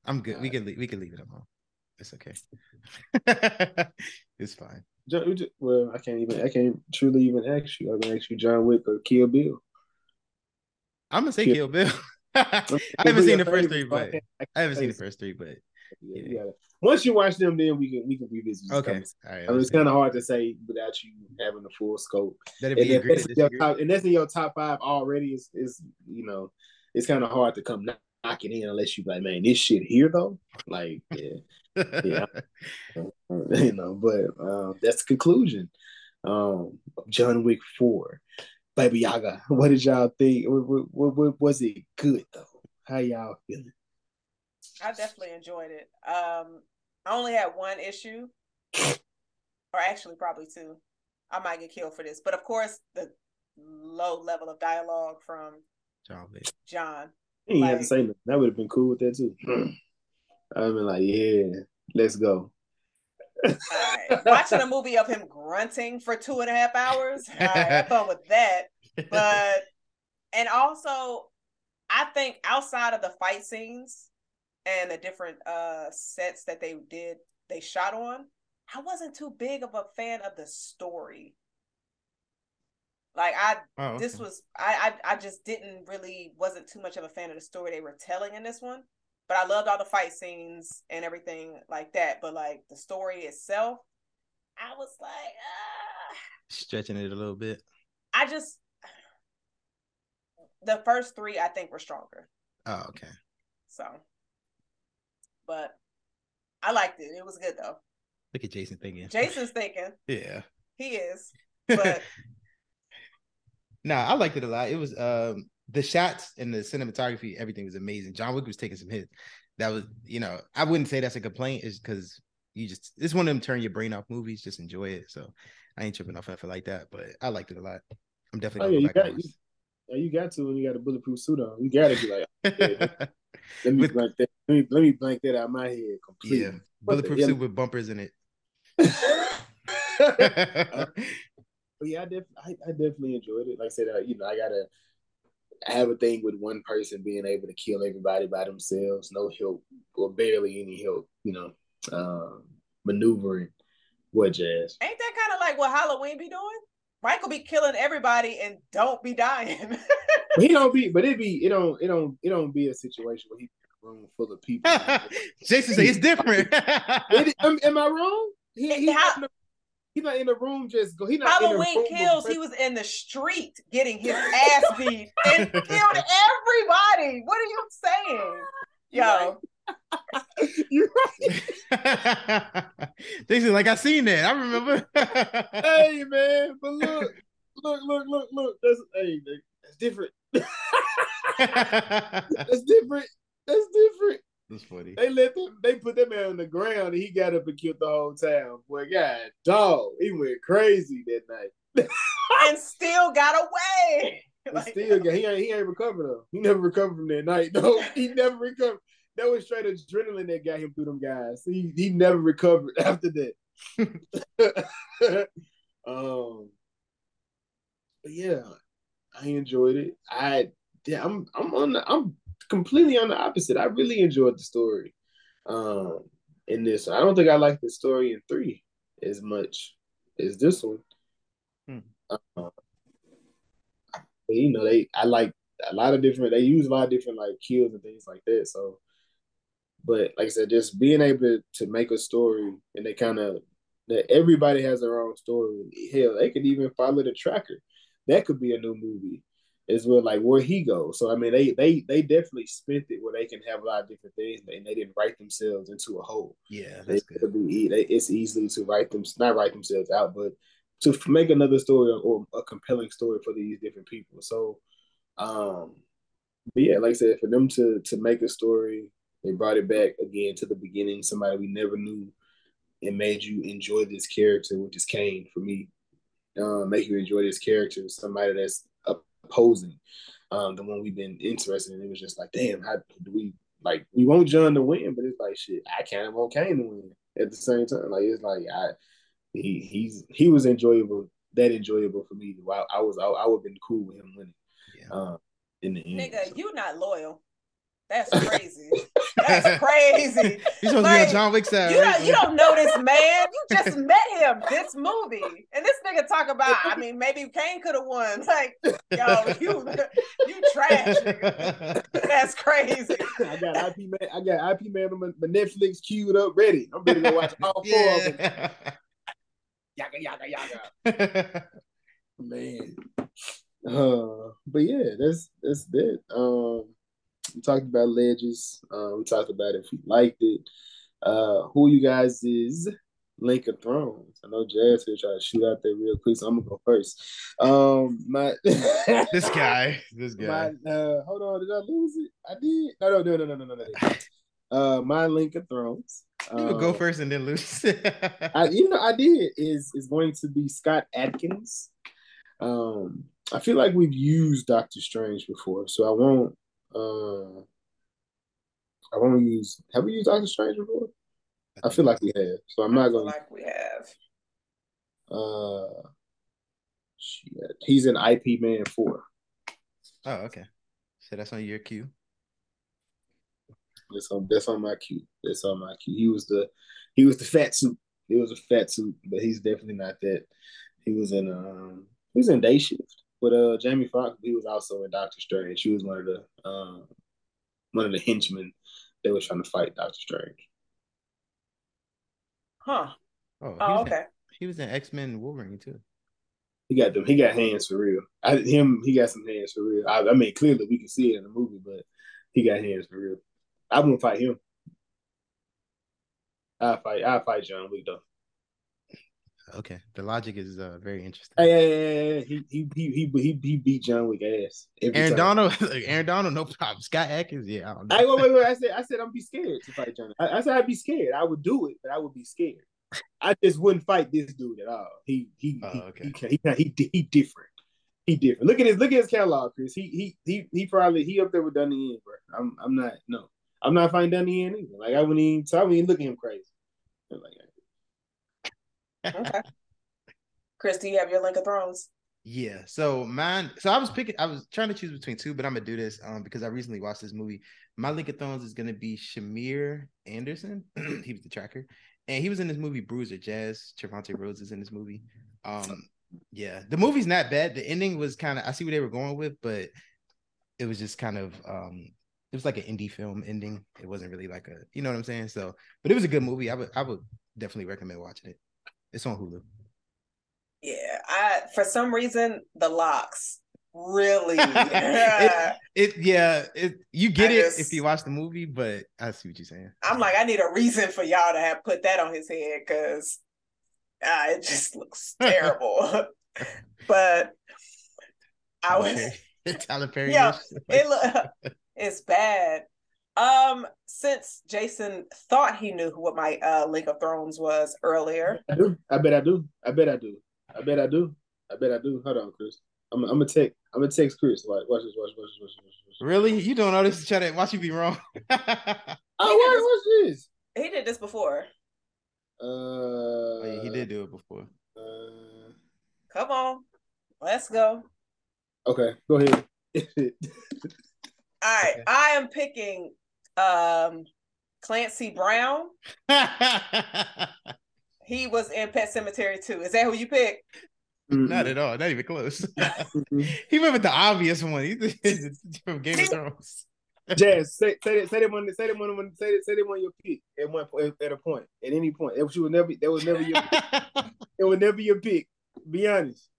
I'm good. All we right. can leave, we can leave it alone. It's okay. <laughs> it's fine. John, well, I can't even I can't truly even ask you. I'm gonna ask you John Wick or Kill Bill. I'm gonna say Kill, Kill Bill. <laughs> I haven't seen the first three, but I haven't seen the first three, but yeah. yeah. Once you watch them, then we can we can revisit. Okay, all right. I mean, it's kind of hard to say without you having the full scope. And, that's top, and, that's in your top five already. Is is you know, it's kind of hard to come knock knocking in unless you like, man, this shit here though. Like, <laughs> yeah, yeah, <laughs> you know. But um, that's the conclusion. Um, John Wick Four, Baba Yaga. What did y'all think? What, what, what, was it good though? How y'all feeling? I definitely enjoyed it. Um, I only had one issue, or actually probably two. I might get killed for this, but of course the low level of dialogue from John. John. You like, have to say that. That would have been cool with that too. Hmm. I'm like, yeah, let's go. Right. Watching a movie of him grunting for two and a half hours, all right, have <laughs> fun with that. But and also, I think outside of the fight scenes and the different uh sets that they did, they shot on, I wasn't too big of a fan of the story. Like I, oh, okay. this was I, I I just didn't really wasn't too much of a fan of the story they were telling in this one. But I loved all the fight scenes and everything like that. But like the story itself, I was like, ah. stretching it a little bit. I just the first three I think were stronger. Oh, okay. So, but I liked it. It was good though. Look at Jason thinking. Jason's thinking. <laughs> yeah. He is. <laughs> But nah, I liked it a lot. It was um the shots and the cinematography, everything was amazing. John Wick was taking some hits. That was, you know, I wouldn't say that's a complaint, is because you just it's one of them turn your brain off movies, just enjoy it. So I ain't tripping off effort like that, but I liked it a lot. I'm definitely. Oh, yeah, you got, you, yeah, you got to when you got a bulletproof suit on. You got to be like, yeah, <laughs> let me with, blank that. Let me let me blank that out my head completely. Yeah, bulletproof suit with bumpers in it. uh, <laughs> <laughs> but yeah, I, def- I, I, definitely enjoyed it. Like I said, uh, you know, I gotta have a thing with one person being able to kill everybody by themselves, no help or barely any help. You know, um, maneuvering, what jazz? Ain't that kind of like what Halloween be doing? Michael be killing everybody and don't be dying. <laughs> he don't be, but it be it don't it don't it don't be a situation where he in a room full of people. <laughs> Jason say it's different. it, am, am, I wrong? He, he How, not, he's not in the room just go. He not Halloween kills. He was in the street getting his ass beat and <laughs> killed everybody. What are you saying, yo? <laughs> You're right. <laughs> Jason, like I seen that. I remember. <laughs> hey man, but look, look, look, look, look. That's hey, that's different. that's different. That's different. That's funny. They let them. They put that man on the ground, and he got up and killed the whole town. Boy, God, dog, he went crazy that night, and still got away. like, still, got, he ain't he ain't recovered though. He never recovered from that night. No, he never recovered. That was straight adrenaline that got him through them guys. He he never recovered <laughs> after that. <laughs> um, but yeah, I enjoyed it. I yeah, I'm I'm on the, I'm completely on the opposite. I really enjoyed the story. Um, in this, I don't think I like the story in three as much as this one. Hmm. Um, you know, they I like a lot of different. They use a lot of different like kills and things like that. So, but like I said, just being able to, to make a story and they kind of that everybody has their own story. Hell, they could even follow the tracker. That could be a new movie as well, like where he goes. So I mean, they they they definitely spent it where they can have a lot of different things, and they didn't write themselves into a hole. Yeah, that's they, good. Be, it's easy to write them not write themselves out, but to make another story or a compelling story for these different people. So, um, but yeah, like I said, for them to to make a story, they brought it back again to the beginning. Somebody we never knew, and made you enjoy this character, which is Caine for me. Uh, make you enjoy this character, somebody that's opposing um, the one we've been interested in. It was just like, damn, how do we like? We want John to win, but it's like shit. I kind of want Caine to win at the same time. Like it's like I he he's he was enjoyable, that enjoyable for me. I, I was I, I would have been cool with him winning. Yeah. Um, in the end, nigga, so. you not loyal. That's crazy. That's crazy. <laughs> He's supposed like, to be on John Wick side. You, don't, you don't know this man. You just met him this movie. And this nigga talk about, I mean, maybe Caine could have won. <laughs> Like, yo, you you trash, nigga. That's crazy. I got Ip Man, I got Ip Man on my, my Netflix queued up, ready. I'm ready to watch all four yeah. of them. Yaga yaga yaga. <laughs> man. Uh, but yeah, that's that's it. Um we talked about ledges. Uh, we talked about if we liked it. Uh, who you guys is Link of Thrones? I know Jazz here try to shoot out there real quick, so I'm gonna go first. Um, my <laughs> this guy, this guy. My, uh, hold on, did I lose it? I did. No, no, no, no, no, no, no. Uh, my Link of Thrones. You um, go first and then lose. <laughs> I, you know, I did. Is is going to be Scott Adkins. Um, I feel like we've used Doctor Strange before, so I won't uh, I've only use. Have we used Doctor Strange before? I feel like we have. So I'm not gonna. Like we have. Uh, shit. He's in Ip Man Four. Oh, okay. So that's on your queue. That's on that's on my queue. That's on my queue. He was the he was the fat suit. He was a fat suit, but he's definitely not that. He was in um he was in Day Shift with uh Jamie Foxx. He was also in Doctor Strange. She was one of the um one of the henchmen that was trying to fight Doctor Strange. Huh. Oh, Oh, he was okay. In, he was in X Men Wolverine too. He got them. He got hands for real. I, him. He got some hands for real. I, I mean, clearly we can see it in the movie, but he got hands for real. I wouldn't fight him. I fight. I fight John Wick though. Okay, the logic is uh, very interesting. Yeah, yeah, hey, he he he he he, he beat John Wick ass. Aaron time. Donald, <laughs> like, Aaron Donald, no problem. Scott Adkins, yeah, I don't know. I wait, wait, wait. <laughs> I said I said I'm be scared to fight John. I, I said I'd be scared. I would do it, but I would be scared. I just wouldn't fight this dude at all. He he Oh, okay. he, he, he he he different. He different. Look at his look at his catalog, Chris. He he he he probably he up there with Donnie Yen, bro. I'm I'm not no. I'm not fighting Donnie Yen either. Like I wouldn't even so I wouldn't even look at him crazy. Like, Okay. <laughs> Chris, do you have your Link of Thrones? Yeah. So mine. So I was picking. I was trying to choose between two, but I'm gonna do this um because I recently watched this movie. My Link of Thrones is gonna be Shamier Anderson. <clears throat> he was the tracker, and he was in this movie Bruiser. Jazz Trevante Rhodes is in this movie. Um, yeah, the movie's not bad. The ending was kind of. I see where they were going with, but it was just kind of um. It was like an indie film ending. It wasn't really like a, you know what I'm saying. So, but it was a good movie. I would, I would definitely recommend watching it. It's on Hulu. Yeah, I for some reason the locks really. <laughs> It- It yeah, it you get I it just- if you watch the movie, but I see what you're saying. I'm like, I need a reason for y'all to have put that on his head because uh, it just looks <laughs> terrible. <laughs> but I was, Tyler Perry. Yeah, it look, it's bad. Um, since Jason thought he knew what my uh League of Thrones was earlier, I do. I bet I do. I bet I do. I bet I do. I bet I do. Hold on, Chris. I'm I'm gonna take I'm gonna text Chris. Watch, watch this. Watch, watch, watch, watch, watch. Really? You doing all this to try to watch you be wrong? <laughs> Oh, watch, watch this. he did this before. Uh, oh, yeah, he did do it before. Uh, Come on, let's go. okay, go ahead. <laughs> All right, I am picking um Clancy Brown. <laughs> He was in Pet Sematary too. Is that who you pick? not at all. Not even close. <laughs> he went with the obvious one. He's <laughs> from Game of Thrones. Jazz, say say that say that one say that one one say that say that one your pick at one point at a point at any point. That was you would never that was never your it would never your pick. Be honest.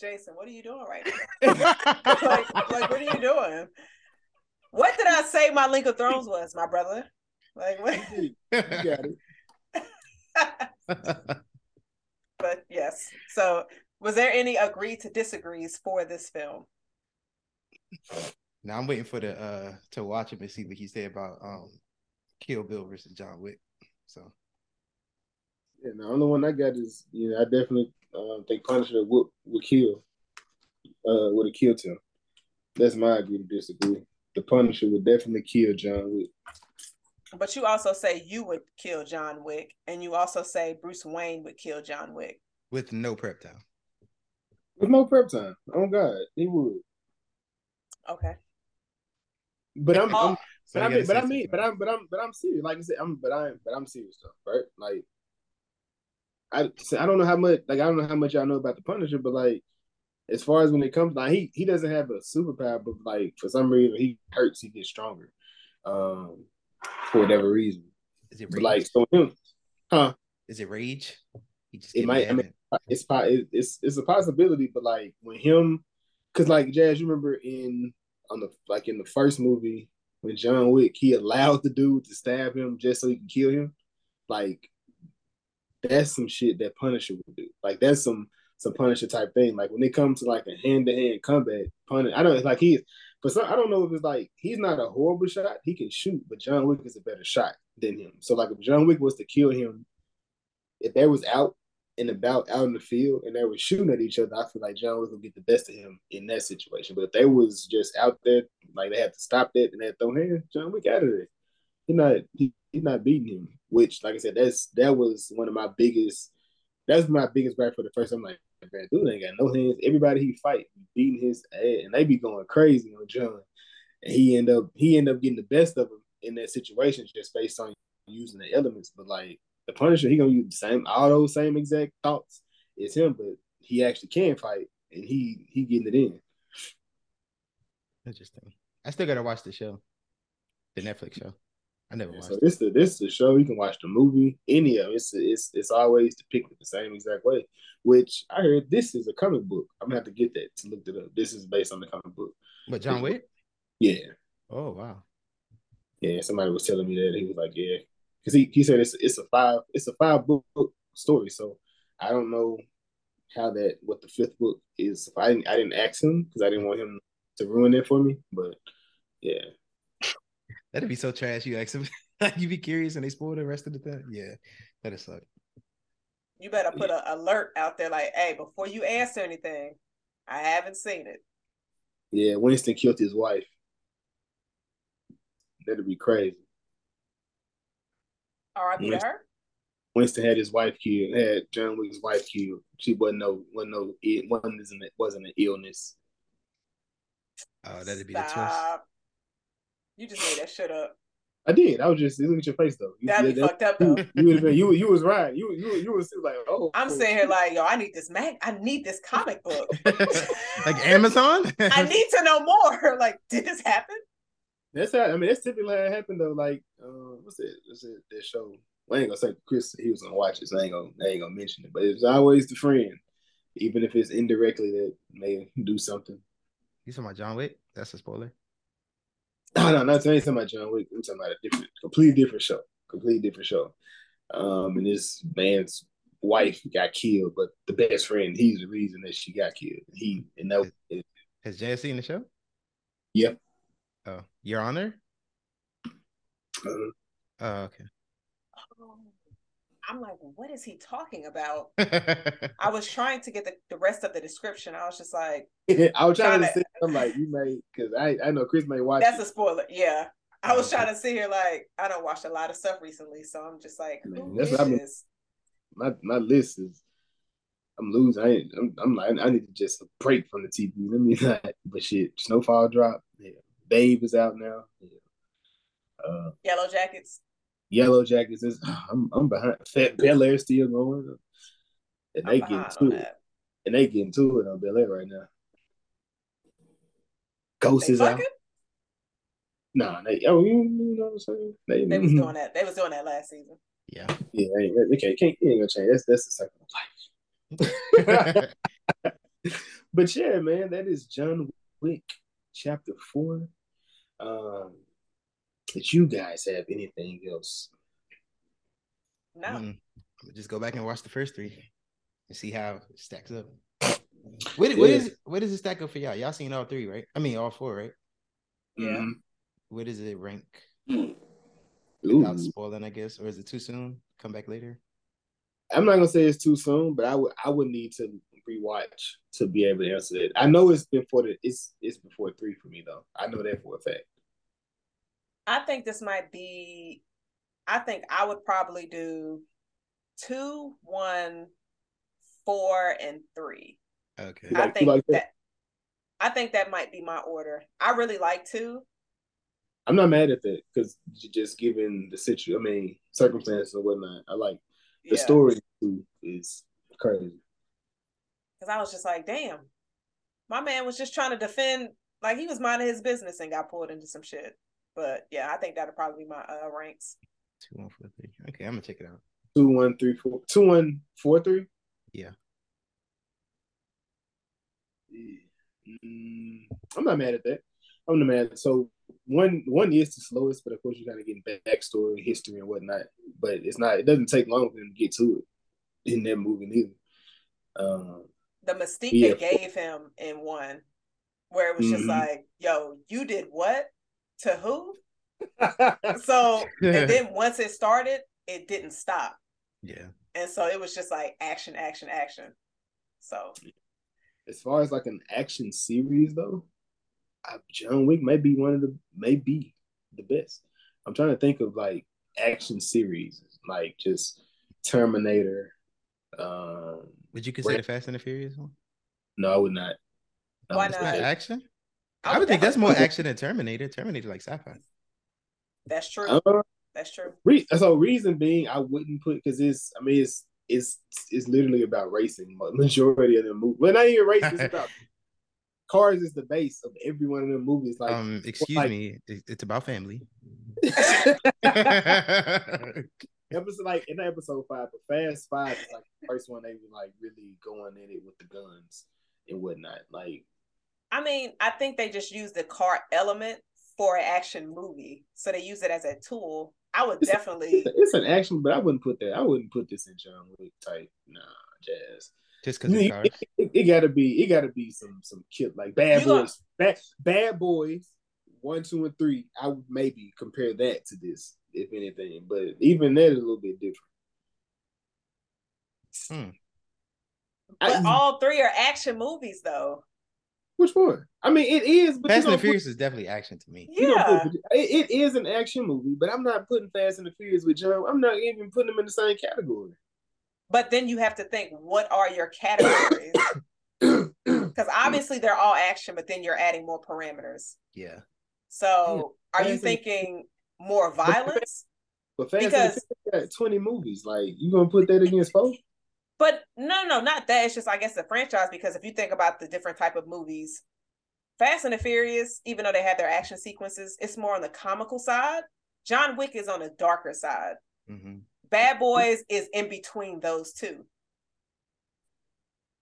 Jason, what are you doing right now? like, like, what are you doing? What did I say my Link of Thrones was, my brother? Like, what? You got it. <laughs> <laughs> but yes. So, was there any agree to disagrees for this film? now I'm waiting for the uh to watch him and see what he said about um Kill Bill versus John Wick. So Yeah, the only one I got is you know I definitely uh, think Punisher would would kill uh would have killed him. That's my agree to disagree. The Punisher would definitely kill John Wick. But you also say you would kill John Wick, and you also say Bruce Wayne would kill John Wick. with no prep time. With no prep time. Oh God, he would. Okay. But I'm, I'm So but I mean, but I mean, but I'm, but I'm, but I'm serious. Like I said, I'm, but I'm, but I'm serious though, right? Like, I, so I don't know how much, like, I don't know how much y'all know about the Punisher, but like, as far as when it comes, like, he he doesn't have a superpower, but like for some reason he hurts, he gets stronger, um, for whatever reason. is it But rage? like, so him, huh? is it rage? He just It might- I mean, It's it's it's a possibility, but like when him, because like Jazz, you remember in on the like in the first movie when John Wick he allowed the dude to stab him just so he can kill him, like that's some shit that Punisher would do. Like that's some some Punisher type thing. Like when it comes to like a hand to hand combat, Punisher. I don't like he's, But some, I don't know if it's like he's not a horrible shot. He can shoot, but John Wick is a better shot than him. So like if John Wick was to kill him, if they was out and about out in the field and they were shooting at each other, I feel like John Wick would get the best of him in that situation. But if they was just out there like they had to stop that and they throw hands. John Wick out of there. He not he, he's not beating him. Which, like I said, that's that was one of my biggest. That's my biggest gripe for the first. I'm like, man, dude ain't got no hands. Everybody he fight beating his ass, and they be going crazy on John. And he end up he end up getting the best of him in that situation just based on using the elements. But like the Punisher, he gonna use the same all those same exact thoughts It's him, but he actually can fight, and he he getting it in. Interesting. I still gotta watch the show, the Netflix show. I never Yeah, watched. so it. this the this is the show. You can watch the movie, any of it. It's it's it's always depicted the same exact way. Which I heard this is a comic book. I'm gonna have to get that to look it up. This is based on the comic book. But John Wick. Yeah, Oh wow. yeah. Somebody was telling me that he was like, yeah, because he, he said it's it's a five it's a five book story. So I don't know how that what the fifth book is. I didn't I didn't ask him because I didn't want him to ruin it for me. But yeah, That'd be so trash. You ask him, like <laughs> you be curious, and they spoil the rest of the thing. Yeah, that'd suck. You better put an alert out there, like, hey, before you answer anything, I haven't seen it. yeah. Winston killed his wife. That'd be crazy. R.I.P. to her. Winston had his wife killed. Had John Wick's wife killed. She wasn't no wasn't no it wasn't it wasn't an illness. Oh, that'd be the twist. Stop. You just made that shit up. I did. I was just look at your face though. You, That'd be that- fucked up you, though. you would have been you you was right. You you you was like oh. I'm sitting here like, yo, I need this mag. I need this comic book. <laughs> <laughs> like Amazon. I need to know more. <laughs> Like, did this happen? That's how I mean that's typically how it happened though. Like uh, what's it? What's it? That show. I ain't gonna say Chris. He was gonna watch it. So I ain't gonna I ain't gonna mention it. But it's always the friend, even if it's indirectly that may do something. You talking about John Wick? That's a spoiler. No, <clears throat> no, not saying talking about John Wick. I'm talking about a different, completely different show. Completely different show. Um, and this man's wife got killed, but the best friend, he's the reason that she got killed. He and that it, Has Jay seen the show? Yep. Oh, Your Honor. uh, Oh, okay. I'm like, what is he talking about? <laughs> I was trying to get the, the rest of the description. I was just like, <laughs> I was trying to Tryna- say, I'm like, you may, because I, I know Chris may watch. that's it. a spoiler. Yeah. I was trying to sit here like I don't watch a lot of stuff recently, so I'm just like, Man, that's is what been- this? my my list is. I'm losing. I ain't, I'm, I'm like, I need to just break from the TV. Let me <laughs> not. But shit, Snowfall drop. Yeah, Babe is out now. Yeah. Uh, Yellow Jackets. Yellow Jackets is. <sighs> I'm I'm behind. Fat Bel Air still going, and they behind getting on to it. that. And they getting to it on Bel Air right now. Ghost They is out. fucking? Nah, they. Oh, you, you know what I'm saying? They, They was doing that. They was doing that last season. yeah. Yeah, they, they can't, can't, you ain't gonna change. That's that's the cycle of life. <laughs> <laughs> but yeah, man, that is John Wick, chapter four. Um, did you guys have anything else? No. Just go back and watch the first three and see how it stacks up. <laughs> What, what Yeah. is where does it stack up for y'all? Y'all seen all three, right? I mean all four, right? Yeah. Mhm. Where does it rank? Ooh. Without spoiling, I guess, or is it too soon? Come back later. I'm not gonna say it's too soon, but I would I would need to rewatch to be able to answer that. I know it's before the it's it's before three for me though. I know that for a fact. I think this might be I think I would probably do two, one, four, and three. Okay. You I think like that? that I think that might be my order. I really like two. I'm not mad at that because just given the situation, I mean circumstances and whatnot. I like the Yeah. story too is crazy. Because I was just like, damn, my man was just trying to defend, like he was minding his business and got pulled into some shit. But yeah, I think that'll probably be my uh, ranks. Two, one, four, three. Okay, I'm gonna check it out. Two one three four two one four three. Yeah. Mm, I'm not mad at that. I'm not mad. So one one is the slowest, but of course you gotta get backstory, history, and whatnot. But it's not. It doesn't take long for them to get to it in that movie either. Um, The mystique Yeah. they gave him in one, where it was just Mhm. like, yo, you did what? To who? <laughs> So, and then once it started, it didn't stop. Yeah. And so it was just like action, action, action. So as far as like an action series though, I, John Wick may be one of the may be the best. I'm trying to think of like action series, like just Terminator. Um, would you consider Fast and the Furious one? No, I would not. I Why would not? Action. I would, I think that's more action than Terminator. Terminator like sci-fi. That's true. Uh, that's true. Re- so reason being, I wouldn't put because it's. I mean, it's it's it's literally about racing. Majority of the movie, well, not even racing. It's about <laughs> cars. Is the base of every one of the movies. Like, um, excuse like, me, it's about family. <laughs> <laughs> episode like in episode five, but Fast Five is like the first one they were like really going in it with the guns and whatnot. Like, I mean, I think they just use the car element for an action movie, so they use it as a tool. I would it's definitely. A, it's, an action, but I wouldn't put that. I wouldn't put this in John Wick type. Nah, jazz. Just because it, it, it, it, gotta be. It gotta be some some kid like bad you boys. Bad, bad boys. One, two, and three. I would maybe compare that to this, if anything. But even that is a little bit different. Hmm. But I, all three are action movies, though. Which one? I mean, it is. But Fast and the Furious put, is definitely action to me. Yeah, put, it, it is an action movie, but I'm not putting Fast and the Furious with John. I'm not even putting them in the same category. But then you have to think, what are your categories? <coughs> Because obviously they're all action, but then you're adding more parameters. Yeah. So, yeah. are you thinking more violence? But Fast because and the 20 movies, like you gonna put that against both? But no, no, not that. It's just I guess the franchise because if you think about the different type of movies, Fast and the Furious, even though they have their action sequences, it's more on the comical side. John Wick is on the darker side. Mm-hmm. Bad Boys is in between those two.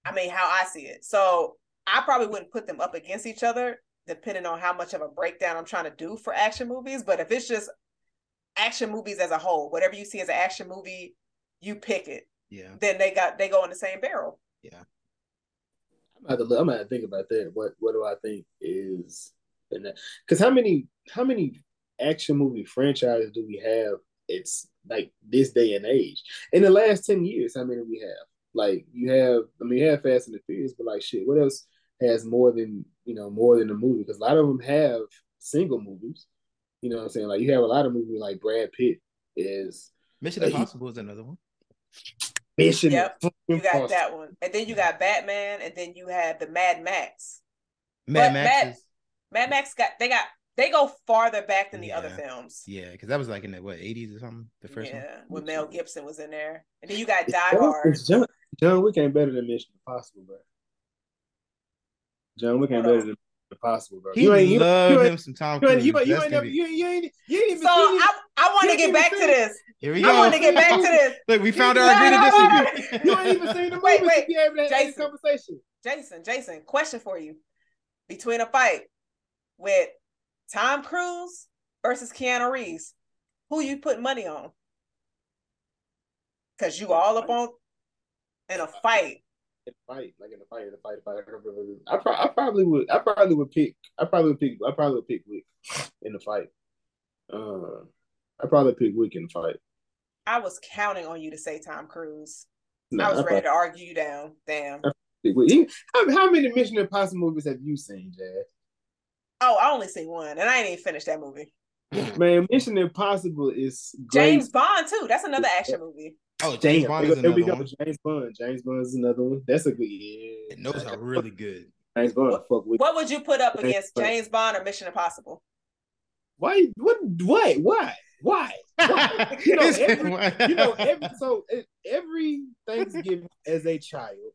I mean, how I see it. So I probably wouldn't put them up against each other, depending on how much of a breakdown I'm trying to do for action movies. But if it's just action movies as a whole, whatever you see as an action movie, you pick it yeah. Then they got they go in the same barrel. Yeah. I'm gonna, I'm gonna think about that. What what do I think is because how many how many action movie franchises do we have? It's like this day and age. In the last 10 years, how many we have? Like you have, I mean, you have Fast and the Furious, but like shit, what else has more than you know more than a movie? Because a lot of them have single movies. You know what I'm saying? Like you have a lot of movies like Brad Pitt is Mission Impossible is another one. Mission. Yep, you got that one, and then you got Batman, and then you had the Mad Max. Mad but Max. Mad, is... Mad Max got they got they go farther back than the yeah. other films. Yeah, because that was like in the what eighties or something. The first yeah, one. Yeah, when Mel Gibson was in there, and then you got Die Hard. John, John Wick ain't better than Mission Impossible, bro. John Wick ain't better than Impossible, bro. He you ain't, love you, him some Tom Cruise. You, you, you, ain't never, you, you ain't you ain't even. So I, I want to get back to this. Here we go. I want to get back to this. Look, we found our agreement. You ain't even seen the <laughs> movie wait, wait. to be able to have Jason, conversation. Jason, Jason, question for you: Between a fight with Tom Cruise versus Keanu Reeves, who you put money on? Because you all up on in a fight in a fight, like in a fight, in a fight, fight. I, pro- I probably would. I probably would pick. I probably would pick. I probably would pick Wick in the fight. Uh, I probably pick Wick in the fight. I was counting on you to say Tom Cruise. I was I ready probably, to argue you down. Damn. How, how many Mission Impossible movies have you seen, Jazz? Oh, I only seen one, and I ain't even finished that movie. Man, Mission Impossible is great. James Bond too. That's another action movie. Oh, James Bond is another one. James Bond. James Bond is another one. That's a good. Yeah, and those are really good. James Bond. What, fuck with. What would you put up against James Bond or Mission Impossible? Why? What? Why? Why? Why? Why? <laughs> you know, every, you know, every, so every Thanksgiving as a child,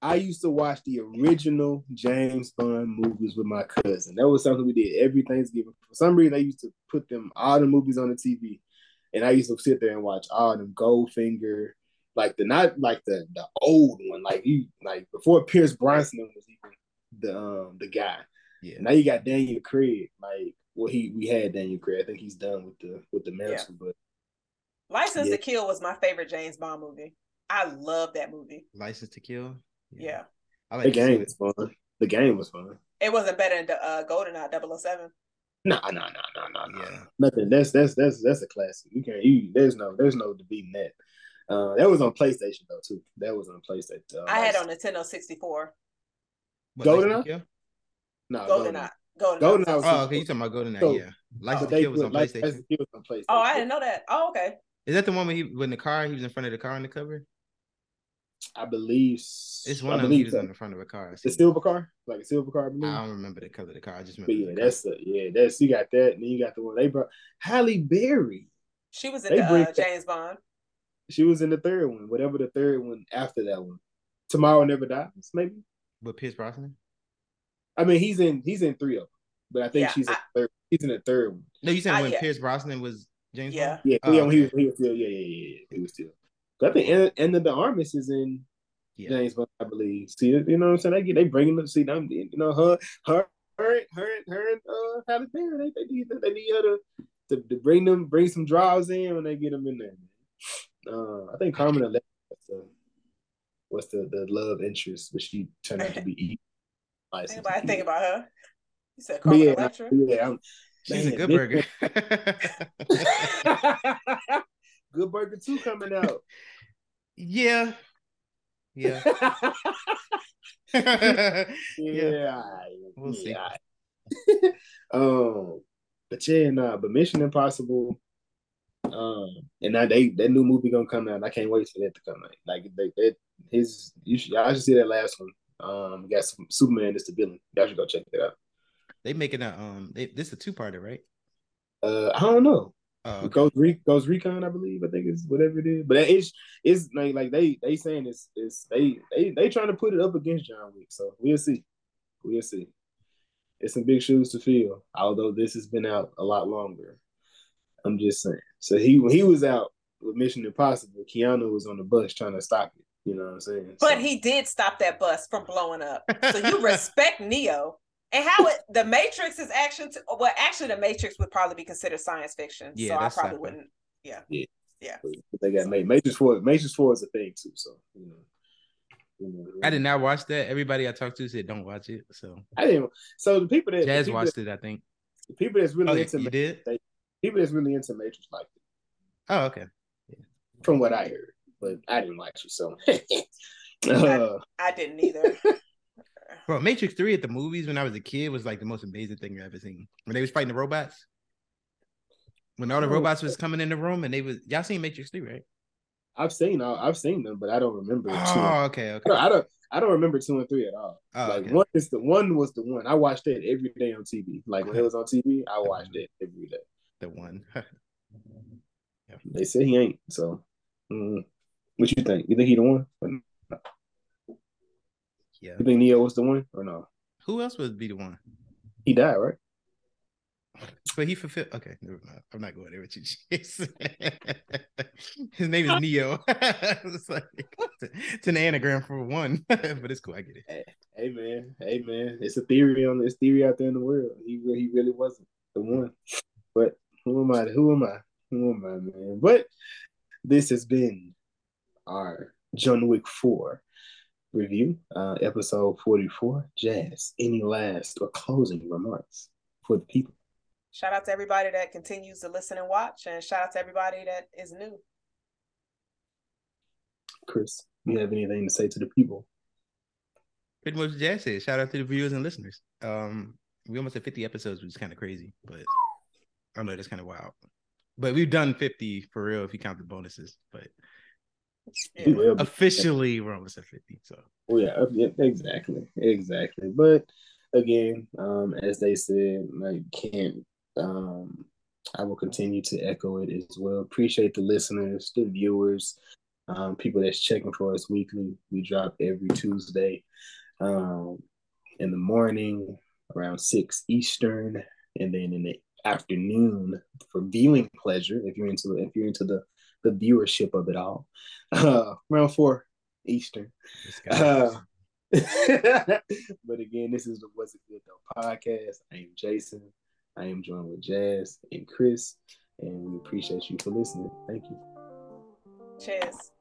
I used to watch the original James Bond movies with my cousin. That was something we did every Thanksgiving. For some reason, I used to put them all the movies on the TV and I used to sit there and watch all them Goldfinger, like the not like the the old one, like you like before Pierce Brosnan was even the um the guy. Yeah. Now you got Daniel Craig, like well he we had Daniel Craig. I think he's done with the with the mantle, yeah. but License yeah. to Kill was my favorite James Bond movie. I love that movie. License to Kill. Yeah. yeah. I like the game is fun. The game was fun. It wasn't better than uh, GoldenEye 007. No, no, no, no, no, no. Yeah. Nothing. That's that's that's that's a classic. You can't. You there's no there's no debating that. Uh, that was on PlayStation though too. That was on PlayStation. Uh, I had on Nintendo 64. Golden No, Golden Eye. Golden, Golden Eye. Eye was Oh, okay. You talking about Golden Eye? So- yeah. License But to Kill was on like PlayStation. License was on PlayStation. Oh, I didn't know that. Oh, okay. Is that the one when he when the car he was in front of the car on the cover? I believe It's I one of them. He believe was so. on the front of a car. I The seen. silver car, like a silver car. I. I don't remember the color of the car. I just but remember. yeah, the that's the yeah, that's you got that, and then you got the one they brought. Halle Berry. She was in They the uh, James Bond. She was in the third one, whatever the third one after that one. Tomorrow Never Dies, maybe. But Pierce Brosnan. I mean, he's in he's in three of them, but I think Yeah, she's in I- the third. He's in the third one. No, you said Uh, when yeah. Pierce Brosnan was James Yeah. Bond. Yeah, Oh, yeah, when he was he was still yeah yeah yeah yeah he was still. But I think and, and the, the Armas is in Yeah. James Bond, I believe. See, you know what I'm saying? They get they bringing them. See them, you know her her her her her and uh Halle Berry. They, they need they need her to, to to bring them bring some draws in when they get them in there. Uh, I think Carmen Electra was the was the, the love interest, but she turned out to be E. <laughs> Anybody think about her? You said Carmen yeah, Electra. yeah, I'm, She's a good this- burger. <laughs> <laughs> Good Burger 2 coming out. yeah. Yeah. <laughs> yeah. We'll see. yeah. <laughs> um, but yeah, nah, but Mission Impossible. Um, and now they that new movie gonna come out. I can't wait for that to come out. Like they, they his you should I should see that last one. Um, got some Superman is the villain. Y'all should go check it out. they making a um. They, this is a two parter, right? Uh, I don't know. Okay. Ghost Re- Ghost Recon, I believe. I think it's whatever it is. But it's it's like like they they saying it's it's they they they trying to put it up against John Wick. So we'll see. We'll see. It's some big shoes to fill. Although this has been out a lot longer. I'm just saying. So he he was out with Mission Impossible, Keanu was on the bus trying to stop it. You know what I'm saying? But So- he did stop that bus from blowing up. So you <laughs> respect Neo. And how it the Matrix is action to, well, actually the Matrix would probably be considered science fiction. Yeah, so I that's probably sci-fi. wouldn't. Yeah. Yeah. Yeah. But they got made Matrix Four. Matrix Four is a thing too. So you know. I did not watch that. Everybody I talked to said don't watch it. So I didn't. So the people that Jazz people watched that, it, I think. the people that's really Oh, yeah, into you Ma- did? people that's really into Matrix like it, Oh, okay. Yeah. from what I heard, but I didn't watch it. So <laughs> uh, I didn't either. <laughs> Bro, Matrix 3 at the movies when I was a kid was like the most amazing thing I've ever seen. When they was fighting the robots. When all the Oh. robots was coming in the room and they was y'all seen Matrix 3, right? I've seen all, I've seen them, but I don't remember two. Oh, okay, I okay. don't, I don't I don't remember two and three at all. Oh, like okay. one is the one was the one I watched it every day on TV. Like when it was on TV, I watched it every day. The one. <laughs> They say he ain't. So, mm, what you think? You think he the one? Yeah. You think Neo was the one or no? Who else would be the one? He died, right? But he fulfilled. Okay, never mind. I'm not going there with you. <laughs> His name is Neo. <laughs> it's like it's an anagram for one, <laughs> but it's cool. I get it. Hey man, hey man, it's a theory on this theory out there in the world. He he really wasn't the one. But who am I? Who am I? Who am I, man? But this has been our John Wick Four review, uh, episode forty-four. Jazz, any last or closing remarks for the people? Shout out to everybody that continues to listen and watch, and shout out to everybody that is new. Chris, you have anything to say to the people? Pretty much what Jazz said. Shout out to the viewers and listeners. Um, we almost had 50 episodes, which is kind of crazy, but I know that's kind of wild. But we've done 50 for real if you count the bonuses. But Yeah. We will be. officially, we're almost at 50. So Oh yeah, uh, yeah, exactly, exactly. But again, um, as they said, I can't. Um, I will continue to echo it as well. Appreciate the listeners, the viewers, um, people that's checking for us weekly. We drop every Tuesday, um, in the morning around six Eastern, and then in the afternoon for viewing pleasure. If you're into if you're into the the viewership of it all, uh, around four Eastern. Uh, <laughs> but again, this is the Was It Good Though podcast. I am Jason. I am joined with Jazz and Chris, and we appreciate you for listening. Thank you. Cheers.